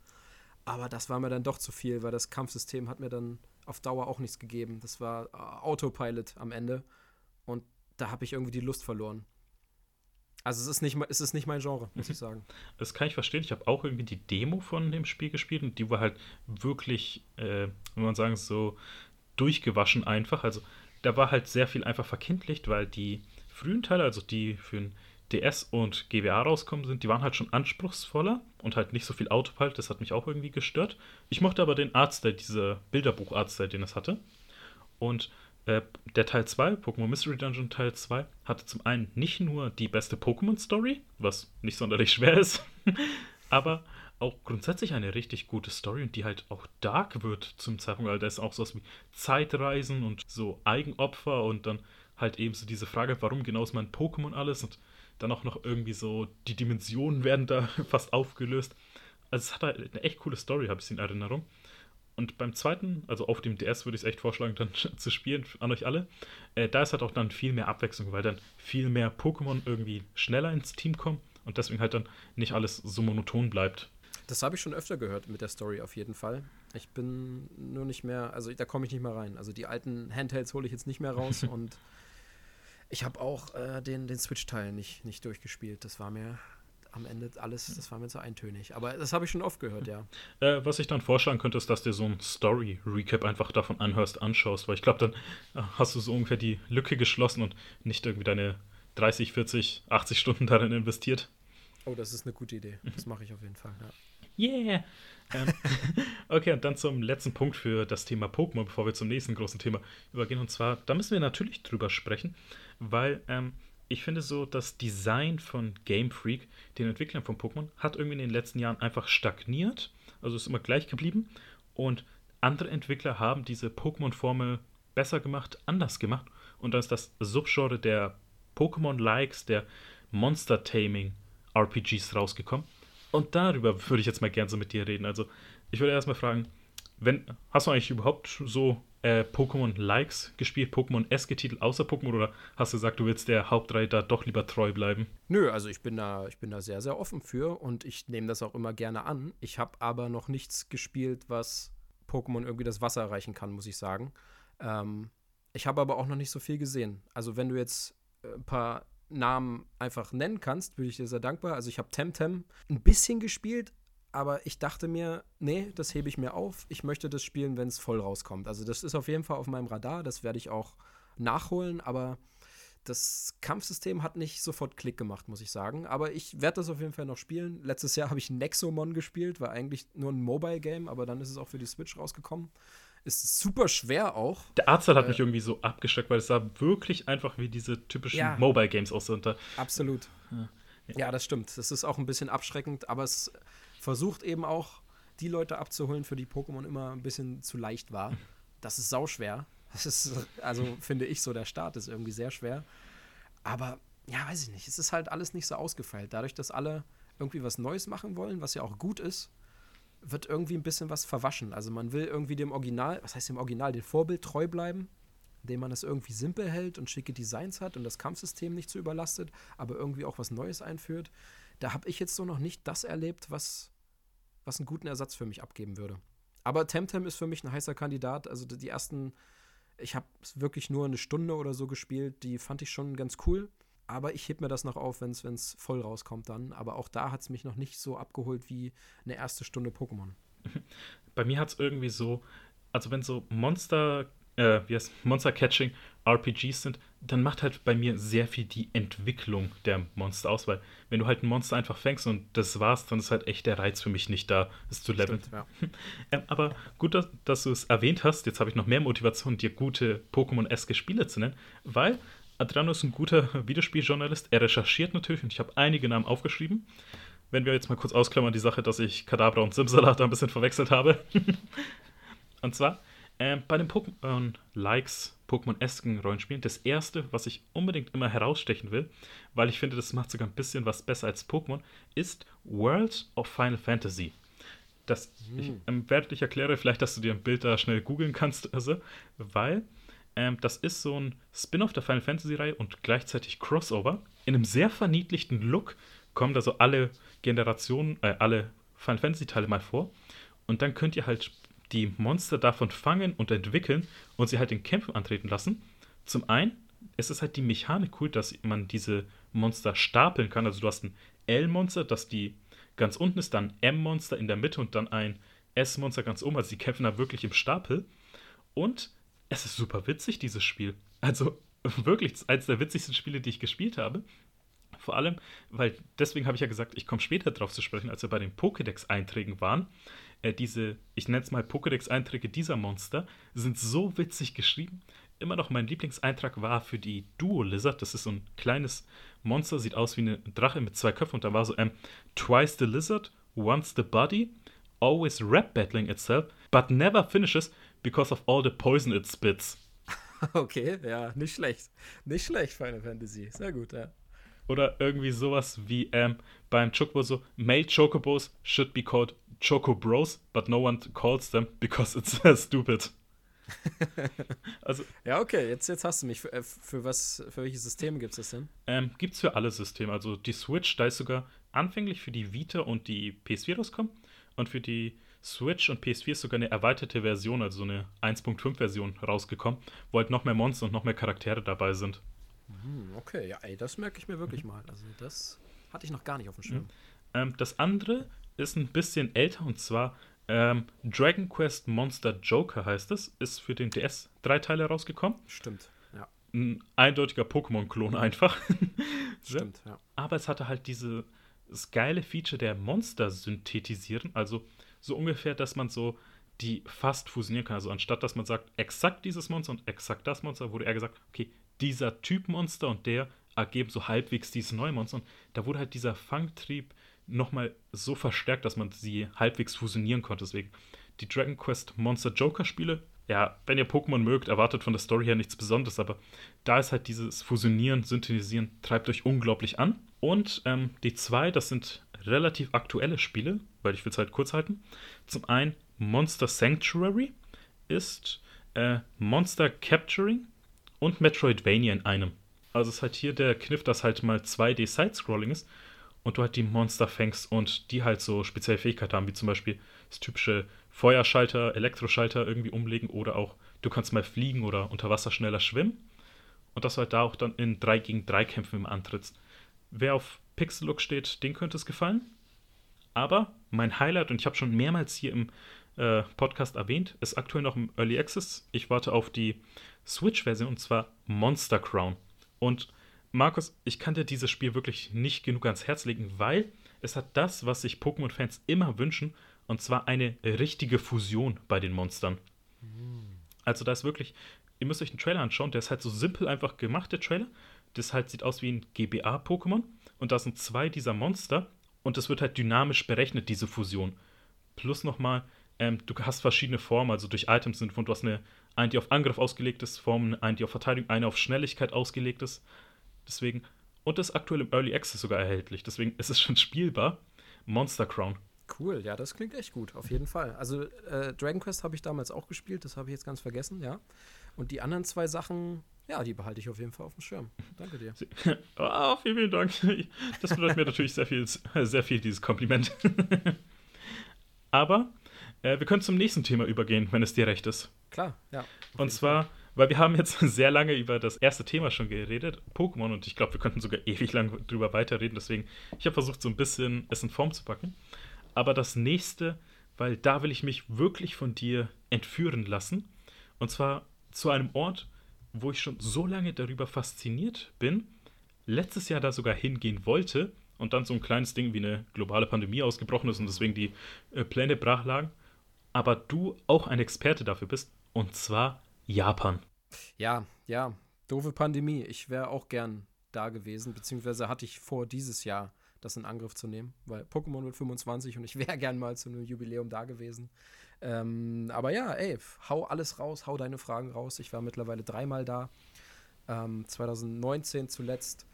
Aber das war mir dann doch zu viel, weil das Kampfsystem hat mir dann auf Dauer auch nichts gegeben. Das war äh, Autopilot am Ende. Und da habe ich irgendwie die Lust verloren. Also es ist nicht, es ist nicht mein Genre, muss ich sagen. Das kann ich verstehen. Ich habe auch irgendwie die Demo von dem Spiel gespielt und die war halt wirklich, äh, wenn man sagen, so durchgewaschen einfach. Also da war halt sehr viel einfach verkindlicht, weil die frühen Teile, also die für den DS und GWA rauskommen sind, die waren halt schon anspruchsvoller und halt nicht so viel Autopilot. Das hat mich auch irgendwie gestört. Ich mochte aber den Artstyle, diese Bilderbuch-Artstyle, den es hatte. Und äh, der Teil 2, Pokémon Mystery Dungeon Teil 2, hatte zum einen nicht nur die beste Pokémon-Story, was nicht sonderlich schwer ist, *laughs* aber auch grundsätzlich eine richtig gute Story und die halt auch dark wird zum Zeitpunkt, weil da ist auch sowas wie Zeitreisen und so Eigenopfer und dann halt eben so diese Frage, warum genau ist mein Pokémon alles und dann auch noch irgendwie so die Dimensionen werden da *laughs* fast aufgelöst. Also es hat halt eine echt coole Story, habe ich in Erinnerung. Und beim zweiten, also auf dem DS, würde ich es echt vorschlagen, dann *laughs* zu spielen an euch alle. Äh, da ist halt auch dann viel mehr Abwechslung, weil dann viel mehr Pokémon irgendwie schneller ins Team kommen und deswegen halt dann nicht alles so monoton bleibt. Das habe ich schon öfter gehört mit der Story auf jeden Fall. Ich bin nur nicht mehr, also da komme ich nicht mehr rein. Also die alten Handhelds hole ich jetzt nicht mehr raus *laughs* und ich habe auch äh, den, den Switch-Teil nicht, nicht durchgespielt. Das war mir am Ende alles, das war mir zu eintönig. Aber das habe ich schon oft gehört, ja. Äh, was ich dann vorschlagen könnte, ist, dass dir so ein Story-Recap einfach davon anhörst, anschaust, weil ich glaube, dann äh, hast du so ungefähr die Lücke geschlossen und nicht irgendwie deine 30, 40, 80 Stunden darin investiert. Oh, das ist eine gute Idee. Das mache ich auf jeden Fall, ja. Yeah! ähm, *laughs* okay, und dann zum letzten Punkt für das Thema Pokémon, bevor wir zum nächsten großen Thema übergehen. Und zwar, da müssen wir natürlich drüber sprechen, weil ähm, ich finde so, das Design von Game Freak, den Entwicklern von Pokémon, hat irgendwie in den letzten Jahren einfach stagniert. Also ist immer gleich geblieben. Und andere Entwickler haben diese Pokémon-Formel besser gemacht, anders gemacht. Und dann ist das Subgenre der Pokémon-Likes, der Monster-Taming-RPGs rausgekommen. Und darüber würde ich jetzt mal gern so mit dir reden. Also, ich würde erstmal fragen, wenn, hast du eigentlich überhaupt so äh, Pokémon-Likes gespielt, Pokémon-eske Titel außer Pokémon oder hast du gesagt, du willst der Hauptreihe da doch lieber treu bleiben? Nö, also ich bin da, ich bin da sehr, sehr offen für und ich nehme das auch immer gerne an. Ich habe aber noch nichts gespielt, was Pokémon irgendwie das Wasser erreichen kann, muss ich sagen. Ähm, ich habe aber auch noch nicht so viel gesehen. Also wenn du jetzt äh, ein paar Namen einfach nennen kannst, würde ich dir sehr dankbar. Also ich habe Temtem ein bisschen gespielt, aber ich dachte mir, nee, das hebe ich mir auf. Ich möchte das spielen, wenn es voll rauskommt. Also das ist auf jeden Fall auf meinem Radar, das werde ich auch nachholen, aber das Kampfsystem hat nicht sofort Klick gemacht, muss ich sagen. Aber ich werde das auf jeden Fall noch spielen. Letztes Jahr habe ich Nexomon gespielt, war eigentlich nur ein Mobile-Game, aber dann ist es auch für die Switch rausgekommen. Ist super schwer auch. Der Artstyle hat äh, mich irgendwie so abgesteckt, weil es sah wirklich einfach wie diese typischen ja, Mobile-Games aus. Absolut. Ja. ja, das stimmt. Das ist auch ein bisschen abschreckend, aber es versucht eben auch, die Leute abzuholen, für die Pokémon immer ein bisschen zu leicht war. Das ist sauschwer. Das ist, also finde ich so, der Start ist irgendwie sehr schwer. Aber ja, weiß ich nicht. Es ist halt alles nicht so ausgefeilt. Dadurch, dass alle irgendwie was Neues machen wollen, was ja auch gut ist, wird irgendwie ein bisschen was verwaschen. Also man will irgendwie dem Original, was heißt dem Original, dem Vorbild treu bleiben, indem man es irgendwie simpel hält und schicke Designs hat und das Kampfsystem nicht zu überlastet, aber irgendwie auch was Neues einführt. Da habe ich jetzt so noch nicht das erlebt, was, was einen guten Ersatz für mich abgeben würde. Aber Temtem ist für mich ein heißer Kandidat. Also die ersten, ich habe wirklich nur eine Stunde oder so gespielt, die fand ich schon ganz cool. Aber ich heb mir das noch auf, wenn es voll rauskommt dann. Aber auch da hat es mich noch nicht so abgeholt wie eine erste Stunde Pokémon. *laughs* Bei mir hat es irgendwie so, also wenn so Monster, äh, wie heißt Monster Catching RPGs sind, dann macht halt bei mir sehr viel die Entwicklung der Monster aus, weil wenn du halt ein Monster einfach fängst und das war's, dann ist halt echt der Reiz für mich nicht da, es zu leveln. Stimmt, ja. *laughs* ähm, aber gut, dass, dass du es erwähnt hast, jetzt habe ich noch mehr Motivation, dir gute Pokémon-eske Spiele zu nennen, weil Adriano ist ein guter Videospieljournalist. Er recherchiert natürlich und ich habe einige Namen aufgeschrieben. Wenn wir jetzt mal kurz ausklammern, die Sache, dass ich Kadabra und Simsalat ein bisschen verwechselt habe. *laughs* und zwar äh, bei den Pokémon-Likes, Pokémon-esken Rollenspielen, das erste, was ich unbedingt immer herausstechen will, weil ich finde, das macht sogar ein bisschen was besser als Pokémon, ist World of Final Fantasy. Das, hm. ich ähm, werde dich erklären, vielleicht, dass du dir ein Bild da schnell googeln kannst, also, weil ähm, das ist so ein Spin-off der Final Fantasy-Reihe und gleichzeitig Crossover. In einem sehr verniedlichten Look kommen da so alle Generationen, äh, alle Final Fantasy-Teile mal vor. Und dann könnt ihr halt die Monster davon fangen und entwickeln und sie halt in Kämpfen antreten lassen. Zum einen es ist halt die Mechanik cool, dass man diese Monster stapeln kann. Also du hast ein L-Monster, das die ganz unten ist, dann M-Monster in der Mitte und dann ein S-Monster ganz oben. Also die kämpfen da wirklich im Stapel. Und es ist super witzig, dieses Spiel. Also *laughs* wirklich eines der witzigsten Spiele, die ich gespielt habe. Vor allem, weil deswegen habe ich ja gesagt, ich komme später drauf zu sprechen, als wir bei den Pokédex-Einträgen waren. Äh, diese, ich nenne es mal Pokédex-Einträge dieser Monster, sind so witzig geschrieben. Immer noch mein Lieblingseintrag war für die Duo Lizard. Das ist so ein kleines Monster, sieht aus wie eine Drache mit zwei Köpfen. Und da war so, ähm, twice the lizard, once the body, always rap battling itself, but never finishes because of all the poison it spits. *laughs* Okay, ja, nicht schlecht. Nicht schlecht, Final Fantasy. Sehr gut, ja. Oder irgendwie sowas wie ähm, beim Chocobo so, male Chocobos should be called Chocobros, but no one calls them because it's *laughs* stupid. *laughs* also, ja, okay, jetzt, jetzt hast du mich. Für, äh, für was, für welche Systeme gibt es das denn? Ähm, gibt es für alle Systeme. Also die Switch, da ist sogar anfänglich für die Vita und die PS4 rauskommen. Und für die Switch und PS4 ist sogar eine erweiterte Version, also so eine 1.5-Version rausgekommen, wo halt noch mehr Monster und noch mehr Charaktere dabei sind. Hm, okay, ja, ey, das merke ich mir wirklich mal. Also das hatte ich noch gar nicht auf dem Schirm. Mhm. Ähm, das andere ist ein bisschen älter und zwar ähm, Dragon Quest Monster Joker heißt es, ist für den DS drei Teile rausgekommen. Stimmt, ja. Ein eindeutiger Pokémon-Klon einfach. *laughs* Stimmt, ja. Aber es hatte halt dieses geile Feature der Monster synthetisieren, also so ungefähr, dass man so die fast fusionieren kann. Also anstatt dass man sagt, exakt dieses Monster und exakt das Monster, wurde eher gesagt, okay, dieser Typ Monster und der ergeben so halbwegs dieses neue Monster. Und da wurde halt dieser Fangtrieb nochmal so verstärkt, dass man sie halbwegs fusionieren konnte. Deswegen die Dragon Quest Monster Joker Spiele, ja, wenn ihr Pokémon mögt, erwartet von der Story her nichts Besonderes, aber da ist halt dieses Fusionieren, Synthetisieren, treibt euch unglaublich an. Und ähm, die zwei, das sind relativ aktuelle Spiele, weil ich will es halt kurz halten. Zum einen Monster Sanctuary ist äh, Monster Capturing und Metroidvania in einem. Also ist halt hier der Kniff, dass halt mal 2D Side-Scrolling ist und du halt die Monster fängst und die halt so spezielle Fähigkeiten haben, wie zum Beispiel das typische Feuerschalter, Elektroschalter irgendwie umlegen oder auch du kannst mal fliegen oder unter Wasser schneller schwimmen. Und dass du halt da auch dann in 3 gegen 3 Kämpfen immer antrittst. Wer auf Pixel-Look steht, den könnte es gefallen. Aber mein Highlight, und ich habe schon mehrmals hier im äh, Podcast erwähnt, ist aktuell noch im Early Access. Ich warte auf die Switch-Version und zwar Monster Crown. Und Markus, ich kann dir dieses Spiel wirklich nicht genug ans Herz legen, weil es hat das, was sich Pokémon-Fans immer wünschen, und zwar eine richtige Fusion bei den Monstern. Also da ist wirklich, ihr müsst euch den Trailer anschauen, der ist halt so simpel einfach gemacht, der Trailer. Das halt sieht aus wie ein GBA-Pokémon und da sind zwei dieser Monster und es wird halt dynamisch berechnet, diese Fusion. Plus nochmal, ähm, du hast verschiedene Formen, also durch Items sind, und du hast eine, eine, die auf Angriff ausgelegt ist, Form, eine, die auf Verteidigung, eine auf Schnelligkeit ausgelegt ist. Deswegen, und das ist aktuell im Early Access sogar erhältlich, deswegen ist es schon spielbar. Monster Crown. Cool, ja, das klingt echt gut, auf jeden Fall. Also äh, Dragon Quest habe ich damals auch gespielt, das habe ich jetzt ganz vergessen, ja. Und die anderen zwei Sachen, ja, die behalte ich auf jeden Fall auf dem Schirm. Danke dir. *laughs* Oh, vielen, vielen Dank. Das bedeutet mir natürlich sehr viel, sehr viel, dieses Kompliment. *laughs* Aber äh, wir können zum nächsten Thema übergehen, wenn es dir recht ist. Klar, ja. Und zwar, Fall. weil wir haben jetzt *laughs* sehr lange über das erste Thema schon geredet, Pokémon, und ich glaube, wir könnten sogar *laughs* ewig lang drüber weiterreden. Deswegen, ich habe versucht, so ein bisschen es in Form zu packen. Aber das nächste, weil da will ich mich wirklich von dir entführen lassen. Und zwar zu einem Ort, wo ich schon so lange darüber fasziniert bin, letztes Jahr da sogar hingehen wollte und dann so ein kleines Ding wie eine globale Pandemie ausgebrochen ist und deswegen die äh, Pläne brach lagen, aber du auch ein Experte dafür bist und zwar Japan. Ja, ja, doofe Pandemie. Ich wäre auch gern da gewesen, beziehungsweise hatte ich vor, dieses Jahr das in Angriff zu nehmen, weil Pokémon wird 25 und ich *laughs* wäre gern mal zu einem Jubiläum da gewesen. Ähm, aber ja, ey, hau alles raus, hau deine Fragen raus. Ich war mittlerweile dreimal da. Ähm, 2019 zuletzt.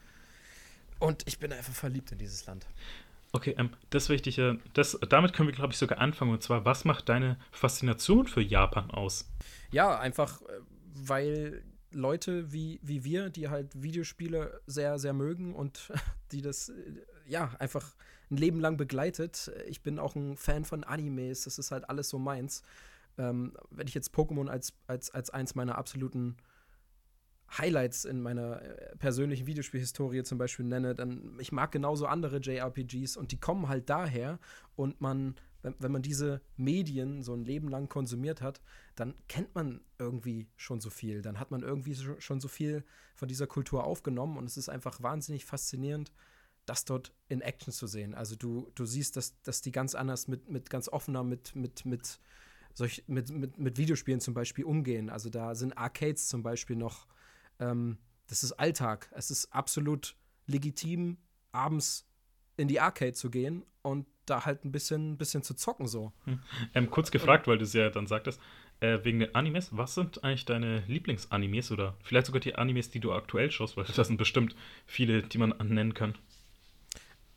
Und ich bin einfach verliebt in dieses Land. Okay, ähm, das Wichtige, das, damit können wir, glaube ich, sogar anfangen. Und zwar, was macht deine Faszination für Japan aus? Ja, einfach, äh, weil Leute wie, wie wir, die halt Videospiele sehr, sehr mögen und *laughs* die das, äh, ja, einfach ein Leben lang begleitet. Ich bin auch ein Fan von Animes, das ist halt alles so meins. Ähm, wenn ich jetzt Pokémon als, als, als eins meiner absoluten Highlights in meiner äh, persönlichen Videospielhistorie zum Beispiel nenne, dann ich mag genauso andere JRPGs und die kommen halt daher und man, wenn, wenn man diese Medien so ein Leben lang konsumiert hat, dann kennt man irgendwie schon so viel. Dann hat man irgendwie schon so viel von dieser Kultur aufgenommen und es ist einfach wahnsinnig faszinierend, das dort in Action zu sehen. Also du, du siehst, dass, dass die ganz anders mit, mit ganz offener, mit, mit, mit, solch, mit, mit, mit Videospielen zum Beispiel umgehen. Also da sind Arcades zum Beispiel noch, ähm, das ist Alltag. Es ist absolut legitim, abends in die Arcade zu gehen und da halt ein bisschen, bisschen zu zocken so. Hm. Ähm, kurz gefragt, weil du es ja dann sagtest, äh, wegen den Animes, was sind eigentlich deine Lieblingsanimes oder vielleicht sogar die Animes, die du aktuell schaust, weil das sind bestimmt viele, die man nennen kann.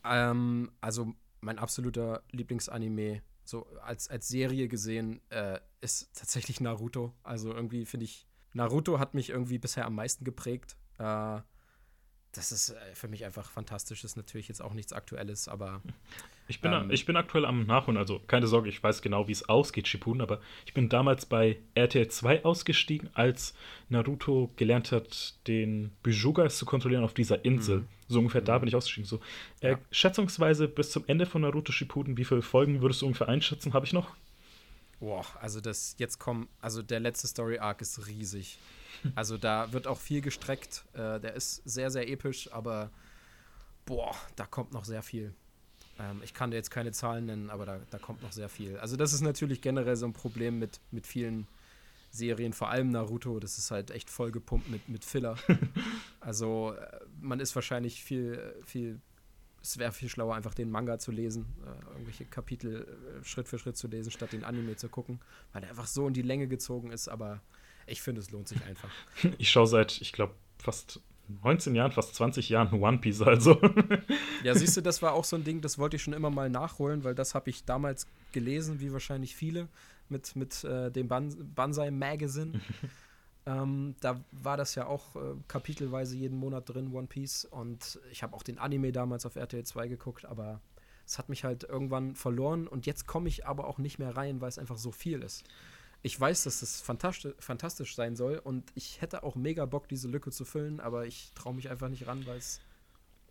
Ähm, also mein absoluter Lieblingsanime, so als, als Serie gesehen, äh, ist tatsächlich Naruto. Also irgendwie finde ich, Naruto hat mich irgendwie bisher am meisten geprägt. Äh, das ist äh, für mich einfach fantastisch. Das ist natürlich jetzt auch nichts Aktuelles, aber. Ich bin, ähm, ich bin aktuell am Nachholen, also keine Sorge, ich weiß genau, wie es ausgeht, Shippuden, aber ich bin damals bei RTL 2 ausgestiegen, als Naruto gelernt hat, den Bijugas zu kontrollieren auf dieser Insel. Mhm. So ungefähr mhm. da bin ich ausgestiegen. So, äh, ja. Schätzungsweise bis zum Ende von Naruto Shippuden, wie viele Folgen würdest du ungefähr einschätzen? Habe ich noch? Boah, also das jetzt kommen, also der letzte Story Arc ist riesig. *laughs* Also da wird auch viel gestreckt. Äh, der ist sehr, sehr episch, aber boah, da kommt noch sehr viel. Ähm, ich kann dir jetzt keine Zahlen nennen, aber da, da kommt noch sehr viel. Also das ist natürlich generell so ein Problem mit, mit vielen Serien, vor allem Naruto. Das ist halt echt vollgepumpt mit, mit Filler. *laughs* also äh, man ist wahrscheinlich viel, viel es wäre viel schlauer, einfach den Manga zu lesen, äh, irgendwelche Kapitel äh, Schritt für Schritt zu lesen, statt den Anime zu gucken, weil der einfach so in die Länge gezogen ist. Aber ich finde, es lohnt sich einfach. *laughs* Ich schaue seit, ich glaube, fast 19 Jahren, fast 20 Jahren One Piece, also. *laughs* ja, siehst du, das war auch so ein Ding, das wollte ich schon immer mal nachholen, weil das habe ich damals gelesen, wie wahrscheinlich viele, mit, mit äh, dem Ban Banzai Magazine. *laughs* ähm, da war das ja auch äh, kapitelweise jeden Monat drin, One Piece. Und ich habe auch den Anime damals auf RTL 2 geguckt, aber es hat mich halt irgendwann verloren. Und jetzt komme ich aber auch nicht mehr rein, weil es einfach so viel ist ich weiß, dass das fantastisch, fantastisch sein soll und ich hätte auch mega Bock, diese Lücke zu füllen, aber ich traue mich einfach nicht ran, weil es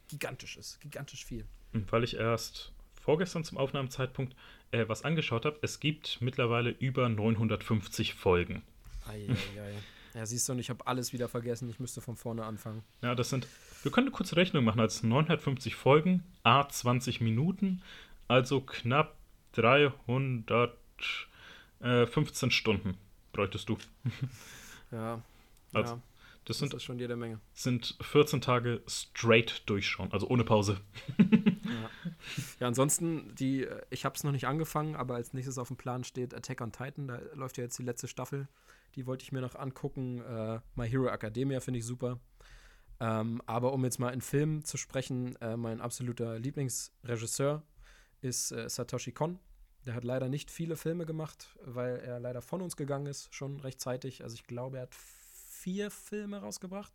gigantisch ist. Gigantisch viel. Weil ich erst vorgestern zum Aufnahmezeitpunkt äh, was angeschaut habe. Es gibt mittlerweile über 950 Folgen. Eieiei. Ja, siehst du, und ich habe alles wieder vergessen. Ich müsste von vorne anfangen. Ja, das sind. Wir können eine kurze Rechnung machen. Als 950 Folgen, a 20 Minuten, also knapp 300 äh, 15 Stunden bräuchtest du. ja. Also, ja. Das sind das schon jede Menge. Sind 14 Tage straight durchschauen, also ohne Pause. ja. *laughs* *laughs* ja, ansonsten, die, ich habe es noch nicht angefangen, aber als nächstes auf dem Plan steht Attack on Titan. Da läuft ja jetzt die letzte Staffel. Die wollte ich mir noch angucken. Äh, My Hero Academia finde ich super. Ähm, aber um jetzt mal in Film zu sprechen, äh, mein absoluter Lieblingsregisseur ist äh, Satoshi Kon. Der hat leider nicht viele Filme gemacht, weil er leider von uns gegangen ist, schon rechtzeitig. Also ich glaube, er hat vier Filme rausgebracht,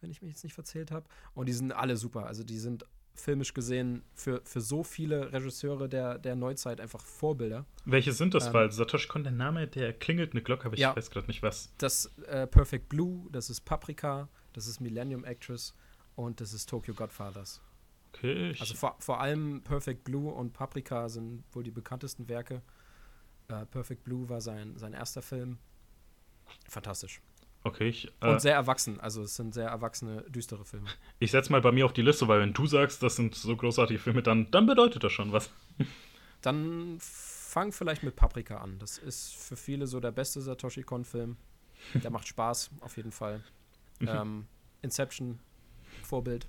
wenn ich mich jetzt nicht verzählt habe. Und die sind alle super. Also die sind filmisch gesehen für, für so viele Regisseure der, der Neuzeit einfach Vorbilder. Welche sind das? Ähm, Weil Satoshi Kon, der Name, der klingelt eine Glocke, aber ich ja, weiß gerade nicht was. Das äh, Perfect Blue, das ist Paprika, das ist Millennium Actress und das ist Tokyo Godfathers. Okay. Also vor, vor allem Perfect Blue und Paprika sind wohl die bekanntesten Werke. Uh, Perfect Blue war sein, sein erster Film. Fantastisch. Okay. Ich, äh, und sehr erwachsen. Also es sind sehr erwachsene, düstere Filme. *laughs* Ich setze mal bei mir auf die Liste, weil wenn du sagst, das sind so großartige Filme, dann, dann bedeutet das schon was. *laughs* Dann fang vielleicht mit Paprika an. Das ist für viele so der beste Satoshi Kon-Film. Der macht Spaß, auf jeden Fall. Mhm. ähm, Inception, Vorbild.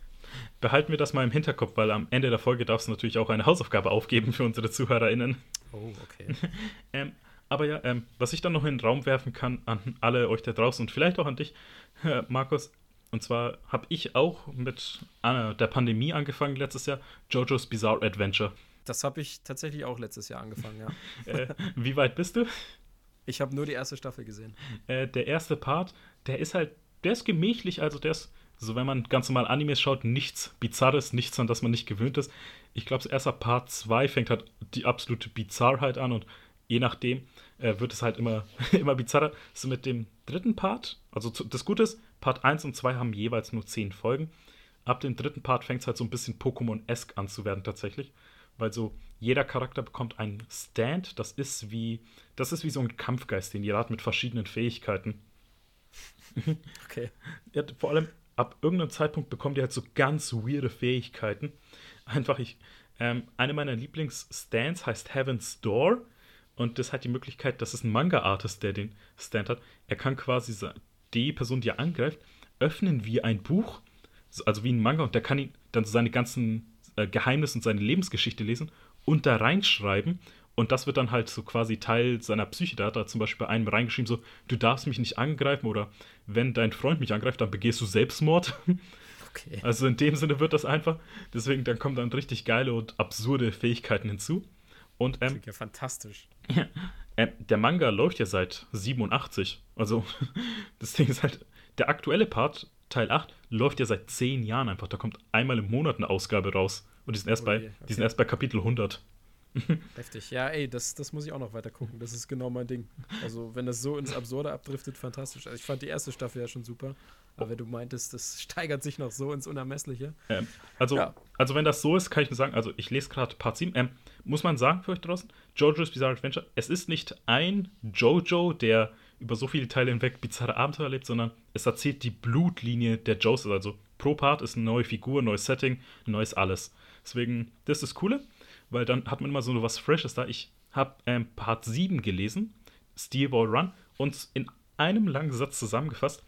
Behalten wir das mal im Hinterkopf, weil am Ende der Folge darfst du natürlich auch eine Hausaufgabe aufgeben für unsere ZuhörerInnen. Oh, okay. *laughs* ähm, aber ja, ähm, was ich dann noch in den Raum werfen kann an alle euch da draußen und vielleicht auch an dich, *laughs* äh, Markus, und zwar habe ich auch mit äh, der Pandemie angefangen letztes Jahr, JoJo's Bizarre Adventure. Das habe ich tatsächlich auch letztes Jahr angefangen, ja. *laughs* äh, wie weit bist du? Ich habe nur die erste Staffel gesehen. Äh, der erste Part, der ist halt, der ist gemächlich, also der ist so wenn man ganz normal Animes schaut, nichts Bizarres, nichts, an das man nicht gewöhnt ist. Ich glaube, erst ab Part 2 fängt halt die absolute Bizarrheit an und je nachdem äh, wird es halt immer, *laughs* immer bizarrer. So mit dem dritten Part, also das Gute ist, Part 1 und 2 haben jeweils nur 10 Folgen. Ab dem dritten Part fängt es halt so ein bisschen Pokémon-esque an zu werden tatsächlich. Weil so jeder Charakter bekommt einen Stand, das ist wie, das ist wie so ein Kampfgeist, den jeder hat mit verschiedenen Fähigkeiten. *laughs* Okay. Ja, vor allem ab irgendeinem Zeitpunkt bekommt ihr halt so ganz weirde Fähigkeiten. Einfach, ich, ähm, eine meiner Lieblingsstands heißt Heaven's Door. Und das hat die Möglichkeit, das ist ein Manga-Artist, der den Stand hat. Er kann quasi die Person, die er angreift, öffnen wie ein Buch, also wie ein Manga, und der kann ihn dann so seine ganzen äh, Geheimnisse und seine Lebensgeschichte lesen und da reinschreiben. Und das wird dann halt so quasi Teil seiner Psyche. Da hat er zum Beispiel bei einem reingeschrieben, so, du darfst mich nicht angreifen oder wenn dein Freund mich angreift, dann begehst du Selbstmord. *laughs* Okay. Also in dem Sinne wird das einfach. Deswegen, dann kommen dann richtig geile und absurde Fähigkeiten hinzu. Und, ähm, ja fantastisch. Ja, äh, der Manga läuft ja seit 87. Also, *laughs* das Ding ist halt, der aktuelle Part, Teil 8, läuft ja seit 10 Jahren einfach. Da kommt einmal im Monat eine Ausgabe raus. Und die sind erst, oh, bei, okay. die sind erst bei Kapitel 100. *laughs* Heftig. Ja, ey, das, das muss ich auch noch weiter gucken. Das ist genau mein Ding. Also, wenn das so ins Absurde abdriftet, fantastisch. Also, ich fand die erste Staffel ja schon super. Aber wenn du meintest, das steigert sich noch so ins Unermessliche. Ähm, also, ja. also, wenn das so ist, kann ich nur sagen, also ich lese gerade Part 7. Ähm, muss man sagen für euch draußen, JoJo's Bizarre Adventure, es ist nicht ein JoJo, der über so viele Teile hinweg bizarre Abenteuer erlebt, sondern es erzählt die Blutlinie der Joes. Also pro Part ist eine neue Figur, neues Setting, neues alles. Deswegen, das ist das Coole weil dann hat man immer so was Freshes da. Ich habe ähm, Part 7 gelesen, Steelball Run, und in einem langen Satz zusammengefasst,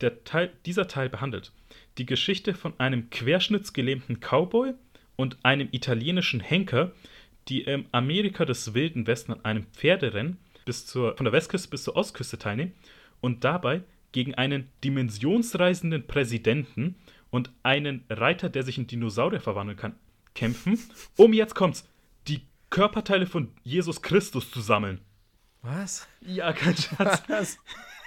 der Teil, dieser Teil behandelt die Geschichte von einem querschnittsgelähmten Cowboy und einem italienischen Henker, die im Amerika des Wilden Westen an einem Pferderennen bis zur, von der Westküste bis zur Ostküste teilnehmen und dabei gegen einen dimensionsreisenden Präsidenten und einen Reiter, der sich in Dinosaurier verwandeln kann, kämpfen, um jetzt kommt's, die Körperteile von Jesus Christus zu sammeln. Was? Ja, kein Scherz. Was?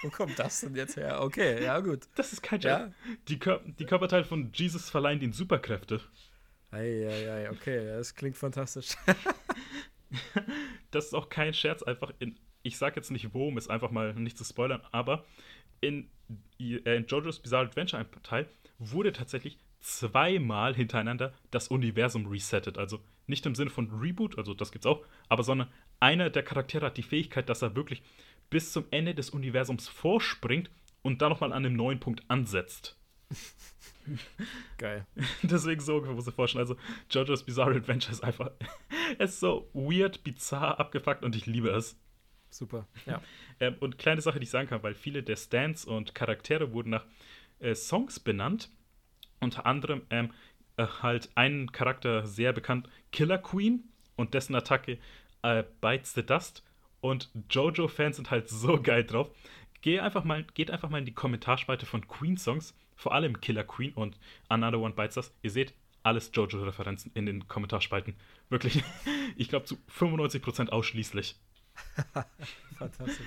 Wo kommt das denn jetzt her? Okay, ja, gut. Das ist kein Scherz. Ja? Die, Kör die Körperteile von Jesus verleihen ihnen Superkräfte. Eieiei, okay, das klingt fantastisch. *laughs* *laughs* das ist auch kein Scherz, einfach in. Ich sag jetzt nicht wo, um es einfach mal nicht zu spoilern, aber in, äh, in JoJo's Bizarre Adventure, ein Teil, wurde tatsächlich zweimal hintereinander das Universum resettet. Also nicht im Sinne von Reboot, also das gibt's auch, aber sondern einer der Charaktere hat die Fähigkeit, dass er wirklich bis zum Ende des Universums vorspringt und dann nochmal an einem neuen Punkt ansetzt. *laughs* Geil. Deswegen so muss ich vorstellen. Also, JoJo's Bizarre Adventure ist einfach. *laughs* es ist so weird, bizarr, abgefuckt und ich liebe es. Super, *laughs* ja. ähm, und kleine Sache, die ich sagen kann, weil viele der Stands und Charaktere wurden nach äh, Songs benannt unter anderem ähm, äh, halt einen Charakter sehr bekannt, Killer Queen und dessen Attacke äh, Bites the Dust. Und JoJo-Fans sind halt so geil drauf. Geh einfach mal, geht einfach mal in die Kommentarspalte von Queen-Songs, vor allem Killer Queen und Another One Bites Dust. Ihr seht, alles Jojo-Referenzen in den Kommentarspalten. Wirklich, *laughs* ich glaube zu 95% ausschließlich. *laughs* Fantastisch.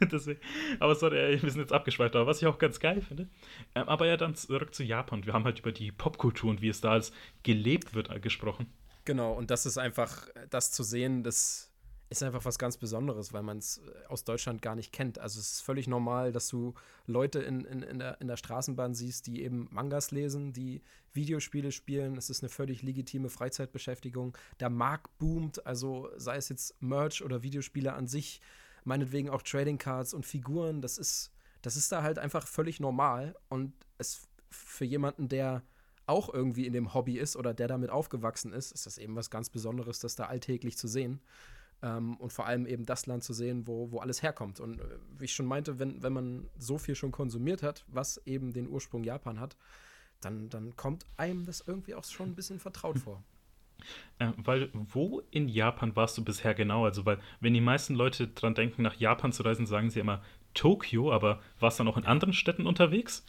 *laughs* Deswegen, aber sorry, wir sind jetzt abgeschweift, aber was ich auch ganz geil finde. Ähm, aber ja, dann zurück zu Japan. Wir haben halt über die Popkultur und wie es da als gelebt wird äh, gesprochen. Genau, und das ist einfach, das zu sehen, das ist einfach was ganz Besonderes, weil man es äh, aus Deutschland gar nicht kennt. Also es ist völlig normal, dass du Leute in, in, in, der, in der Straßenbahn siehst, die eben Mangas lesen, die Videospiele spielen. Es ist eine völlig legitime Freizeitbeschäftigung. Der Markt boomt, also sei es jetzt Merch oder Videospiele an sich, meinetwegen auch Trading Cards und Figuren, das ist, das ist da halt einfach völlig normal. Und es für jemanden, der auch irgendwie in dem Hobby ist oder der damit aufgewachsen ist, ist das eben was ganz Besonderes, das da alltäglich zu sehen. Ähm, und vor allem eben das Land zu sehen, wo, wo alles herkommt. Und äh, wie ich schon meinte, wenn, wenn man so viel schon konsumiert hat, was eben den Ursprung Japan hat, dann, dann kommt einem das irgendwie auch schon ein bisschen vertraut vor. Äh, weil wo in Japan warst du bisher genau? Also, weil, wenn die meisten Leute dran denken, nach Japan zu reisen, sagen sie immer Tokio, aber warst du dann auch in anderen Städten unterwegs?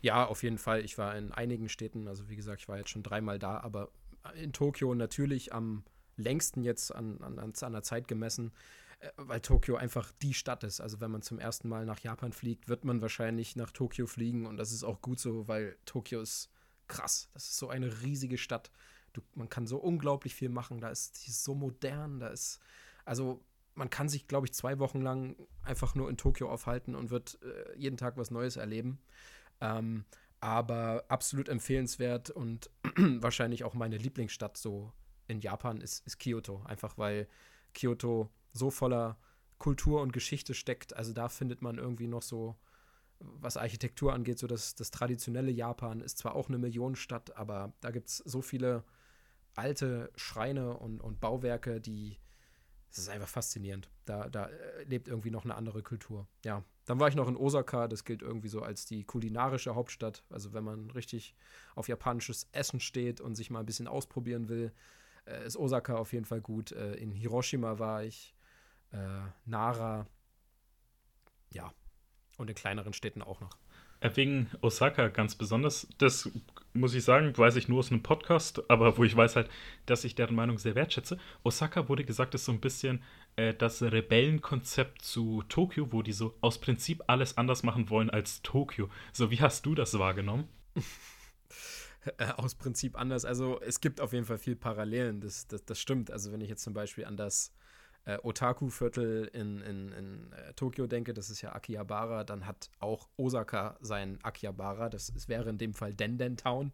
Ja, auf jeden Fall. Ich war in einigen Städten, also wie gesagt, ich war jetzt schon dreimal da, aber in Tokio natürlich am längsten jetzt an, an, an der Zeit gemessen, äh, weil Tokio einfach die Stadt ist. Also wenn man zum ersten Mal nach Japan fliegt, wird man wahrscheinlich nach Tokio fliegen und das ist auch gut so, weil Tokio ist krass. Das ist so eine riesige Stadt. Du, man kann so unglaublich viel machen. Da ist ist so modern. Da ist also man kann sich, glaube ich, zwei Wochen lang einfach nur in Tokio aufhalten und wird äh, jeden Tag was Neues erleben. Ähm, aber absolut empfehlenswert und *clears throat* wahrscheinlich auch meine Lieblingsstadt so in Japan ist, ist Kyoto. Einfach weil Kyoto so voller Kultur und Geschichte steckt. Also da findet man irgendwie noch so, was Architektur angeht, so das, das traditionelle Japan ist zwar auch eine Millionenstadt, aber da gibt es so viele alte Schreine und, und Bauwerke, die es ist einfach faszinierend. Da, da äh, lebt irgendwie noch eine andere Kultur. Ja, dann war ich noch in Osaka, das gilt irgendwie so als die kulinarische Hauptstadt. Also wenn man richtig auf japanisches Essen steht und sich mal ein bisschen ausprobieren will, äh, ist Osaka auf jeden Fall gut. Äh, in Hiroshima war ich, Nara, ja, und in kleineren Städten auch noch. Wegen Osaka ganz besonders. Das muss ich sagen, weiß ich nur aus einem Podcast, aber wo ich weiß halt, dass ich deren Meinung sehr wertschätze. Osaka wurde gesagt, ist so ein bisschen äh, das Rebellenkonzept zu Tokio, wo die so aus Prinzip alles anders machen wollen als Tokio. So, wie hast du das wahrgenommen? *laughs* *laughs* Äh, aus Prinzip anders. Also es gibt auf jeden Fall viel Parallelen, das, das, das stimmt. Also wenn ich jetzt zum Beispiel an das äh, Otaku-Viertel in, in, in äh, Tokio denke, das ist ja Akihabara, dann hat auch Osaka sein Akihabara. Das ist, wäre in dem Fall Denden Town.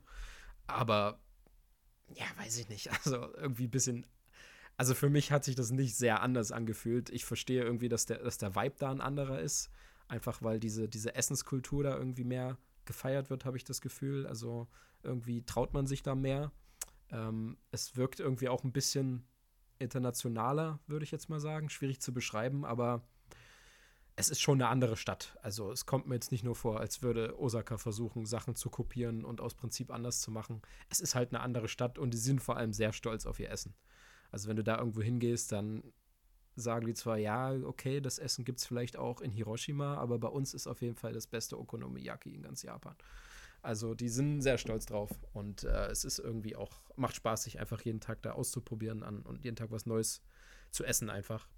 Aber ja, weiß ich nicht. *laughs* Also irgendwie ein bisschen. Also für mich hat sich das nicht sehr anders angefühlt. Ich verstehe irgendwie, dass der, dass der Vibe da ein anderer ist. Einfach weil diese, diese Essenskultur da irgendwie mehr gefeiert wird, habe ich das Gefühl. Also irgendwie traut man sich da mehr. Ähm, es wirkt irgendwie auch ein bisschen internationaler, würde ich jetzt mal sagen. Schwierig zu beschreiben, aber es ist schon eine andere Stadt. Also es kommt mir jetzt nicht nur vor, als würde Osaka versuchen, Sachen zu kopieren und aus Prinzip anders zu machen. Es ist halt eine andere Stadt und die sind vor allem sehr stolz auf ihr Essen. Also wenn du da irgendwo hingehst, dann sagen die zwar, ja, okay, das Essen gibt es vielleicht auch in Hiroshima, aber bei uns ist auf jeden Fall das beste Okonomiyaki in ganz Japan. Also die sind sehr stolz drauf und äh, es ist irgendwie auch, macht Spaß, sich einfach jeden Tag da auszuprobieren an und jeden Tag was Neues zu essen einfach.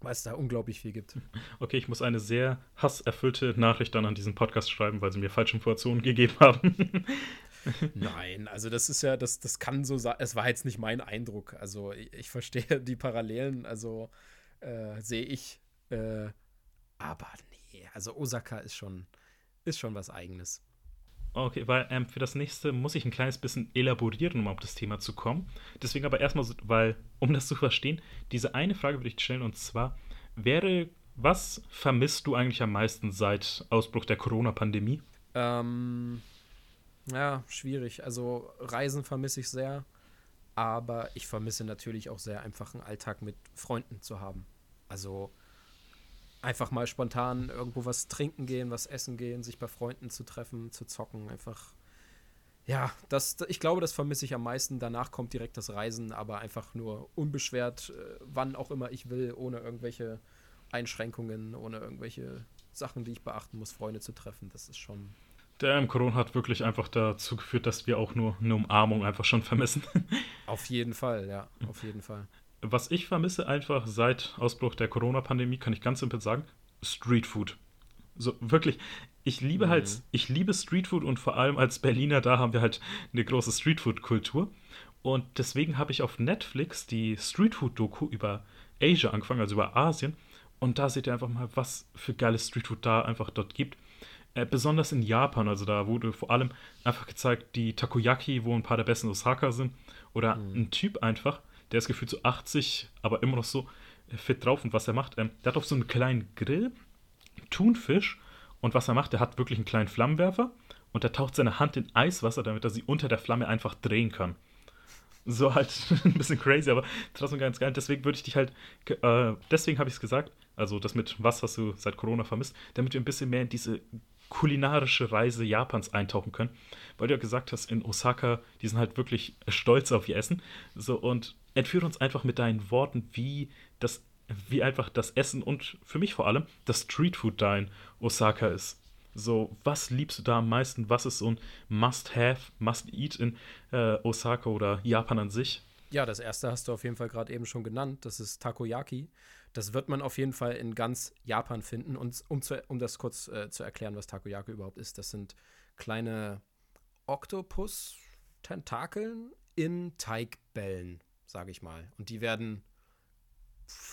Weil es da unglaublich viel gibt. *laughs* Okay, ich muss eine sehr hasserfüllte Nachricht dann an diesen Podcast schreiben, weil sie mir falsche Informationen gegeben haben. *laughs* *laughs* Nein, also das ist ja, das, das kann so sein. Es war jetzt nicht mein Eindruck. Also ich, ich verstehe die Parallelen, also äh, sehe ich. Äh, aber nee, also Osaka ist schon, ist schon was Eigenes. Okay, weil ähm, für das nächste muss ich ein kleines bisschen elaborieren, um auf das Thema zu kommen. Deswegen aber erstmal, weil, um das zu verstehen, diese eine Frage würde ich stellen und zwar, wäre, was vermisst du eigentlich am meisten seit Ausbruch der Corona-Pandemie? Ähm, ja, schwierig. Also Reisen vermisse ich sehr, aber ich vermisse natürlich auch sehr einfach einen Alltag mit Freunden zu haben. Also einfach mal spontan irgendwo was trinken gehen, was essen gehen, sich bei Freunden zu treffen, zu zocken, einfach. Ja, das, ich glaube, das vermisse ich am meisten. Danach kommt direkt das Reisen, aber einfach nur unbeschwert, äh, wann auch immer ich will, ohne irgendwelche Einschränkungen, ohne irgendwelche Sachen, die ich beachten muss, Freunde zu treffen. Das ist schon. Der ähm, Corona hat wirklich einfach dazu geführt, dass wir auch nur eine Umarmung einfach schon vermissen. *laughs* Auf jeden Fall, ja, auf jeden Fall. Was ich vermisse einfach seit Ausbruch der Corona-Pandemie, kann ich ganz simpel sagen, Streetfood. So wirklich, ich liebe halt, mhm. halt, ich liebe Streetfood und vor allem als Berliner, da haben wir halt eine große Streetfood-Kultur. Und deswegen habe ich auf Netflix die Streetfood-Doku über Asia angefangen, also über Asien. Und da seht ihr einfach mal, was für geiles Streetfood da einfach dort gibt. Äh, besonders in Japan, also da wurde vor allem einfach gezeigt, die Takoyaki, wo ein paar der besten Osaka sind. Oder mhm. ein Typ einfach, der ist gefühlt so 80, aber immer noch so fit drauf. Und was er macht, ähm, der hat auf so einen kleinen Grill Thunfisch. Und was er macht, der hat wirklich einen kleinen Flammenwerfer und er taucht seine Hand in Eiswasser, damit er sie unter der Flamme einfach drehen kann. So halt *laughs* ein bisschen crazy, aber trotzdem ganz geil. Deswegen würde ich dich halt, äh, deswegen habe ich es gesagt, also das mit was hast du seit Corona vermisst, damit wir ein bisschen mehr in diese kulinarische Reise Japans eintauchen können. Weil du ja gesagt hast, in Osaka, die sind halt wirklich stolz auf ihr Essen. So, und entführe uns einfach mit deinen Worten, wie das, wie einfach das Essen und für mich vor allem das Streetfood da in Osaka ist. So, was liebst du da am meisten? Was ist so ein Must-Have, Must-Eat in äh, Osaka oder Japan an sich? Ja, das erste hast du auf jeden Fall gerade eben schon genannt. Das ist Takoyaki. Das wird man auf jeden Fall in ganz Japan finden. Und um, zu, um das kurz äh, zu erklären, was Takoyaki überhaupt ist, das sind kleine Oktopus-Tentakeln in Teigbällen, sage ich mal. Und die werden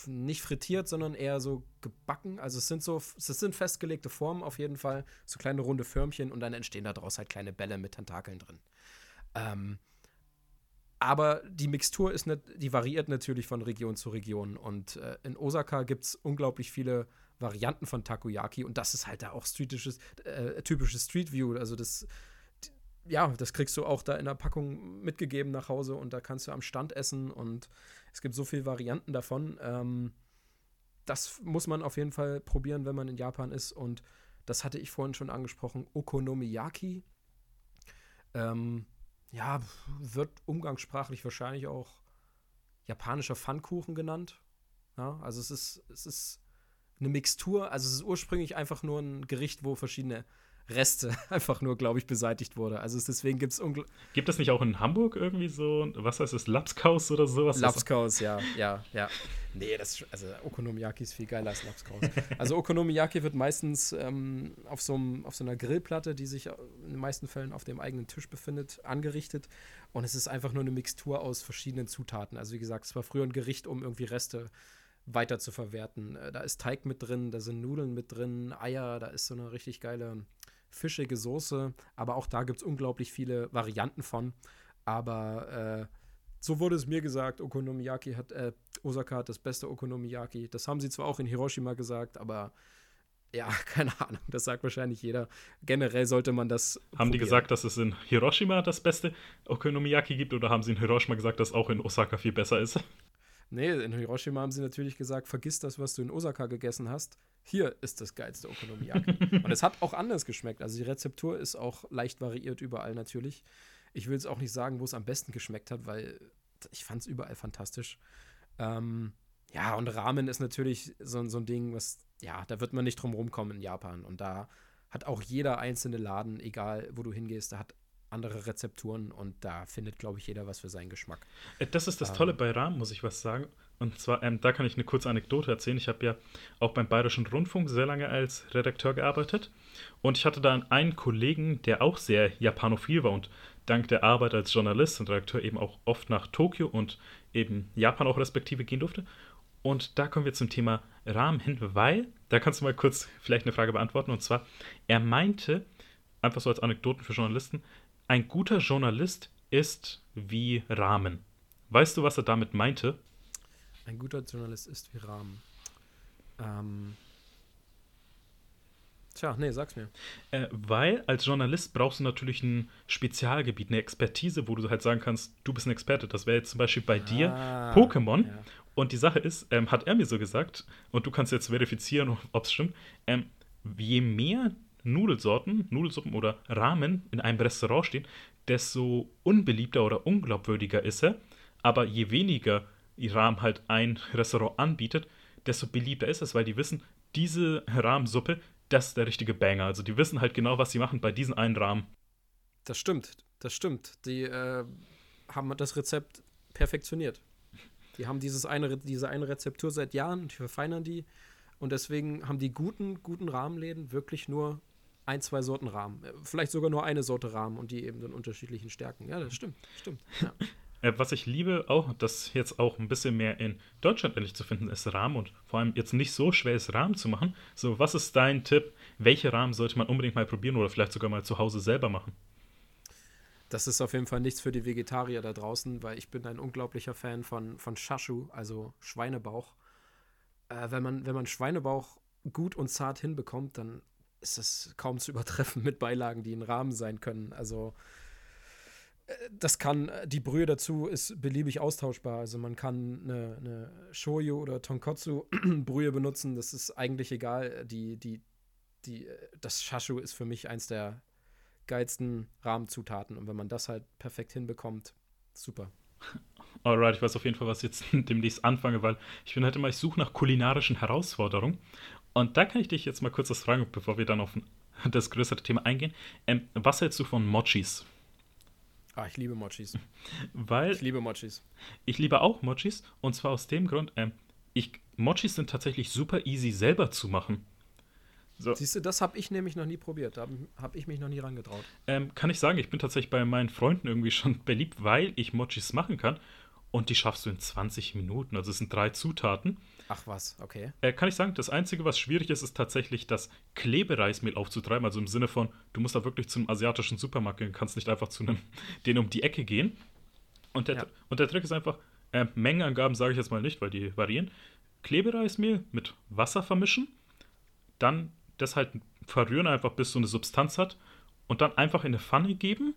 nicht frittiert, sondern eher so gebacken. Also es sind so, es sind festgelegte Formen auf jeden Fall, so kleine runde Förmchen und dann entstehen daraus halt kleine Bälle mit Tentakeln drin. Ähm, aber die Mixtur ist nicht, die variiert natürlich von Region zu Region. Und äh, in Osaka gibt es unglaublich viele Varianten von Takoyaki und das ist halt da auch äh, typisches Street View. Also das, ja, das kriegst du auch da in der Packung mitgegeben nach Hause und da kannst du am Stand essen und es gibt so viele Varianten davon. Ähm, das muss man auf jeden Fall probieren, wenn man in Japan ist und das hatte ich vorhin schon angesprochen, Okonomiyaki. Ähm, ja, wird umgangssprachlich wahrscheinlich auch japanischer Pfannkuchen genannt. Ja, also es ist, es ist eine Mixtur, also es ist ursprünglich einfach nur ein Gericht, wo verschiedene Reste *laughs* einfach nur, glaube ich, beseitigt wurde. Also deswegen gibt es Gibt es nicht auch in Hamburg irgendwie so, was heißt es, Lapskaus oder sowas? Lapskaus, ja, ja, ja. Nee, das also Okonomiyaki ist viel geiler als Lapskaus. also Okonomiyaki wird meistens ähm, auf, so einem, auf so einer Grillplatte, die sich in den meisten Fällen auf dem eigenen Tisch befindet, angerichtet. Und es ist einfach nur eine Mixtur aus verschiedenen Zutaten. Also wie gesagt, es war früher ein Gericht, um irgendwie Reste weiter zu verwerten. Äh, da ist Teig mit drin, da sind Nudeln mit drin, Eier, da ist so eine richtig geile fischige Soße, aber auch da gibt es unglaublich viele Varianten von. Aber äh, so wurde es mir gesagt, Okonomiyaki hat, äh, Osaka hat das beste Okonomiyaki. Das haben sie zwar auch in Hiroshima gesagt, aber ja, *laughs* keine Ahnung, das sagt wahrscheinlich jeder. Generell sollte man das. Haben probieren. die gesagt, dass es in Hiroshima das beste Okonomiyaki gibt oder haben sie in Hiroshima gesagt, dass auch in Osaka viel besser ist? Nee, in Hiroshima haben sie natürlich gesagt, vergiss das, was du in Osaka gegessen hast. Hier ist das geilste Okonomiyaki. *laughs* Und es hat auch anders geschmeckt. Also die Rezeptur ist auch leicht variiert überall natürlich. Ich will es auch nicht sagen, wo es am besten geschmeckt hat, weil ich fand es überall fantastisch. Ähm, ja, und Ramen ist natürlich so, so ein Ding, was, ja, da wird man nicht drum rumkommen in Japan. Und da hat auch jeder einzelne Laden, egal wo du hingehst, da hat andere Rezepturen und da findet, glaube ich, jeder was für seinen Geschmack. Äh, das ist das ähm, Tolle bei Rahmen, muss ich was sagen. Und zwar, ähm, da kann ich eine kurze Anekdote erzählen. Ich habe ja auch beim Bayerischen Rundfunk sehr lange als Redakteur gearbeitet. Und ich hatte da einen Kollegen, der auch sehr japanophil war und dank der Arbeit als Journalist und Redakteur eben auch oft nach Tokio und eben Japan auch respektive gehen durfte. Und da kommen wir zum Thema Rahmen hin, weil, da kannst du mal kurz vielleicht eine Frage beantworten. Und zwar, er meinte, einfach so als Anekdoten für Journalisten, ein guter Journalist ist wie Rahmen. Weißt du, was er damit meinte? Ein guter Journalist ist wie Rahmen. Ähm. Tja, nee, sag's mir. Äh, weil als Journalist brauchst du natürlich ein Spezialgebiet, eine Expertise, wo du halt sagen kannst, du bist ein Experte. Das wäre jetzt zum Beispiel bei ah, dir Pokémon. Ja. Und die Sache ist, ähm, hat er mir so gesagt, und du kannst jetzt verifizieren, ob es stimmt, ähm, je mehr Nudelsorten, Nudelsuppen oder Ramen in einem Restaurant stehen, desto unbeliebter oder unglaubwürdiger ist er. Aber je weniger Rahmen halt ein Restaurant anbietet, desto beliebter ist es, weil die wissen, diese Rahmensuppe das ist der richtige Banger. Also die wissen halt genau, was sie machen bei diesem einen Rahmen. Das stimmt, das stimmt. Die äh, haben das Rezept perfektioniert. Die haben dieses eine, diese eine Rezeptur seit Jahren und die verfeinern die. Und deswegen haben die guten, guten Rahmenläden wirklich nur ein, zwei Sorten Rahmen. Äh, vielleicht sogar nur eine Sorte Rahmen und die eben in unterschiedlichen Stärken. Ja, das stimmt, stimmt. Ja. Äh, was ich liebe, auch, das jetzt auch ein bisschen mehr in Deutschland endlich zu finden, ist Rahmen und vor allem jetzt nicht so schwer ist, Rahmen zu machen. So, was ist dein Tipp? Welche Rahmen sollte man unbedingt mal probieren oder vielleicht sogar mal zu Hause selber machen? Das ist auf jeden Fall nichts für die Vegetarier da draußen, weil ich bin ein unglaublicher Fan von, von Shashu, also Schweinebauch. Äh, wenn, man, wenn man Schweinebauch gut und zart hinbekommt, dann ist das kaum zu übertreffen mit Beilagen, die ein Rahmen sein können. Also äh, das kann, die Brühe dazu ist beliebig austauschbar. Also man kann eine, eine Shoyu oder Tonkotsu *clears throat* Brühe benutzen, das ist eigentlich egal. Die, die, die, das Shashu ist für mich eins der geilsten Rahmenzutaten. Und wenn man das halt perfekt hinbekommt, super. *laughs* Alright, ich weiß auf jeden Fall, was ich jetzt *laughs* demnächst anfange, weil ich bin halt immer, ich suche nach kulinarischen Herausforderungen. Und da kann ich dich jetzt mal kurz was fragen, bevor wir dann auf das größere Thema eingehen. Ähm, was hältst du von Mochis? Ah, ich liebe Mochis. *laughs* Weil. Ich liebe Mochis. Ich liebe auch Mochis. Und zwar aus dem Grund, ähm, ich, Mochis sind tatsächlich super easy selber zu machen. So. Siehst du, das habe ich nämlich noch nie probiert. Da habe hab ich mich noch nie rangetraut. Ähm, kann ich sagen, ich bin tatsächlich bei meinen Freunden irgendwie schon *laughs* beliebt, weil ich Mochis machen kann. Und die schaffst du in 20 Minuten. Also es sind drei Zutaten. Ach was, okay. Äh, kann ich sagen, das Einzige, was schwierig ist, ist tatsächlich das Klebereismehl aufzutreiben. Also im Sinne von, du musst da wirklich zum asiatischen Supermarkt gehen, kannst nicht einfach zu einem, *laughs* den um die Ecke gehen. Und der, ja. und der Trick ist einfach, äh, Mengenangaben sage ich jetzt mal nicht, weil die variieren. Klebereismehl mit Wasser vermischen, dann das halt verrühren einfach, bis so eine Substanz hat und dann einfach in eine Pfanne geben,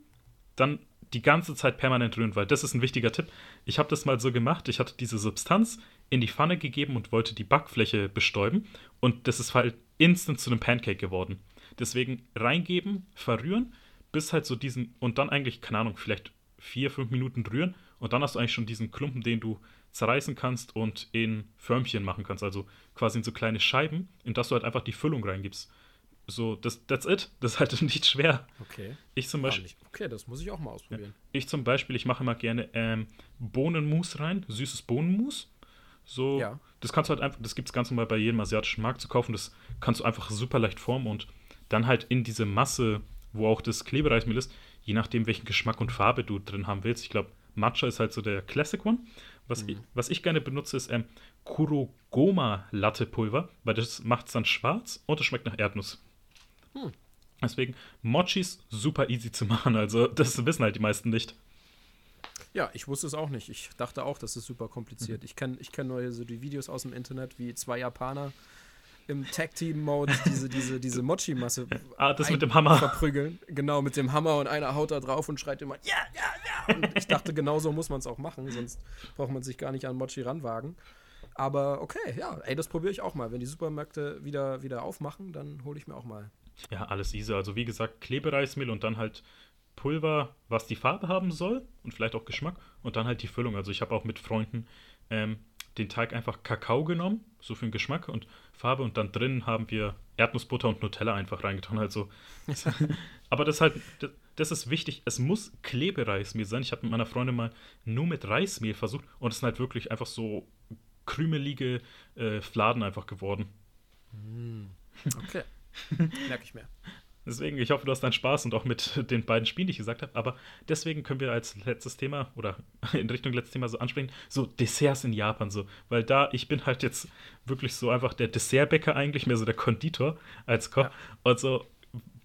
dann die ganze Zeit permanent rühren, weil das ist ein wichtiger Tipp. Ich habe das mal so gemacht, ich hatte diese Substanz in die Pfanne gegeben und wollte die Backfläche bestäuben und das ist halt instant zu einem Pancake geworden. Deswegen reingeben, verrühren, bis halt so diesen und dann eigentlich, keine Ahnung, vielleicht vier, fünf Minuten rühren und dann hast du eigentlich schon diesen Klumpen, den du zerreißen kannst und in Förmchen machen kannst, also quasi in so kleine Scheiben, in das du halt einfach die Füllung reingibst. So, das, that's it. Das ist halt *laughs* nicht schwer. Okay. Ich zum Beispiel. Okay, das muss ich auch mal ausprobieren. Ja, ich zum Beispiel, ich mache immer gerne ähm, Bohnenmus rein, süßes Bohnenmus. So, ja. das kannst du halt einfach, das gibt es ganz normal bei jedem asiatischen Markt zu kaufen. Das kannst du einfach super leicht formen und dann halt in diese Masse, wo auch das Klebereismehl ist, je nachdem, welchen Geschmack und Farbe du drin haben willst. Ich glaube, Matcha ist halt so der Classic One. Was, mhm. ich, was ich gerne benutze, ist ähm, Kurogoma-Latte-Pulver, weil das macht es dann schwarz und es schmeckt nach Erdnuss. Hm. Deswegen, Mochis super easy zu machen. Also, das wissen halt die meisten nicht. Ja, ich wusste es auch nicht. Ich dachte auch, das ist super kompliziert. Mhm. Ich kenne ich kenn nur so die Videos aus dem Internet, wie zwei Japaner im Tag-Team-Mode diese, diese, diese Mochi-Masse *laughs* ah, das mit dem Hammer. verprügeln. Genau, mit dem Hammer und einer haut da drauf und schreit immer, ja, ja, ja. Und ich dachte, genau so muss man es auch machen, sonst braucht man sich gar nicht an Mochi ranwagen. Aber okay, ja, ey, das probiere ich auch mal. Wenn die Supermärkte wieder, wieder aufmachen, dann hole ich mir auch mal. Ja, alles easy. Also wie gesagt, Klebereismehl und dann halt Pulver, was die Farbe haben soll und vielleicht auch Geschmack und dann halt die Füllung. Also ich habe auch mit Freunden ähm, den Teig einfach Kakao genommen, so für den Geschmack und Farbe und dann drin haben wir Erdnussbutter und Nutella einfach reingetan. Also, *laughs* aber das ist halt, das ist wichtig. Es muss Klebereismehl sein. Ich habe mit meiner Freundin mal nur mit Reismehl versucht und es sind halt wirklich einfach so krümelige äh, Fladen einfach geworden. Hm. *laughs* Okay. *laughs* Merke ich mir. Deswegen, ich hoffe, du hast deinen Spaß und auch mit *laughs* den beiden Spielen, die ich gesagt habe. Aber deswegen können wir als letztes Thema oder *laughs* in Richtung letztes Thema so ansprechen, so Desserts in Japan so. Weil da, ich bin halt jetzt wirklich so einfach der Dessertbäcker eigentlich, mehr so der Konditor als Koch. Ja. Und so,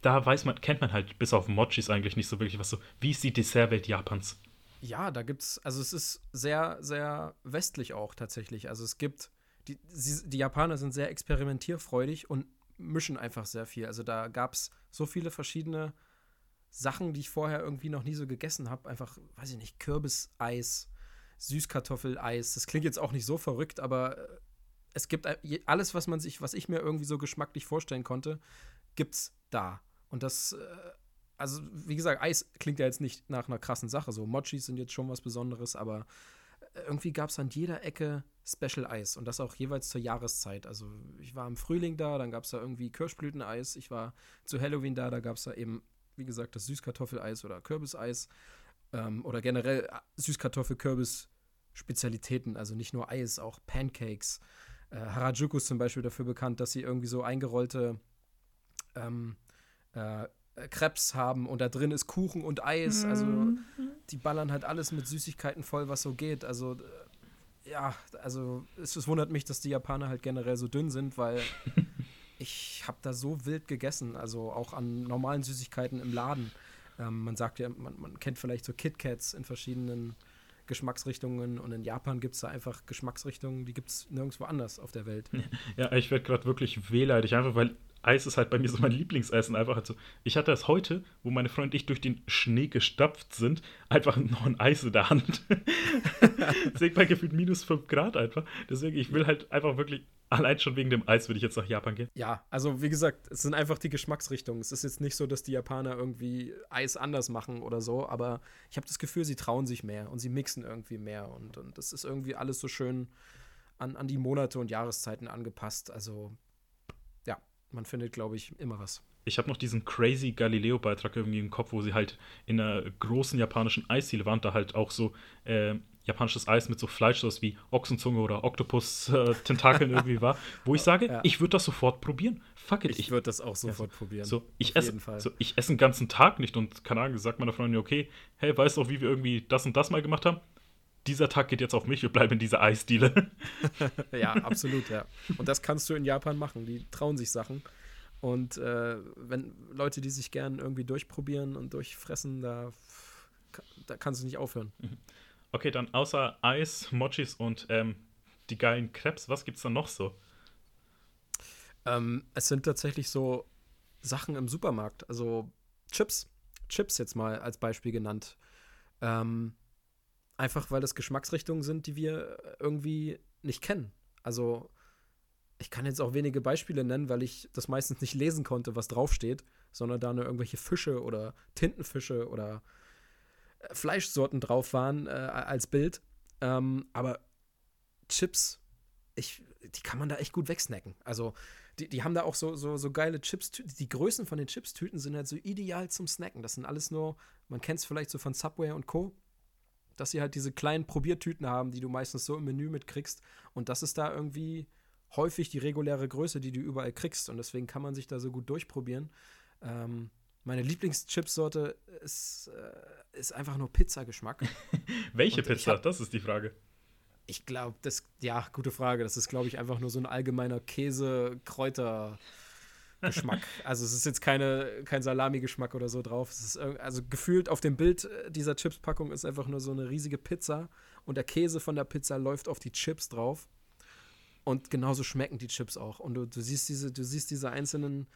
da weiß man, kennt man halt bis auf Mochis eigentlich nicht so wirklich was so. Wie ist die Dessertwelt Japans? Ja, da gibt's, also es ist sehr, sehr westlich auch tatsächlich. Also es gibt, die, die Japaner sind sehr experimentierfreudig und mischen einfach sehr viel. Also da gab es so viele verschiedene Sachen, die ich vorher irgendwie noch nie so gegessen habe. Einfach, weiß ich nicht, Kürbiseis, Süßkartoffeleis. Das klingt jetzt auch nicht so verrückt, aber äh, es gibt alles, was man sich, was ich mir irgendwie so geschmacklich vorstellen konnte, gibt's da. Und das, äh, also wie gesagt, Eis klingt ja jetzt nicht nach einer krassen Sache. So Mochis sind jetzt schon was Besonderes, aber äh, irgendwie gab es an jeder Ecke Special Eis und das auch jeweils zur Jahreszeit. Also ich war im Frühling da, dann gab es da irgendwie Kirschblüteneis. Ich war zu Halloween da, da gab es da eben, wie gesagt, das Süßkartoffeleis oder Kürbiseis ähm, oder generell äh, Süßkartoffel-Kürbis-Spezialitäten. Also nicht nur Eis, auch Pancakes. Äh, Harajuku ist zum Beispiel dafür bekannt, dass sie irgendwie so eingerollte ähm, äh, Krebs haben und da drin ist Kuchen und Eis. Also mhm. die ballern halt alles mit Süßigkeiten voll, was so geht. Also äh, ja, also es, es, wundert mich, dass die Japaner halt generell so dünn sind, weil *laughs* ich habe da so wild gegessen. Also auch an normalen Süßigkeiten im Laden. Ähm, man sagt ja, man, man kennt vielleicht so KitKats in verschiedenen Geschmacksrichtungen und in Japan gibt es da einfach Geschmacksrichtungen, die gibt es nirgendwo anders auf der Welt. *laughs* Ja, ich werde gerade wirklich wehleidig, einfach weil Eis ist halt bei mir so mein Lieblingseis und einfach halt so. Ich hatte das heute, wo meine Freunde und ich durch den Schnee gestapft sind, einfach *laughs* noch ein Eis in der Hand. *laughs* Deswegen bei gefühlt minus 5 Grad einfach. Deswegen, ich will halt einfach wirklich, allein schon wegen dem Eis würde ich jetzt nach Japan gehen. Ja, also wie gesagt, es sind einfach die Geschmacksrichtungen. Es ist jetzt nicht so, dass die Japaner irgendwie Eis anders machen oder so, aber ich habe das Gefühl, sie trauen sich mehr und sie mixen irgendwie mehr und, und das ist irgendwie alles so schön an, an die Monate und Jahreszeiten angepasst. Also man findet, glaube ich, immer was. Ich habe noch diesen crazy Galileo-Beitrag irgendwie im Kopf, wo sie halt in einer großen japanischen Eisdiele waren, da halt auch so äh, japanisches Eis mit so Fleischsauce wie Ochsenzunge oder Oktopus-Tentakeln äh, *laughs* irgendwie war, wo ich sage, ja. ich würde das sofort probieren. Fuck it. Ich, ich würde das auch sofort ja, so, probieren. So, ich esse, so, ich esse den ganzen Tag nicht und keine Ahnung, sagt meiner Freundin, okay, hey, weißt du auch, wie wir irgendwie das und das mal gemacht haben? Dieser Tag geht jetzt auf mich, wir bleiben in dieser Eisdiele. *laughs* ja, *laughs* absolut, ja. Und das kannst du in Japan machen. Die trauen sich Sachen. Und äh, wenn Leute, die sich gern irgendwie durchprobieren und durchfressen, da, da kannst du nicht aufhören. Mhm. Okay, dann außer Eis, Mochis und ähm, die geilen Krebs, was gibt's da noch so? Ähm, es sind tatsächlich so Sachen im Supermarkt, also Chips. Chips jetzt mal als Beispiel genannt. Ähm, Einfach weil das Geschmacksrichtungen sind, die wir irgendwie nicht kennen. Also, ich kann jetzt auch wenige Beispiele nennen, weil ich das meistens nicht lesen konnte, was draufsteht, sondern da nur irgendwelche Fische oder Tintenfische oder äh, Fleischsorten drauf waren äh, als Bild. Ähm, aber Chips, ich, die kann man da echt gut wegsnacken. Also, die, die haben da auch so, so, so geile Chips. Die Größen von den Chips-Tüten sind halt so ideal zum Snacken. Das sind alles nur, man kennt es vielleicht so von Subway und Co dass sie halt diese kleinen Probiertüten haben, die du meistens so im Menü mitkriegst. Und das ist da irgendwie häufig die reguläre Größe, die du überall kriegst. Und deswegen kann man sich da so gut durchprobieren. Ähm, meine Lieblingschipsorte ist, äh, ist einfach nur Pizzageschmack. *laughs* Welche Pizza? Hab, das ist die Frage. Ich glaube, das, ja, gute Frage. Das ist, glaube ich, einfach nur so ein allgemeiner Käse-Kräuter- Geschmack. *laughs* Also es ist jetzt keine, kein Salami-Geschmack oder so drauf. Ist also gefühlt auf dem Bild äh, dieser Chips-Packung ist einfach nur so eine riesige Pizza und der Käse von der Pizza läuft auf die Chips drauf. Und genauso schmecken die Chips auch. Und du, du siehst diese, du siehst diese einzelnen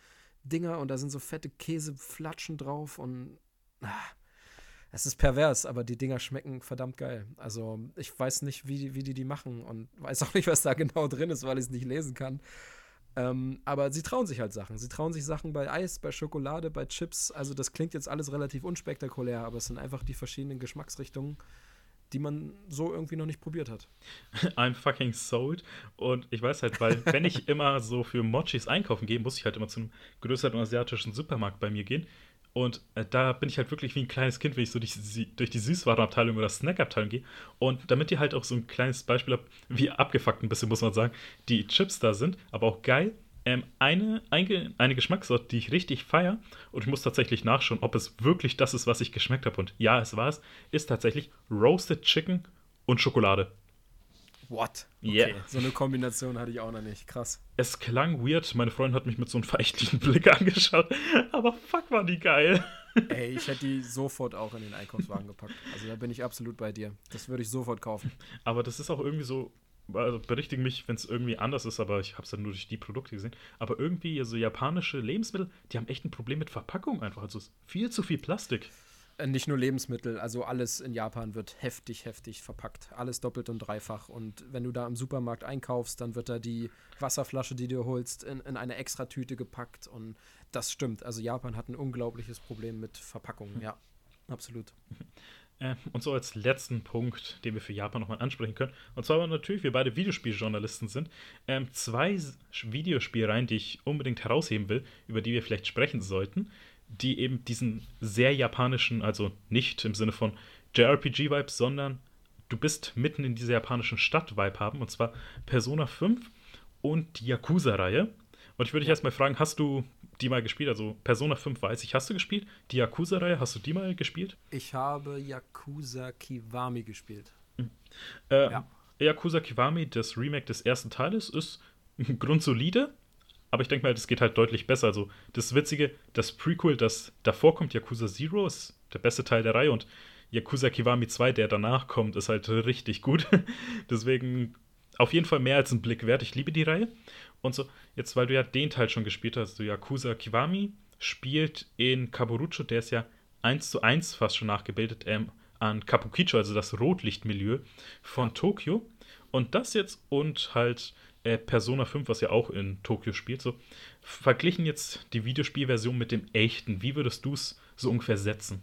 Dinger und da sind so fette Käseflatschen drauf und ah, es ist pervers, aber die Dinger schmecken verdammt geil. Also ich weiß nicht, wie, wie die die machen und weiß auch nicht, was da genau drin ist, weil ich es nicht lesen kann. Ähm, aber sie trauen sich halt Sachen. Sie trauen sich Sachen bei Eis, bei Schokolade, bei Chips. Also das klingt jetzt alles relativ unspektakulär, aber es sind einfach die verschiedenen Geschmacksrichtungen, die man so irgendwie noch nicht probiert hat. *laughs* I'm fucking sold. Und ich weiß halt, weil *laughs* wenn ich immer so für Mochis einkaufen gehe, muss ich halt immer zum größeren asiatischen Supermarkt bei mir gehen. Und äh, da bin ich halt wirklich wie ein kleines Kind, wenn ich so durch, durch die Süßwarenabteilung oder Snackabteilung gehe. Und damit ihr halt auch so ein kleines Beispiel habt, wie abgefuckt ein bisschen, muss man sagen, die Chips da sind, aber auch geil. Ähm, eine, eine, eine Geschmackssorte, die ich richtig feiere, und ich muss tatsächlich nachschauen, ob es wirklich das ist, was ich geschmeckt habe. Und ja, es war es, ist tatsächlich Roasted Chicken und Schokolade. What? Okay. Yeah. So eine Kombination hatte ich auch noch nicht. Krass. Es klang weird. Meine Freundin hat mich mit so einem verächtlichen Blick *laughs* angeschaut. Aber fuck, war die geil. Ey, ich hätte die sofort auch in den Einkaufswagen gepackt. Also da bin ich absolut bei dir. Das würde ich sofort kaufen. Aber das ist auch irgendwie so. Also berichtigen mich, wenn es irgendwie anders ist, aber ich habe es dann nur durch die Produkte gesehen. Aber irgendwie so japanische Lebensmittel, die haben echt ein Problem mit Verpackung einfach. Also viel zu viel Plastik. Äh, nicht nur Lebensmittel, also alles in Japan wird heftig, heftig verpackt. Alles doppelt und dreifach. Und wenn du da im Supermarkt einkaufst, dann wird da die Wasserflasche, die du holst, in, in eine Extratüte gepackt. Und das stimmt. Also Japan hat ein unglaubliches Problem mit Verpackungen, ja. Absolut. *laughs* Äh, und so als letzten Punkt, den wir für Japan nochmal ansprechen können, und zwar natürlich, wir beide Videospieljournalisten sind, ähm, zwei Videospielreihen, die ich unbedingt herausheben will, über die wir vielleicht sprechen sollten, die eben diesen sehr japanischen, also nicht im Sinne von JRPG-Vibe, sondern du bist mitten in dieser japanischen Stadt-Vibe haben, und zwar Persona 5 und die Yakuza-Reihe. Und ich würde dich erstmal fragen, hast du die mal gespielt? Also Persona 5 weiß ich, hast du gespielt? Die Yakuza-Reihe, hast du die mal gespielt? Ich habe Yakuza Kiwami gespielt. Mhm. Äh, ja. Yakuza Kiwami, das Remake des ersten Teiles, ist *laughs* grundsolide, aber ich denke mal, das geht halt deutlich besser. Also das Witzige, das Prequel, das davor kommt, Yakuza Zero, ist der beste Teil der Reihe und Yakuza Kiwami 2, der danach kommt, ist halt richtig gut. *laughs* Deswegen auf jeden Fall mehr als ein Blick wert. Ich liebe die Reihe. Und so, jetzt, weil du ja den Teil schon gespielt hast, so Yakuza Kiwami spielt in Kaburucho, der ist ja eins zu eins fast schon nachgebildet, ähm, an Kabukicho, also das Rotlichtmilieu von Tokio. Und das jetzt und halt äh, Persona 5, was ja auch in Tokio spielt, so verglichen jetzt die Videospielversion mit dem echten. Wie würdest du es so ungefähr setzen?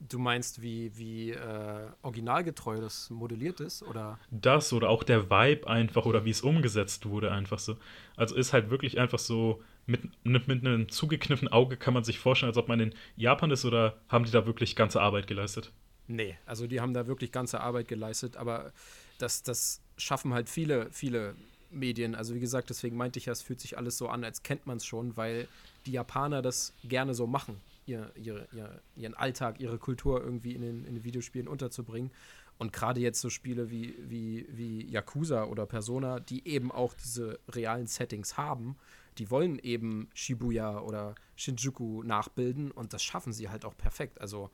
Du meinst, wie, wie äh, originalgetreu das modelliert ist, oder? Das oder auch der Vibe einfach oder wie es umgesetzt wurde, einfach so. Also ist halt wirklich einfach so, mit, mit einem zugekniffenen Auge kann man sich vorstellen, als ob man in Japan ist oder haben die da wirklich ganze Arbeit geleistet? Nee, also die haben da wirklich ganze Arbeit geleistet, aber das, das schaffen halt viele, viele Medien. Also wie gesagt, deswegen meinte ich ja, es fühlt sich alles so an, als kennt man es schon, weil die Japaner das gerne so machen ihr, ihr, ihr, ihren Alltag, ihre Kultur irgendwie in den, in den Videospielen unterzubringen. Und gerade jetzt so Spiele wie, wie, wie Yakuza oder Persona, die eben auch diese realen Settings haben, die wollen eben Shibuya oder Shinjuku nachbilden und das schaffen sie halt auch perfekt. Also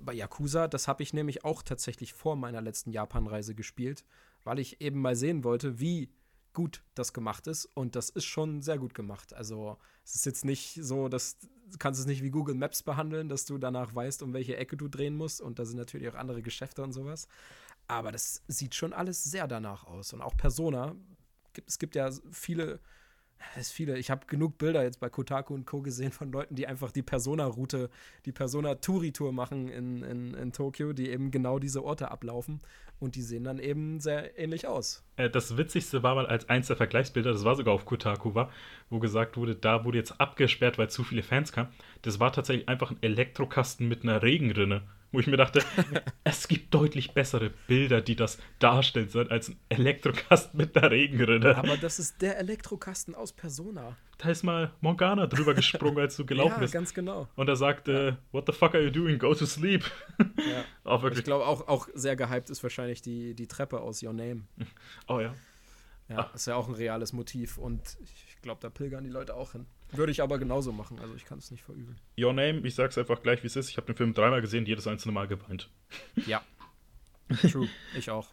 bei Yakuza, das habe ich nämlich auch tatsächlich vor meiner letzten Japan-Reise gespielt, weil ich eben mal sehen wollte, wie gut das gemacht ist. Und das ist schon sehr gut gemacht. Also es ist jetzt nicht so, dass du kannst es nicht wie Google Maps behandeln, dass du danach weißt, um welche Ecke du drehen musst. Und da sind natürlich auch andere Geschäfte und sowas. Aber das sieht schon alles sehr danach aus. Und auch Persona. Es gibt ja viele es viele. Ich habe genug Bilder jetzt bei Kotaku und Co. gesehen von Leuten, die einfach die Persona-Route, die Persona-Touri-Tour machen in, in, in Tokio, die eben genau diese Orte ablaufen. Und die sehen dann eben sehr ähnlich aus. Äh, das Witzigste war mal als eins der Vergleichsbilder, das war sogar auf Kotaku war, wo gesagt wurde, da wurde jetzt abgesperrt, weil zu viele Fans kamen. Das war tatsächlich einfach ein Elektrokasten mit einer Regenrinne wo ich mir dachte, *laughs* es gibt deutlich bessere Bilder, die das darstellen sollen, als ein Elektrokasten mit einer Regenrinne. Aber das ist der Elektrokasten aus Persona. Da ist mal Morgana drüber gesprungen, als du gelaufen ja, bist. Ja, ganz genau. Und er sagte, ja. what the fuck are you doing? Go to sleep. Ja. *laughs* auch wirklich. Ich glaube, auch, auch sehr gehypt ist wahrscheinlich die, die Treppe aus Your Name. Oh ja. Ja, Ach. ist ja auch ein reales Motiv und ich glaube, da pilgern die Leute auch hin. Würde ich aber genauso machen, also ich kann es nicht verübeln. Your Name, ich sag's einfach gleich, wie es ist. Ich habe den Film dreimal gesehen, jedes einzelne Mal geweint. Ja. *laughs* True, ich auch.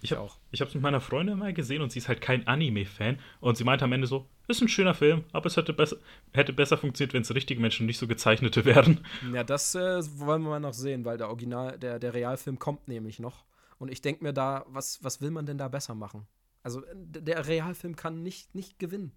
Ich, hab, auch. Ich habe es mit meiner Freundin mal gesehen und sie ist halt kein Anime-Fan. Und sie meinte am Ende so: Ist ein schöner Film, aber es hätte besser, hätte besser funktioniert, wenn es richtige Menschen nicht so gezeichnete *laughs* wären. Ja, das äh, wollen wir mal noch sehen, weil der Original, der, der Realfilm kommt nämlich noch. Und ich denke mir da, was, was will man denn da besser machen? Also, der Realfilm kann nicht, nicht gewinnen.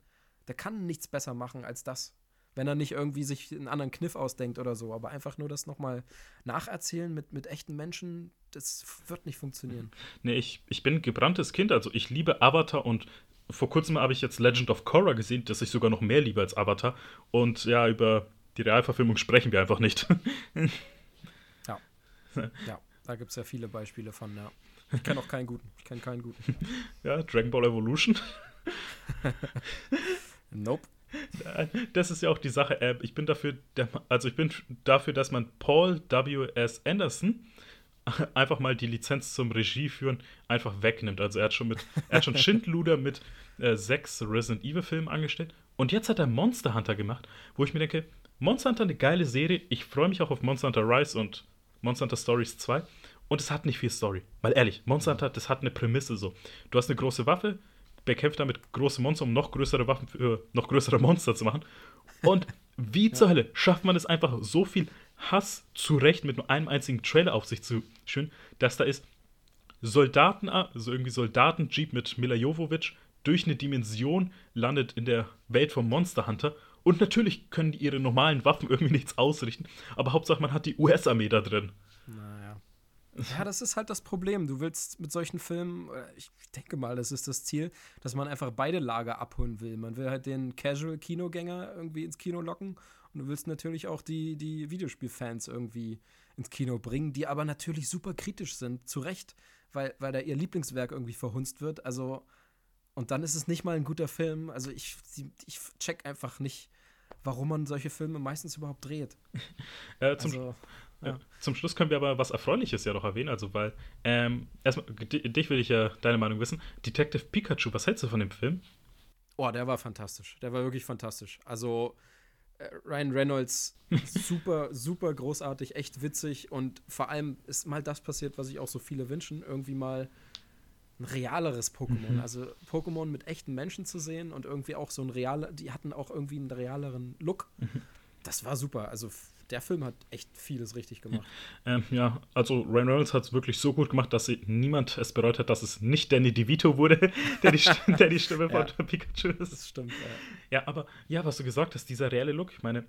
Der kann nichts besser machen als das. Wenn er nicht irgendwie sich einen anderen Kniff ausdenkt oder so. Aber einfach nur das nochmal nacherzählen mit, mit echten Menschen, das wird nicht funktionieren. Nee, ich, ich bin gebranntes Kind. Also ich liebe Avatar und vor kurzem habe ich jetzt Legend of Korra gesehen, das ich sogar noch mehr liebe als Avatar. Und ja, über die Realverfilmung sprechen wir einfach nicht. *laughs* ja. *laughs* Ja, da gibt es ja viele Beispiele von, ja. Ich kenne auch keinen guten. Ich kenne keinen guten. *laughs* Ja, Dragon Ball Evolution. Nope. Das ist ja auch die Sache. Äh, ich bin dafür, also ich bin dafür, dass man Paul W.S. Anderson *laughs* einfach mal die Lizenz zum Regie führen einfach wegnimmt. Also er hat schon mit, er hat schon Schindluder mit äh, sechs Resident Evil Filmen angestellt und jetzt hat er Monster Hunter gemacht, wo ich mir denke, Monster Hunter eine geile Serie. Ich freue mich auch auf Monster Hunter Rise und Monster Hunter Stories 2 und es hat nicht viel Story. Weil ehrlich, Monster Hunter, das hat eine Prämisse so. Du hast eine große Waffe, bekämpft damit große Monster, um noch größere Waffen für noch größere Monster zu machen. Und wie zur Hölle schafft man es einfach, so viel Hass zurecht mit nur einem einzigen Trailer auf sich zu schön, dass da ist Soldaten, also irgendwie Soldaten-Jeep mit Mila Jovovich durch eine Dimension landet in der Welt vom Monster Hunter. Und natürlich können die ihre normalen Waffen *laughs* irgendwie nichts ausrichten, aber Hauptsache man hat die US-Armee da drin. Naja. Ja, das ist halt das Problem. Du willst mit solchen Filmen, ich denke mal, das ist das Ziel, dass man einfach beide Lager abholen will. Man will halt den Casual-Kinogänger irgendwie ins Kino locken und du willst natürlich auch die, die Videospielfans irgendwie ins Kino bringen, die aber natürlich super kritisch sind, zu Recht, weil, weil da ihr Lieblingswerk irgendwie verhunzt wird. Also, und dann ist es nicht mal ein guter Film. Also ich, ich check einfach nicht, warum man solche Filme meistens überhaupt dreht. *laughs* Äh, zum, also, ja. zum, Schluss können wir aber was Erfreuliches ja noch erwähnen, also weil, ähm, erstmal, dich will ich ja deine Meinung wissen. Detective Pikachu, was hältst du von dem Film? Oh, der war fantastisch. Der war wirklich fantastisch. Also, äh, Ryan Reynolds *laughs* super, super großartig, echt witzig und vor allem ist mal das passiert, was sich auch so viele wünschen, irgendwie mal ein realeres Pokémon. Mhm. Also Pokémon mit echten Menschen zu sehen und irgendwie auch so ein realer, die hatten auch irgendwie einen realeren Look. Mhm. Das war super. Also der Film hat echt vieles richtig gemacht. Ähm, ja, also Ryan Reynolds hat es wirklich so gut gemacht, dass niemand es bereut hat, dass es nicht Danny DeVito wurde, *laughs* der die, Stimme, *laughs* der die Stimme von ja, *laughs* Pikachu ist. Das stimmt, ja. Ja, aber ja, was du gesagt hast, dieser reelle Look, ich meine,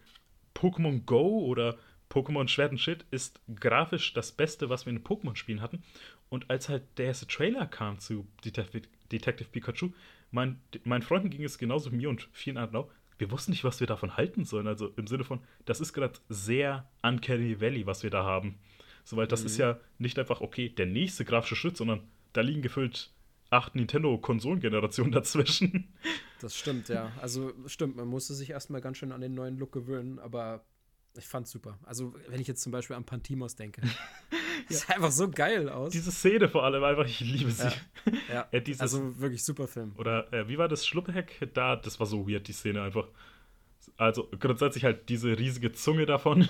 Pokémon Go oder Pokémon Schwert und Shit ist grafisch das Beste, was wir in Pokémon-Spielen hatten. Und als halt der erste Trailer kam zu Detective, Detective Pikachu, mein, meinen Freunden ging es genauso wie mir und vielen anderen auch wir wussten nicht, was wir davon halten sollen. Also im Sinne von, das ist gerade sehr Uncanny Valley, was wir da haben. Soweit, das mhm. ist ja nicht einfach, okay, der nächste grafische Schritt, sondern da liegen gefüllt acht Nintendo-Konsolengenerationen dazwischen. *laughs* Das stimmt, ja. Also stimmt, man musste sich erstmal ganz schön an den neuen Look gewöhnen, aber ich fand's super. Also, wenn ich jetzt zum Beispiel an Pantimos denke. *laughs* Sieht einfach so geil aus. Diese Szene vor allem einfach, ich liebe sie. Ja, *laughs* ja. dieses, also wirklich super Film. Oder äh, wie war das Schluppeheck da? Das war so weird, die Szene einfach. Also grundsätzlich halt diese riesige Zunge davon.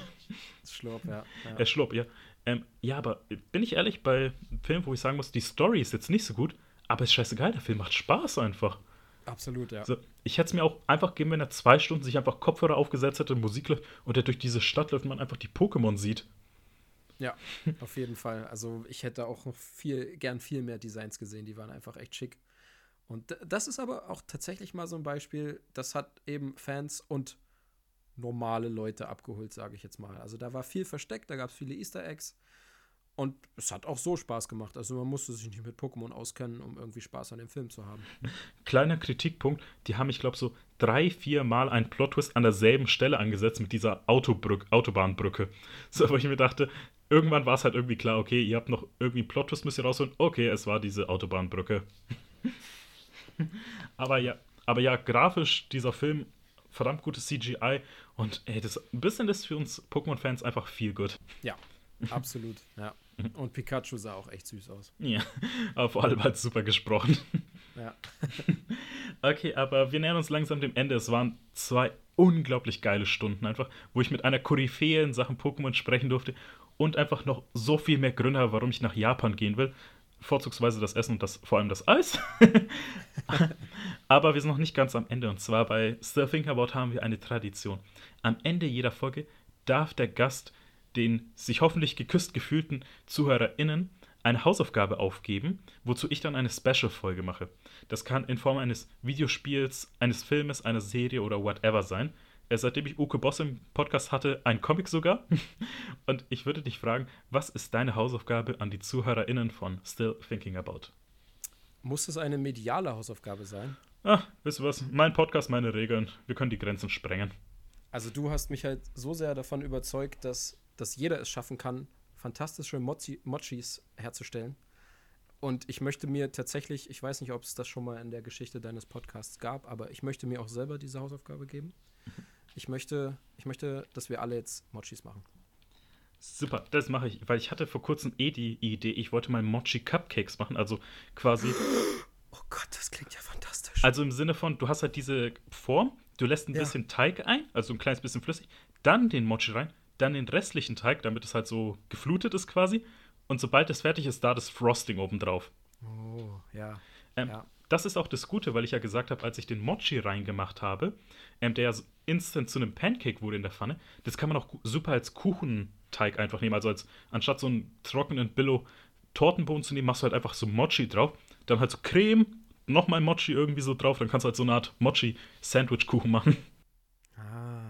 Schlupp, ja. *laughs* ja. Äh, Schlupp, ja. Ähm, ja, aber bin ich ehrlich, bei Filmen, wo ich sagen muss, die Story ist jetzt nicht so gut, aber ist scheißegal, der Film macht Spaß einfach. Absolut, ja. Also, ich hätte es mir auch einfach gegeben, wenn er zwei Stunden sich einfach Kopfhörer aufgesetzt hätte, Musik läuft und er durch diese Stadt läuft und man einfach die Pokémon sieht. Ja, auf jeden Fall. Also ich hätte auch noch viel, gern viel mehr Designs gesehen, die waren einfach echt schick. Und das ist aber auch tatsächlich mal so ein Beispiel, das hat eben Fans und normale Leute abgeholt, sage ich jetzt mal. Also da war viel versteckt, da gab es viele Easter Eggs. Und es hat auch so Spaß gemacht. Also man musste sich nicht mit Pokémon auskennen, um irgendwie Spaß an dem Film zu haben. Kleiner Kritikpunkt, die haben, ich glaube, so drei, vier Mal einen Plot-Twist an derselben Stelle angesetzt mit dieser Autobrück Autobahnbrücke. *laughs* So, wo ich mir dachte, irgendwann war es halt irgendwie klar, okay, ihr habt noch irgendwie einen Plot-Twist, müsst ihr rausholen. Okay, es war diese Autobahnbrücke. *laughs* aber ja, aber ja, grafisch, dieser Film, verdammt gutes CGI und ey, das ein bisschen ist für uns Pokémon-Fans einfach viel gut. Ja, absolut, *laughs* ja. Und Pikachu sah auch echt süß aus. Ja, *laughs* aber vor allem halt super gesprochen. Ja. okay, aber wir nähern uns langsam dem Ende. Es waren zwei unglaublich geile Stunden einfach, wo ich mit einer Koryphäe in Sachen Pokémon sprechen durfte und einfach noch so viel mehr Gründe habe, warum ich nach Japan gehen will. Vorzugsweise das Essen und das, vor allem das Eis. *laughs* aber wir sind noch nicht ganz am Ende. Und zwar bei Still Think About haben wir eine Tradition. Am Ende jeder Folge darf der Gast den sich hoffentlich geküsst gefühlten ZuhörerInnen eine Hausaufgabe aufgeben, wozu ich dann eine Special-Folge mache. Das kann in Form eines Videospiels, eines Filmes, einer Serie oder whatever sein. Äh, seitdem ich Uke Boss im Podcast hatte, ein Comic sogar. *laughs* Und ich würde dich fragen, was ist deine Hausaufgabe an die ZuhörerInnen von Still Thinking About? Muss es eine mediale Hausaufgabe sein? Ach, wisst ihr was? Mein Podcast, meine Regeln. Wir können die Grenzen sprengen. Also du hast mich halt so sehr davon überzeugt, dass dass jeder es schaffen kann, fantastische Mochi, Mochis herzustellen. Und ich möchte mir tatsächlich, ich weiß nicht, ob es das schon mal in der Geschichte deines Podcasts gab, aber ich möchte mir auch selber diese Hausaufgabe geben. Ich möchte, ich möchte, dass wir alle jetzt Mochis machen. Super, das mache ich, weil ich hatte vor kurzem eh die Idee, ich wollte mal Mochi Cupcakes machen, also quasi. *gasps* Oh Gott, das klingt ja fantastisch. Also im Sinne von, du hast halt diese Form, du lässt ein ja. bisschen Teig ein, also ein kleines bisschen flüssig, dann den Mochi rein, dann den restlichen Teig, damit es halt so geflutet ist quasi. Und sobald es fertig ist, da das Frosting obendrauf. Oh, ja. Ähm, ja. Das ist auch das Gute, weil ich ja gesagt habe, als ich den Mochi reingemacht habe, ähm, der ja instant zu einem Pancake wurde in der Pfanne, das kann man auch super als Kuchenteig einfach nehmen. Also als anstatt so einen trockenen Billo Tortenbohnen zu nehmen, machst du halt einfach so Mochi drauf. Dann halt so Creme, nochmal Mochi irgendwie so drauf, dann kannst du halt so eine Art Mochi-Sandwich-Kuchen machen. Ah,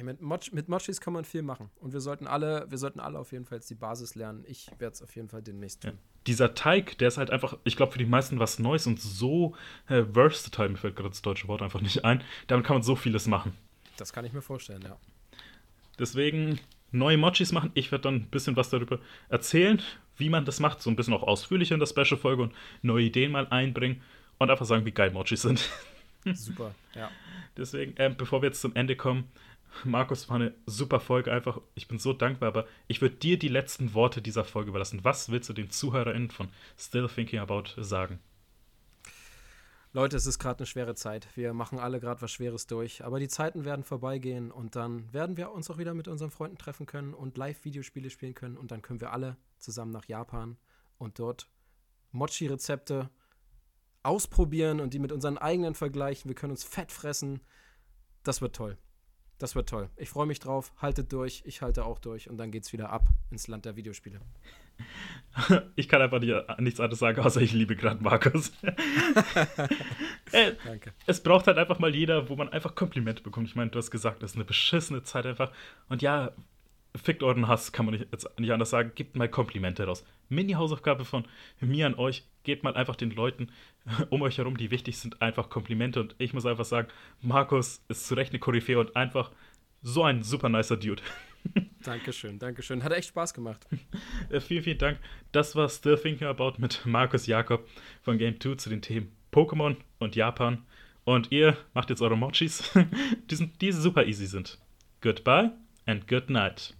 Hey, Mit, Moch mit Mochis kann man viel machen. Und wir sollten alle, wir sollten alle auf jeden Fall jetzt die Basis lernen. Ich werde es auf jeden Fall demnächst tun. Ja. Dieser Teig, der ist halt einfach, ich glaube, für die meisten was Neues und so äh, versatile, mir fällt gerade das deutsche Wort einfach nicht ein. Damit kann man so vieles machen. Das kann ich mir vorstellen, ja. Deswegen neue Mochis machen. Ich werde dann ein bisschen was darüber erzählen, wie man das macht. So ein bisschen auch ausführlicher in der Special-Folge und neue Ideen mal einbringen und einfach sagen, wie geil Mochis sind. Super, ja. *laughs* Deswegen, äh, bevor wir jetzt zum Ende kommen, Markus, war eine super Folge einfach. Ich bin so dankbar, aber ich würde dir die letzten Worte dieser Folge überlassen. Was willst du den ZuhörerInnen von Still Thinking About sagen? Leute, es ist gerade eine schwere Zeit. Wir machen alle gerade was Schweres durch. Aber die Zeiten werden vorbeigehen und dann werden wir uns auch wieder mit unseren Freunden treffen können und Live-Videospiele spielen können. Und dann können wir alle zusammen nach Japan und dort Mochi-Rezepte ausprobieren und die mit unseren eigenen vergleichen. Wir können uns fett fressen. Das wird toll. Das wird toll. Ich freue mich drauf. Haltet durch. Ich halte auch durch. Und dann geht's wieder ab ins Land der Videospiele. *laughs* Ich kann einfach nicht, nichts anderes sagen, außer ich liebe gerade Markus. *laughs* äh, Danke. Es braucht halt einfach mal jeder, wo man einfach Komplimente bekommt. Ich meine, du hast gesagt, das ist eine beschissene Zeit einfach. Und ja, fickt euren Hass, kann man nicht, jetzt nicht anders sagen. Gebt mal Komplimente raus. Mini-Hausaufgabe von mir an euch. Gebt mal einfach den Leuten *laughs* um euch herum, die wichtig sind, einfach Komplimente. Und ich muss einfach sagen, Markus ist zu Recht eine Koryphäe und einfach so ein super nicer Dude. *laughs* Dankeschön, Dankeschön. Hat echt Spaß gemacht. *laughs* Äh, vielen, vielen Dank. Das war Still Thinking About mit Markus Jakob von Game 2 zu den Themen Pokémon und Japan. Und ihr macht jetzt eure Mochis, die, sind, die super easy sind. Goodbye and good night.